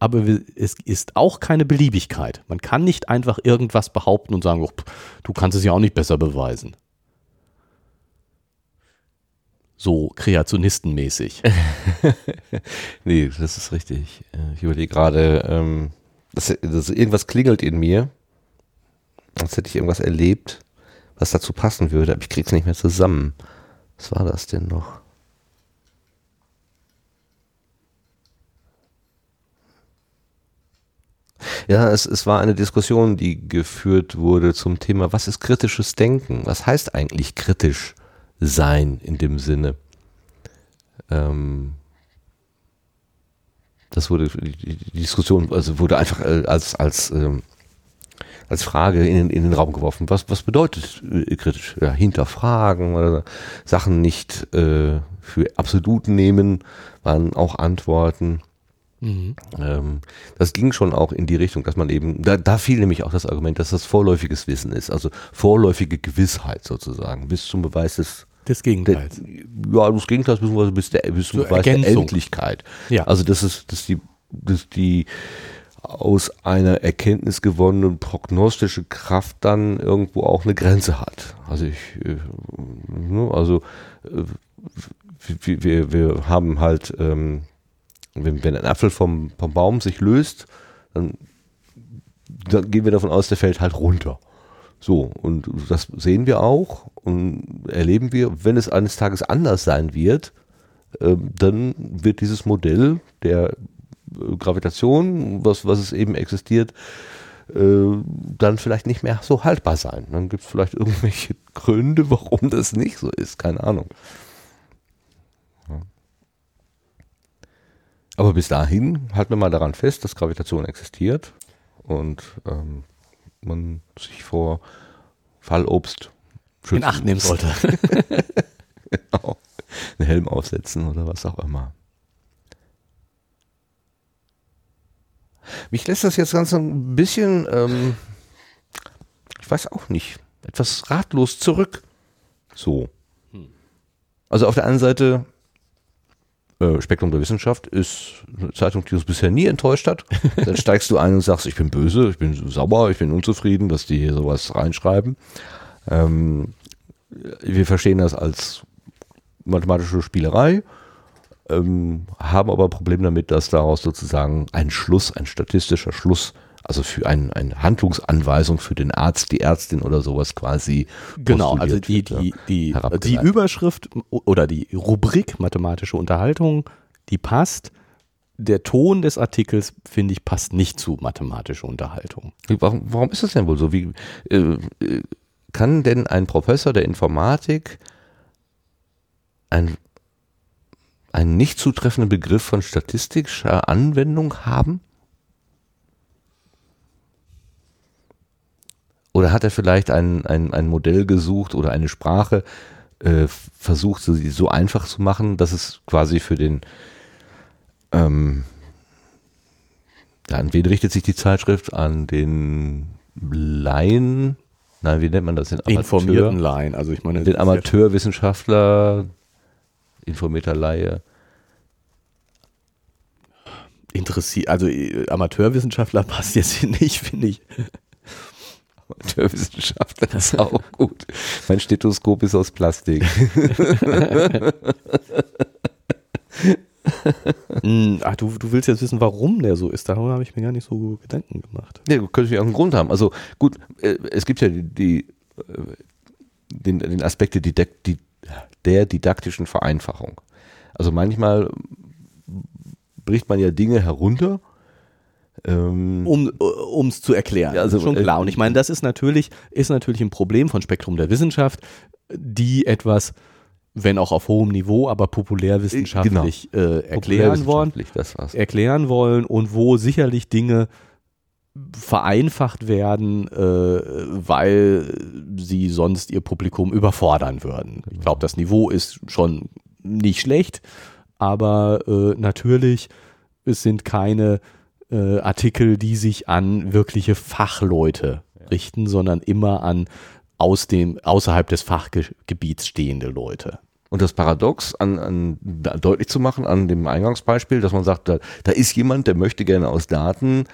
aber es ist auch keine Beliebigkeit. Man kann nicht einfach irgendwas behaupten und sagen, oh, du kannst es ja auch nicht besser beweisen. So kreationistenmäßig. [laughs] nee, das ist richtig. Äh, ich überlege gerade, ähm, dass, dass irgendwas klingelt in mir, als hätte ich irgendwas erlebt, was dazu passen würde, aber ich krieg's nicht mehr zusammen. Was war das denn noch? Ja, es, es war eine Diskussion, die geführt wurde zum Thema, was ist kritisches Denken? Was heißt eigentlich kritisch sein in dem Sinne? Ähm, das wurde, die, Diskussion also wurde einfach äh, als, als, ähm, als Frage in, in den Raum geworfen. Was, was bedeutet äh, kritisch? Ja, hinterfragen oder Sachen nicht äh, für absolut nehmen, waren auch Antworten. Mhm. Ähm, das ging schon auch in die Richtung, dass man eben, da, da fiel nämlich auch das Argument, dass das vorläufiges Wissen ist, also vorläufige Gewissheit sozusagen, bis zum Beweis des des Gegenteils. Der, ja, des Gegenteils beziehungsweise bis, der, bis zum Beweis Ergänzung. der Endlichkeit. Ja. Also das ist, das ist die, das ist die aus einer Erkenntnis gewonnene prognostische Kraft dann irgendwo auch eine Grenze hat. Also ich, äh, ne, also äh, wir, wir, wir haben halt ähm, wenn, wenn ein Apfel vom, vom Baum sich löst, dann dann gehen wir davon aus, der fällt halt runter. So, und das sehen wir auch und erleben wir, wenn es eines Tages anders sein wird, äh, dann wird dieses Modell der äh, Gravitation, was, was es eben existiert, äh, dann vielleicht nicht mehr so haltbar sein. Dann gibt es vielleicht irgendwelche Gründe, warum das nicht so ist, keine Ahnung. Aber bis dahin halten wir mal daran fest, dass Gravitation existiert und ähm, man sich vor Fallobst in Acht nehmen sollte. [laughs] genau. Einen Helm aufsetzen oder was auch immer. Mich lässt das jetzt ganz ein bisschen, ähm, ich weiß auch nicht, etwas ratlos zurück. So. Also auf der einen Seite, äh, Spektrum der Wissenschaft ist eine Zeitung, die uns bisher nie enttäuscht hat. [laughs] Dann steigst du ein und sagst, ich bin böse, ich bin sauer, ich bin unzufrieden, dass die hier sowas reinschreiben. Ähm, wir verstehen das als mathematische Spielerei ähm, haben aber Probleme damit, dass daraus sozusagen ein Schluss, ein statistischer Schluss, also für ein, eine Handlungsanweisung für den Arzt, die Ärztin oder sowas quasi. Genau, also die, die, die, die Überschrift oder die Rubrik mathematische Unterhaltung, die passt. Der Ton des Artikels, finde ich, passt nicht zu mathematische Unterhaltung. Warum, warum ist das denn wohl so? Wie, äh, kann denn ein Professor der Informatik ein einen nicht zutreffenden Begriff von statistischer Anwendung haben? Oder hat er vielleicht ein, ein, ein Modell gesucht oder eine Sprache äh, versucht, sie so einfach zu machen, dass es quasi für den, ähm, an wen richtet sich die Zeitschrift? An den Laien? Nein, wie nennt man das? Den Amateur, Informierten Laien. Also ich meine, den Amateurwissenschaftler, informierter Laie. Interessiert, also äh, Amateurwissenschaftler [laughs] passt jetzt hier nicht, finde ich. Amateurwissenschaftler ist [laughs] auch gut. Mein Stethoskop ist aus Plastik. hm, ach, du, du willst jetzt wissen, warum der so ist. Darüber habe ich mir gar nicht so Gedanken gemacht. Nee, könnte ja auch einen Grund haben. Also gut, äh, es gibt ja die, die äh, den, den Aspekt der, die, der didaktischen Vereinfachung. Also manchmal bricht man ja Dinge herunter. Ähm, um es zu erklären. Ja, also, schon klar. Und ich meine, das ist natürlich, ist natürlich ein Problem von Spektrum der Wissenschaft, die etwas, wenn auch auf hohem Niveau, aber populärwissenschaftlich genau. äh, erklären wollen. Erklären wollen und wo sicherlich Dinge vereinfacht werden, äh, weil sie sonst ihr Publikum überfordern würden. Ich glaube, das Niveau ist schon nicht schlecht, aber äh, natürlich es sind keine äh, Artikel, die sich an wirkliche Fachleute richten, sondern immer an aus dem außerhalb des Fachgebiets stehende Leute. Und das Paradox an, an deutlich zu machen an dem Eingangsbeispiel, dass man sagt, da, da ist jemand, der möchte gerne aus Daten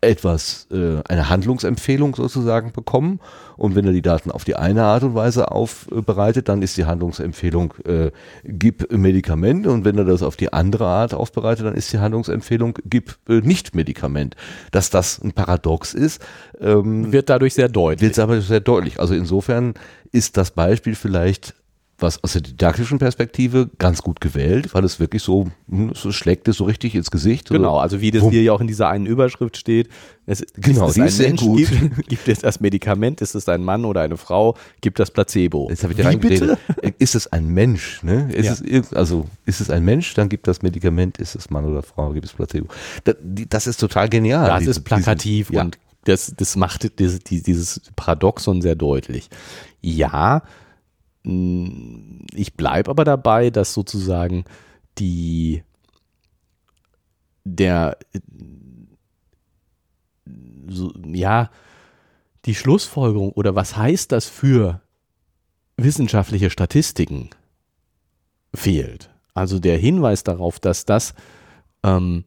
etwas, äh, eine Handlungsempfehlung sozusagen bekommen. Und wenn er die Daten auf die eine Art und Weise aufbereitet, dann ist die Handlungsempfehlung, äh, gib Medikament. Und wenn er das auf die andere Art aufbereitet, dann ist die Handlungsempfehlung, gib äh, nicht Medikament. Dass das ein Paradox ist, ähm, wird dadurch sehr deutlich. Wird dadurch sehr deutlich. Also insofern ist das Beispiel vielleicht was aus der didaktischen Perspektive ganz gut gewählt, weil es wirklich so, hm, so schlägt es so richtig ins Gesicht. Genau, also wie das hier ja auch in dieser einen Überschrift steht. Es, genau, die ist sehr Mensch gut. Gibt, [laughs] gibt, es das Medikament, ist es ein Mann oder eine Frau, gibt das Placebo. Jetzt habe ich wie bitte? Ist es ein Mensch? Ne? Ist ja. es, also ist es ein Mensch, dann gibt das Medikament, ist es Mann oder Frau, gibt es Placebo. Das, das ist total genial. Das diese, ist plakativ diesen, und das, das macht dieses, dieses Paradoxon sehr deutlich. Ja, ich bleibe aber dabei, dass sozusagen die der so, ja die Schlussfolgerung oder was heißt das für wissenschaftliche Statistiken fehlt. Also der Hinweis darauf, dass das ähm,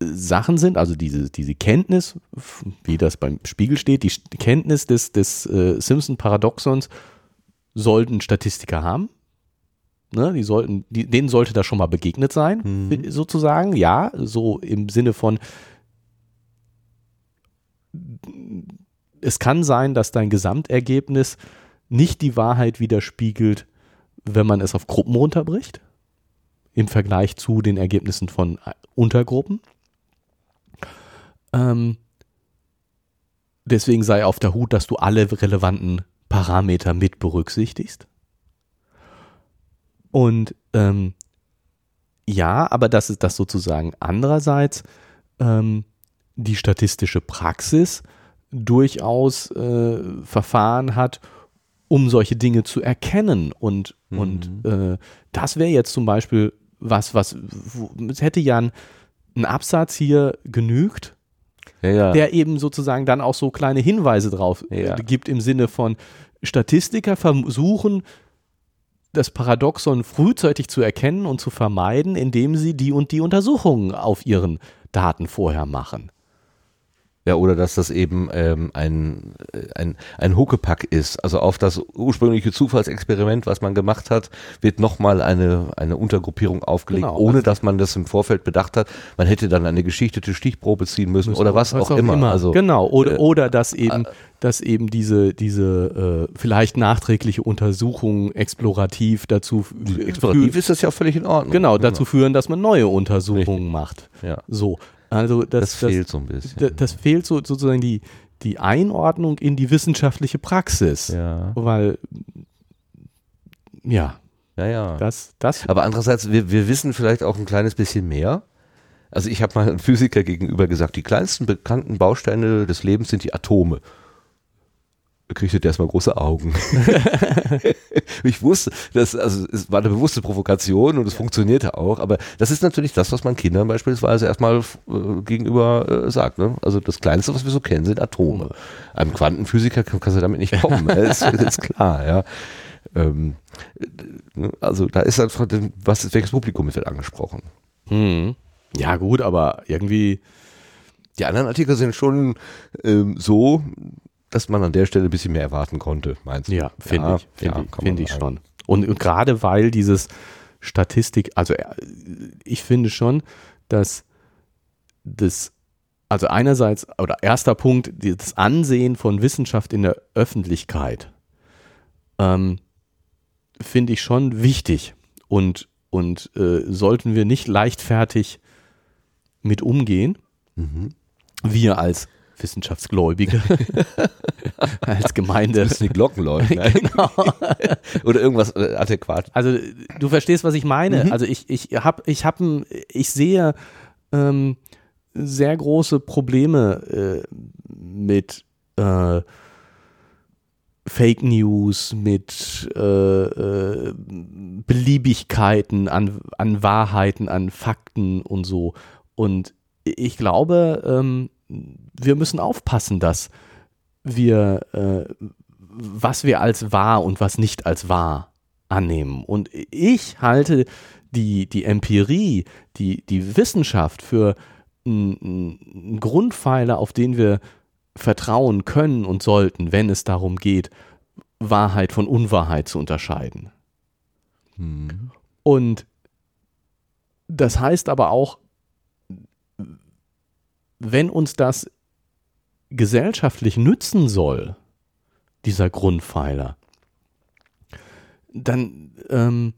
Sachen sind, also diese, diese Kenntnis, wie das beim Spiegel steht, die Kenntnis des, des äh, Simpson-Paradoxons sollten Statistiker haben. Ne, die sollten, die, denen sollte das schon mal begegnet sein, mhm. sozusagen. Ja, so im Sinne von, es kann sein, dass dein Gesamtergebnis nicht die Wahrheit widerspiegelt, wenn man es auf Gruppen runterbricht, im Vergleich zu den Ergebnissen von äh, Untergruppen. Ähm, deswegen sei auf der Hut, dass du alle relevanten Parameter mit berücksichtigst. Und ähm, ja, aber das ist das sozusagen andererseits ähm, die statistische Praxis durchaus äh, Verfahren hat, um solche Dinge zu erkennen. Und, mhm. und äh, das wäre jetzt zum Beispiel was, was, es hätte ja ein, ein Absatz hier genügt, ja, der eben sozusagen dann auch so kleine Hinweise drauf ja. gibt im Sinne von Statistiker versuchen, das Paradoxon frühzeitig zu erkennen und zu vermeiden, indem sie die und die Untersuchungen auf ihren Daten vorher machen. Ja, oder dass das eben ähm, ein, äh, ein, ein Huckepack ist. Also auf das ursprüngliche Zufallsexperiment, was man gemacht hat, wird nochmal eine, eine Untergruppierung aufgelegt, genau, ohne also dass man das im Vorfeld bedacht hat. Man hätte dann eine geschichtete Stichprobe ziehen müssen, müssen oder was, auch, auch, immer. immer. Also, genau, oder, äh, oder dass eben, äh, dass eben diese, diese äh, vielleicht nachträgliche Untersuchung explorativ dazu Explorativ ist das ja völlig in Ordnung. Genau, dazu führen, dass man neue Untersuchungen Richtig. macht. Ja. So. Also das, das fehlt das, so ein bisschen. Das, das, fehlt so sozusagen die, die Einordnung in die wissenschaftliche Praxis. Ja. Weil, ja. Ja, ja. Das, das Aber andererseits, wir, wir wissen vielleicht auch ein kleines bisschen mehr. Also ich habe mal einem Physiker gegenüber gesagt, die kleinsten bekannten Bausteine des Lebens sind die Atome kriegte erstmal große Augen. [laughs] ich wusste, das, also es war eine bewusste Provokation und es ja. funktionierte auch, aber das ist natürlich das, was man Kindern beispielsweise erstmal äh, gegenüber äh, sagt. Ne? Also das Kleinste, was wir so kennen, sind Atome. Einem Quantenphysiker kann, kannst du damit nicht kommen, ne? ist, [laughs] ist klar, ja. Ähm, äh, also da ist einfach, was welches Publikum wird angesprochen. Hm. Ja gut, aber irgendwie die anderen Artikel sind schon ähm, so, dass man an der Stelle ein bisschen mehr erwarten konnte, meinst du? Ja, finde ja, ich, finde ja, ich, find ich schon. Und, und gerade weil dieses Statistik, also äh, ich finde schon, dass das, also einerseits, oder erster Punkt, das Ansehen von Wissenschaft in der Öffentlichkeit, ähm, finde ich schon wichtig und, und äh, sollten wir nicht leichtfertig mit umgehen. Mhm. Wir als Wissenschaftsgläubige [laughs] als Gemeinde. Das die Glocken läuten. [laughs] Ne? genau. Oder irgendwas äh, adäquat. Also du verstehst, was ich meine. Mhm. Also ich, ich habe, ich habe, ich sehe ähm, sehr große Probleme äh, mit äh, Fake News, mit äh, äh, Beliebigkeiten an, an Wahrheiten, an Fakten und so. Und ich glaube, ähm, wir müssen aufpassen, dass wir, äh, was wir als wahr und was nicht als wahr annehmen. Und ich halte die, die Empirie, die, die Wissenschaft für einen Grundpfeiler, auf den wir vertrauen können und sollten, wenn es darum geht, Wahrheit von Unwahrheit zu unterscheiden. Hm. Und das heißt aber auch, wenn uns das gesellschaftlich nützen soll, dieser Grundpfeiler, dann ähm,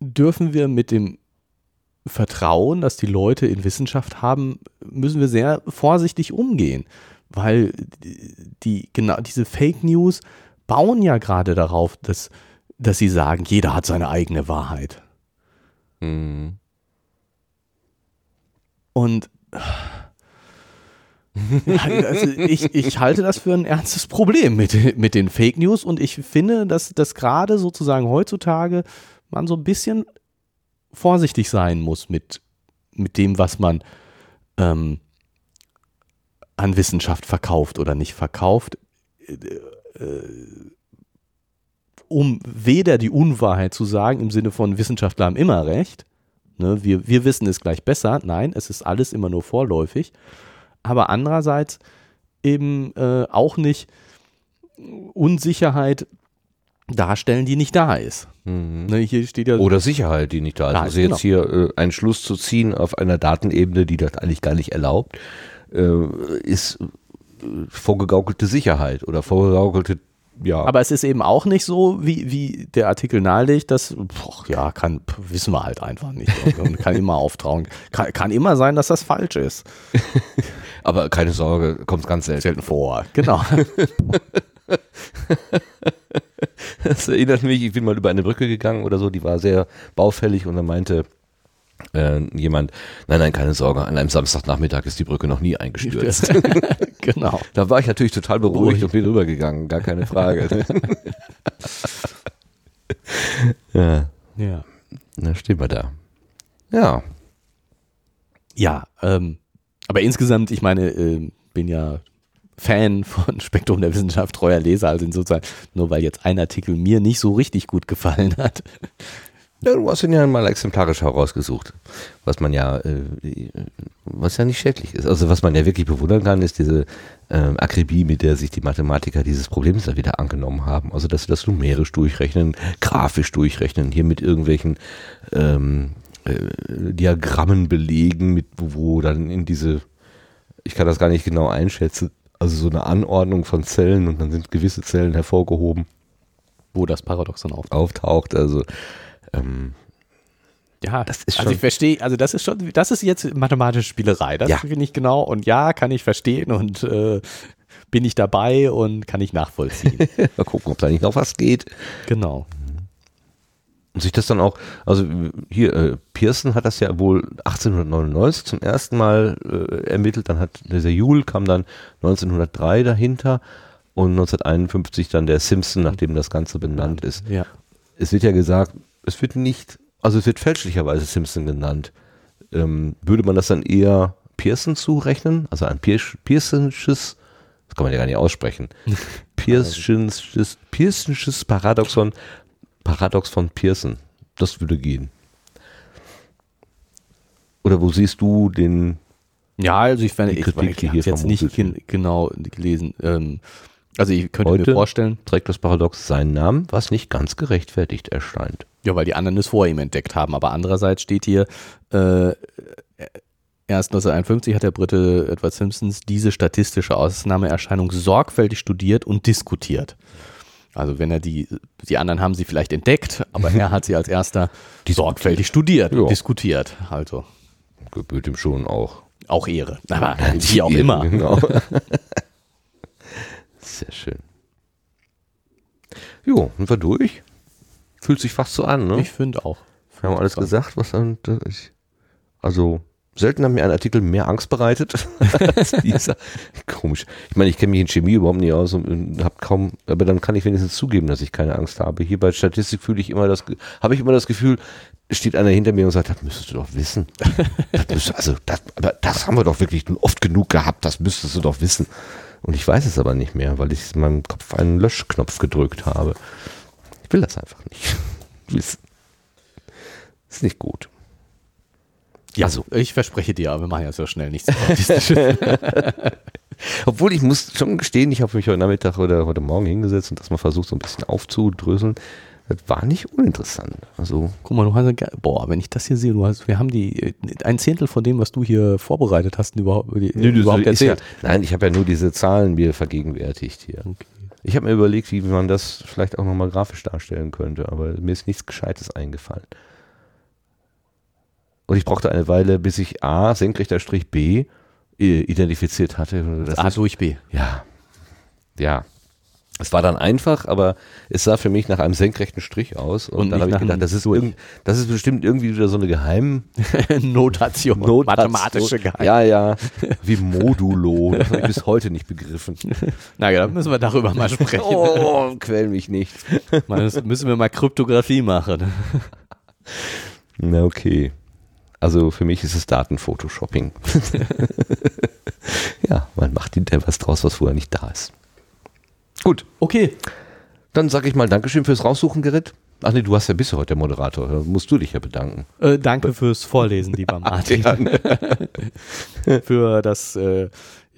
dürfen wir mit dem Vertrauen, das die Leute in Wissenschaft haben, müssen wir sehr vorsichtig umgehen, weil die genau diese Fake News bauen ja gerade darauf, dass dass sie sagen, jeder hat seine eigene Wahrheit. Mhm. Und also ich, ich halte das für ein ernstes Problem mit, mit den Fake News und ich finde, dass, dass gerade sozusagen heutzutage man so ein bisschen vorsichtig sein muss mit, mit dem, was man ähm, an Wissenschaft verkauft oder nicht verkauft, äh, äh, um weder die Unwahrheit zu sagen im Sinne von Wissenschaftler haben immer recht, Ne? Wir, wir wissen es gleich besser. Nein, es ist alles immer nur vorläufig. Aber andererseits eben äh, auch nicht Unsicherheit darstellen, die nicht da ist. Mhm. Ne, hier steht ja Oder Sicherheit, die nicht da ist. Da also jetzt genau. hier äh, einen Schluss zu ziehen auf einer Datenebene, die das eigentlich gar nicht erlaubt, äh, ist vorgegaukelte Sicherheit oder vorgegaukelte ja. Aber es ist eben auch nicht so, wie, wie der Artikel nahelegt, dass, boah, ja, kann, wissen wir halt einfach nicht. [laughs] Und kann immer auftrauen. Kann, kann immer sein, dass das falsch ist. [laughs] Aber keine Sorge, kommt ganz selten. Selten vor, genau. [laughs] das erinnert mich, ich bin mal über eine Brücke gegangen oder so, die war sehr baufällig und dann meinte äh, jemand, nein, nein, keine Sorge, an einem Samstagnachmittag ist die Brücke noch nie eingestürzt. [laughs] genau. [laughs] Da war ich natürlich total beruhigt und bin rübergegangen, gar keine Frage. [laughs] ja. Ja. Na, stehen wir da. Ja. Ja, ähm, aber insgesamt, ich meine, äh, bin ja Fan von Spektrum der Wissenschaft, treuer Leser, also insofern, nur weil jetzt ein Artikel mir nicht so richtig gut gefallen hat, Ja, du hast ihn ja mal exemplarisch herausgesucht, was man ja, äh, was ja nicht schädlich ist. Also was man ja wirklich bewundern kann, ist diese ähm, Akribie, mit der sich die Mathematiker dieses Problems da wieder angenommen haben. Also dass sie das numerisch durchrechnen, grafisch durchrechnen, hier mit irgendwelchen ähm, äh, Diagrammen belegen, mit wo dann in diese, ich kann das gar nicht genau einschätzen, also so eine Anordnung von Zellen und dann sind gewisse Zellen hervorgehoben, wo das Paradoxon auftaucht. auftaucht. Also ähm, Ja, Das ist also schon- ich verstehe, also das ist schon, das ist jetzt mathematische Spielerei, das Ja. finde ich genau und ja, kann ich verstehen und äh, bin ich dabei und kann ich nachvollziehen. [laughs] mal gucken, ob da nicht noch was geht. genau. Und sich das dann auch, also hier, äh, Pearson hat das ja wohl 1899 zum ersten Mal äh, ermittelt, dann hat dieser Joule kam dann 1903 dahinter und 1951 dann der Simpson, nachdem das Ganze benannt ist. Ja. Es wird ja gesagt, es wird nicht, also es wird fälschlicherweise Simpson genannt. Ähm, würde man das dann eher Pearson zurechnen, also ein Pearsonsches, das kann man ja gar nicht aussprechen, [laughs] Pearsonsches, Pearsonsches Paradoxon, Paradox von Pearson, das würde gehen. Oder wo siehst du den, Ja, also ich fände, ich, ich die habe hier jetzt nicht gen genau gelesen. Ähm, also ich könnte Heute? mir vorstellen, trägt das Paradox seinen Namen, was nicht ganz gerechtfertigt erscheint. ja, weil die anderen es vor ihm entdeckt haben, aber andererseits steht hier, äh, erst 1951 hat der Brite Edward Simpsons diese statistische Ausnahmeerscheinung sorgfältig studiert und diskutiert. Also wenn er die, die anderen haben sie vielleicht entdeckt, aber er hat sie als erster [laughs] sorgfältig studiert Ja. und diskutiert. Also Gebührt ihm schon auch. auch Ehre. Aber wie auch immer. Genau. [laughs] Sehr schön. Jo, sind wir durch? Fühlt sich fast so an, ne? Ich finde auch. Wir haben alles gesagt, was dann. ich- Also, selten hat mir ein Artikel mehr Angst bereitet [laughs] als dieser. Komisch. Ich meine, ich kenne mich in Chemie überhaupt nicht aus und, und habe kaum, aber dann kann ich wenigstens zugeben, dass ich keine Angst habe. Hier bei Statistik fühle ich immer das, habe ich immer das Gefühl, steht einer hinter mir und sagt, das müsstest du doch wissen. Das müsst, also, das, aber das haben wir doch wirklich oft genug gehabt, das müsstest du doch wissen. Und ich weiß es aber nicht mehr, weil ich in meinem Kopf einen Löschknopf gedrückt habe. Ich will das einfach nicht [laughs] wissen. Ist nicht gut. Ja, Also- ich verspreche dir, aber wir machen ja so schnell nichts. [laughs] Obwohl ich muss schon gestehen, ich habe mich heute Nachmittag oder heute Morgen hingesetzt und das mal versucht, so ein bisschen aufzudröseln. Das war nicht uninteressant. Also, Guck mal, du hast, ja boah, wenn ich das hier sehe, du hast, wir haben die, äh, ein Zehntel von dem, was du hier vorbereitet hast, überhaupt, die, überhaupt ist ja, erzählt. nein, ich habe ja nur diese Zahlen mir vergegenwärtigt hier. Okay. Ich habe mir überlegt, wie man das vielleicht auch nochmal grafisch darstellen könnte, aber mir ist nichts Gescheites eingefallen. Und ich brauchte eine Weile, bis ich A, senkrechter Strich B, identifiziert hatte. A durch B. Ja. Ja. Es war dann einfach, aber es sah für mich nach einem senkrechten Strich aus. Und, Und dann habe ich gedacht, das ist, irgend, das ist bestimmt irgendwie wieder so eine Geheim [laughs] Notation, mathematische Geheimnis. Ja, ja. Wie Modulo. [laughs] Das habe ich bis heute nicht begriffen. Na ja, dann müssen wir darüber mal sprechen. [laughs] Oh, quäl mich nicht. Das müssen wir mal Kryptographie machen. Na, okay. Also für mich ist es Datenphotoshopping. ja, man macht hinterher was draus, was vorher nicht da ist. Gut, Okay. dann sage ich mal Dankeschön fürs Raussuchen, Gerrit. Ach nee, du hast ja bist ja heute der Moderator. Da musst du dich ja bedanken. Äh, danke fürs Vorlesen, lieber [laughs] Martin. [laughs] Für das, äh,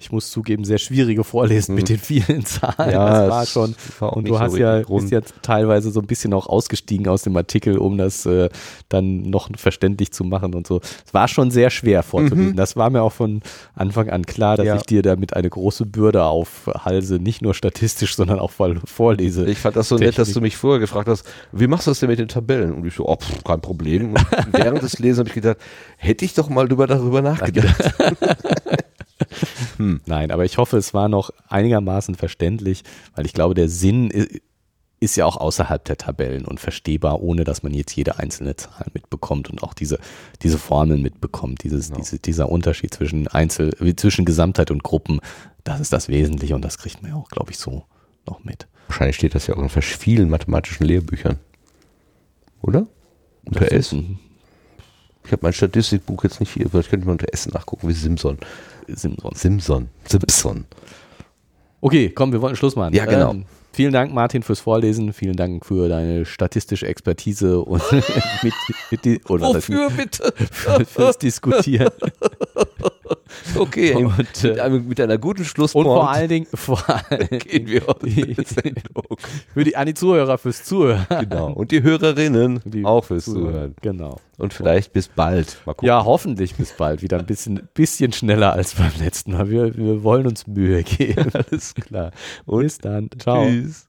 ich muss zugeben, sehr schwierige Vorlesen mit Hm. den vielen Zahlen. Ja, das war schon. war Und du so hast ja, richtig rund. bist ja teilweise so ein bisschen auch ausgestiegen aus dem Artikel, um das äh, dann noch verständlich zu machen und so. Es war schon sehr schwer vorzulesen. Das war mir auch von Anfang an klar, dass Mhm. Ja. ich dir damit eine große Bürde aufhalse, nicht nur statistisch, sondern auch vorlese. Ich fand das so nett, dass du mich vorher gefragt hast, wie machst du das denn mit den Tabellen? Und ich so, oh, pff, kein Problem. Und während des Lesens habe ich gedacht, hätte ich doch mal darüber [laughs] nachgedacht. [laughs] Nein, aber ich hoffe, es war noch einigermaßen verständlich, weil ich glaube, der Sinn ist ja auch außerhalb der Tabellen und verstehbar, ohne dass man jetzt jede einzelne Zahl mitbekommt und auch diese, diese Formeln mitbekommt. Dieses, Genau. diese, dieser Unterschied zwischen Einzel, zwischen Gesamtheit und Gruppen, das ist das Wesentliche und das kriegt man ja auch, glaube ich, so noch mit. Wahrscheinlich steht das ja auch in vielen mathematischen Lehrbüchern. Oder? Unter S. Ich habe mein Statistikbuch jetzt nicht hier, ich könnte mal unter S nachgucken, wie Simson. Simson. Simson. Simpson. Okay, komm, wir wollten Schluss machen. Ja, genau. Ähm, vielen Dank, Martin, fürs Vorlesen. Vielen Dank für deine statistische Expertise und [laughs] mit, mit die, oder was heißt, bitte? [laughs] für, fürs Diskutieren. [laughs] Okay, Und, mit, äh, einem, mit einer guten Und Schlusspunkt vor allen Dingen, vor allen [laughs] gehen wir aus [laughs] für die, an die Zuhörer fürs Zuhören. Genau. Und die Hörerinnen Die auch fürs Zuhören. Genau. Und vielleicht bis bald. Mal gucken. Ja, hoffentlich bis bald. Wieder ein bisschen, bisschen schneller als beim letzten Mal. Wir, wir wollen uns Mühe geben. [laughs] Alles klar. Und bis dann. Ciao. Tschüss.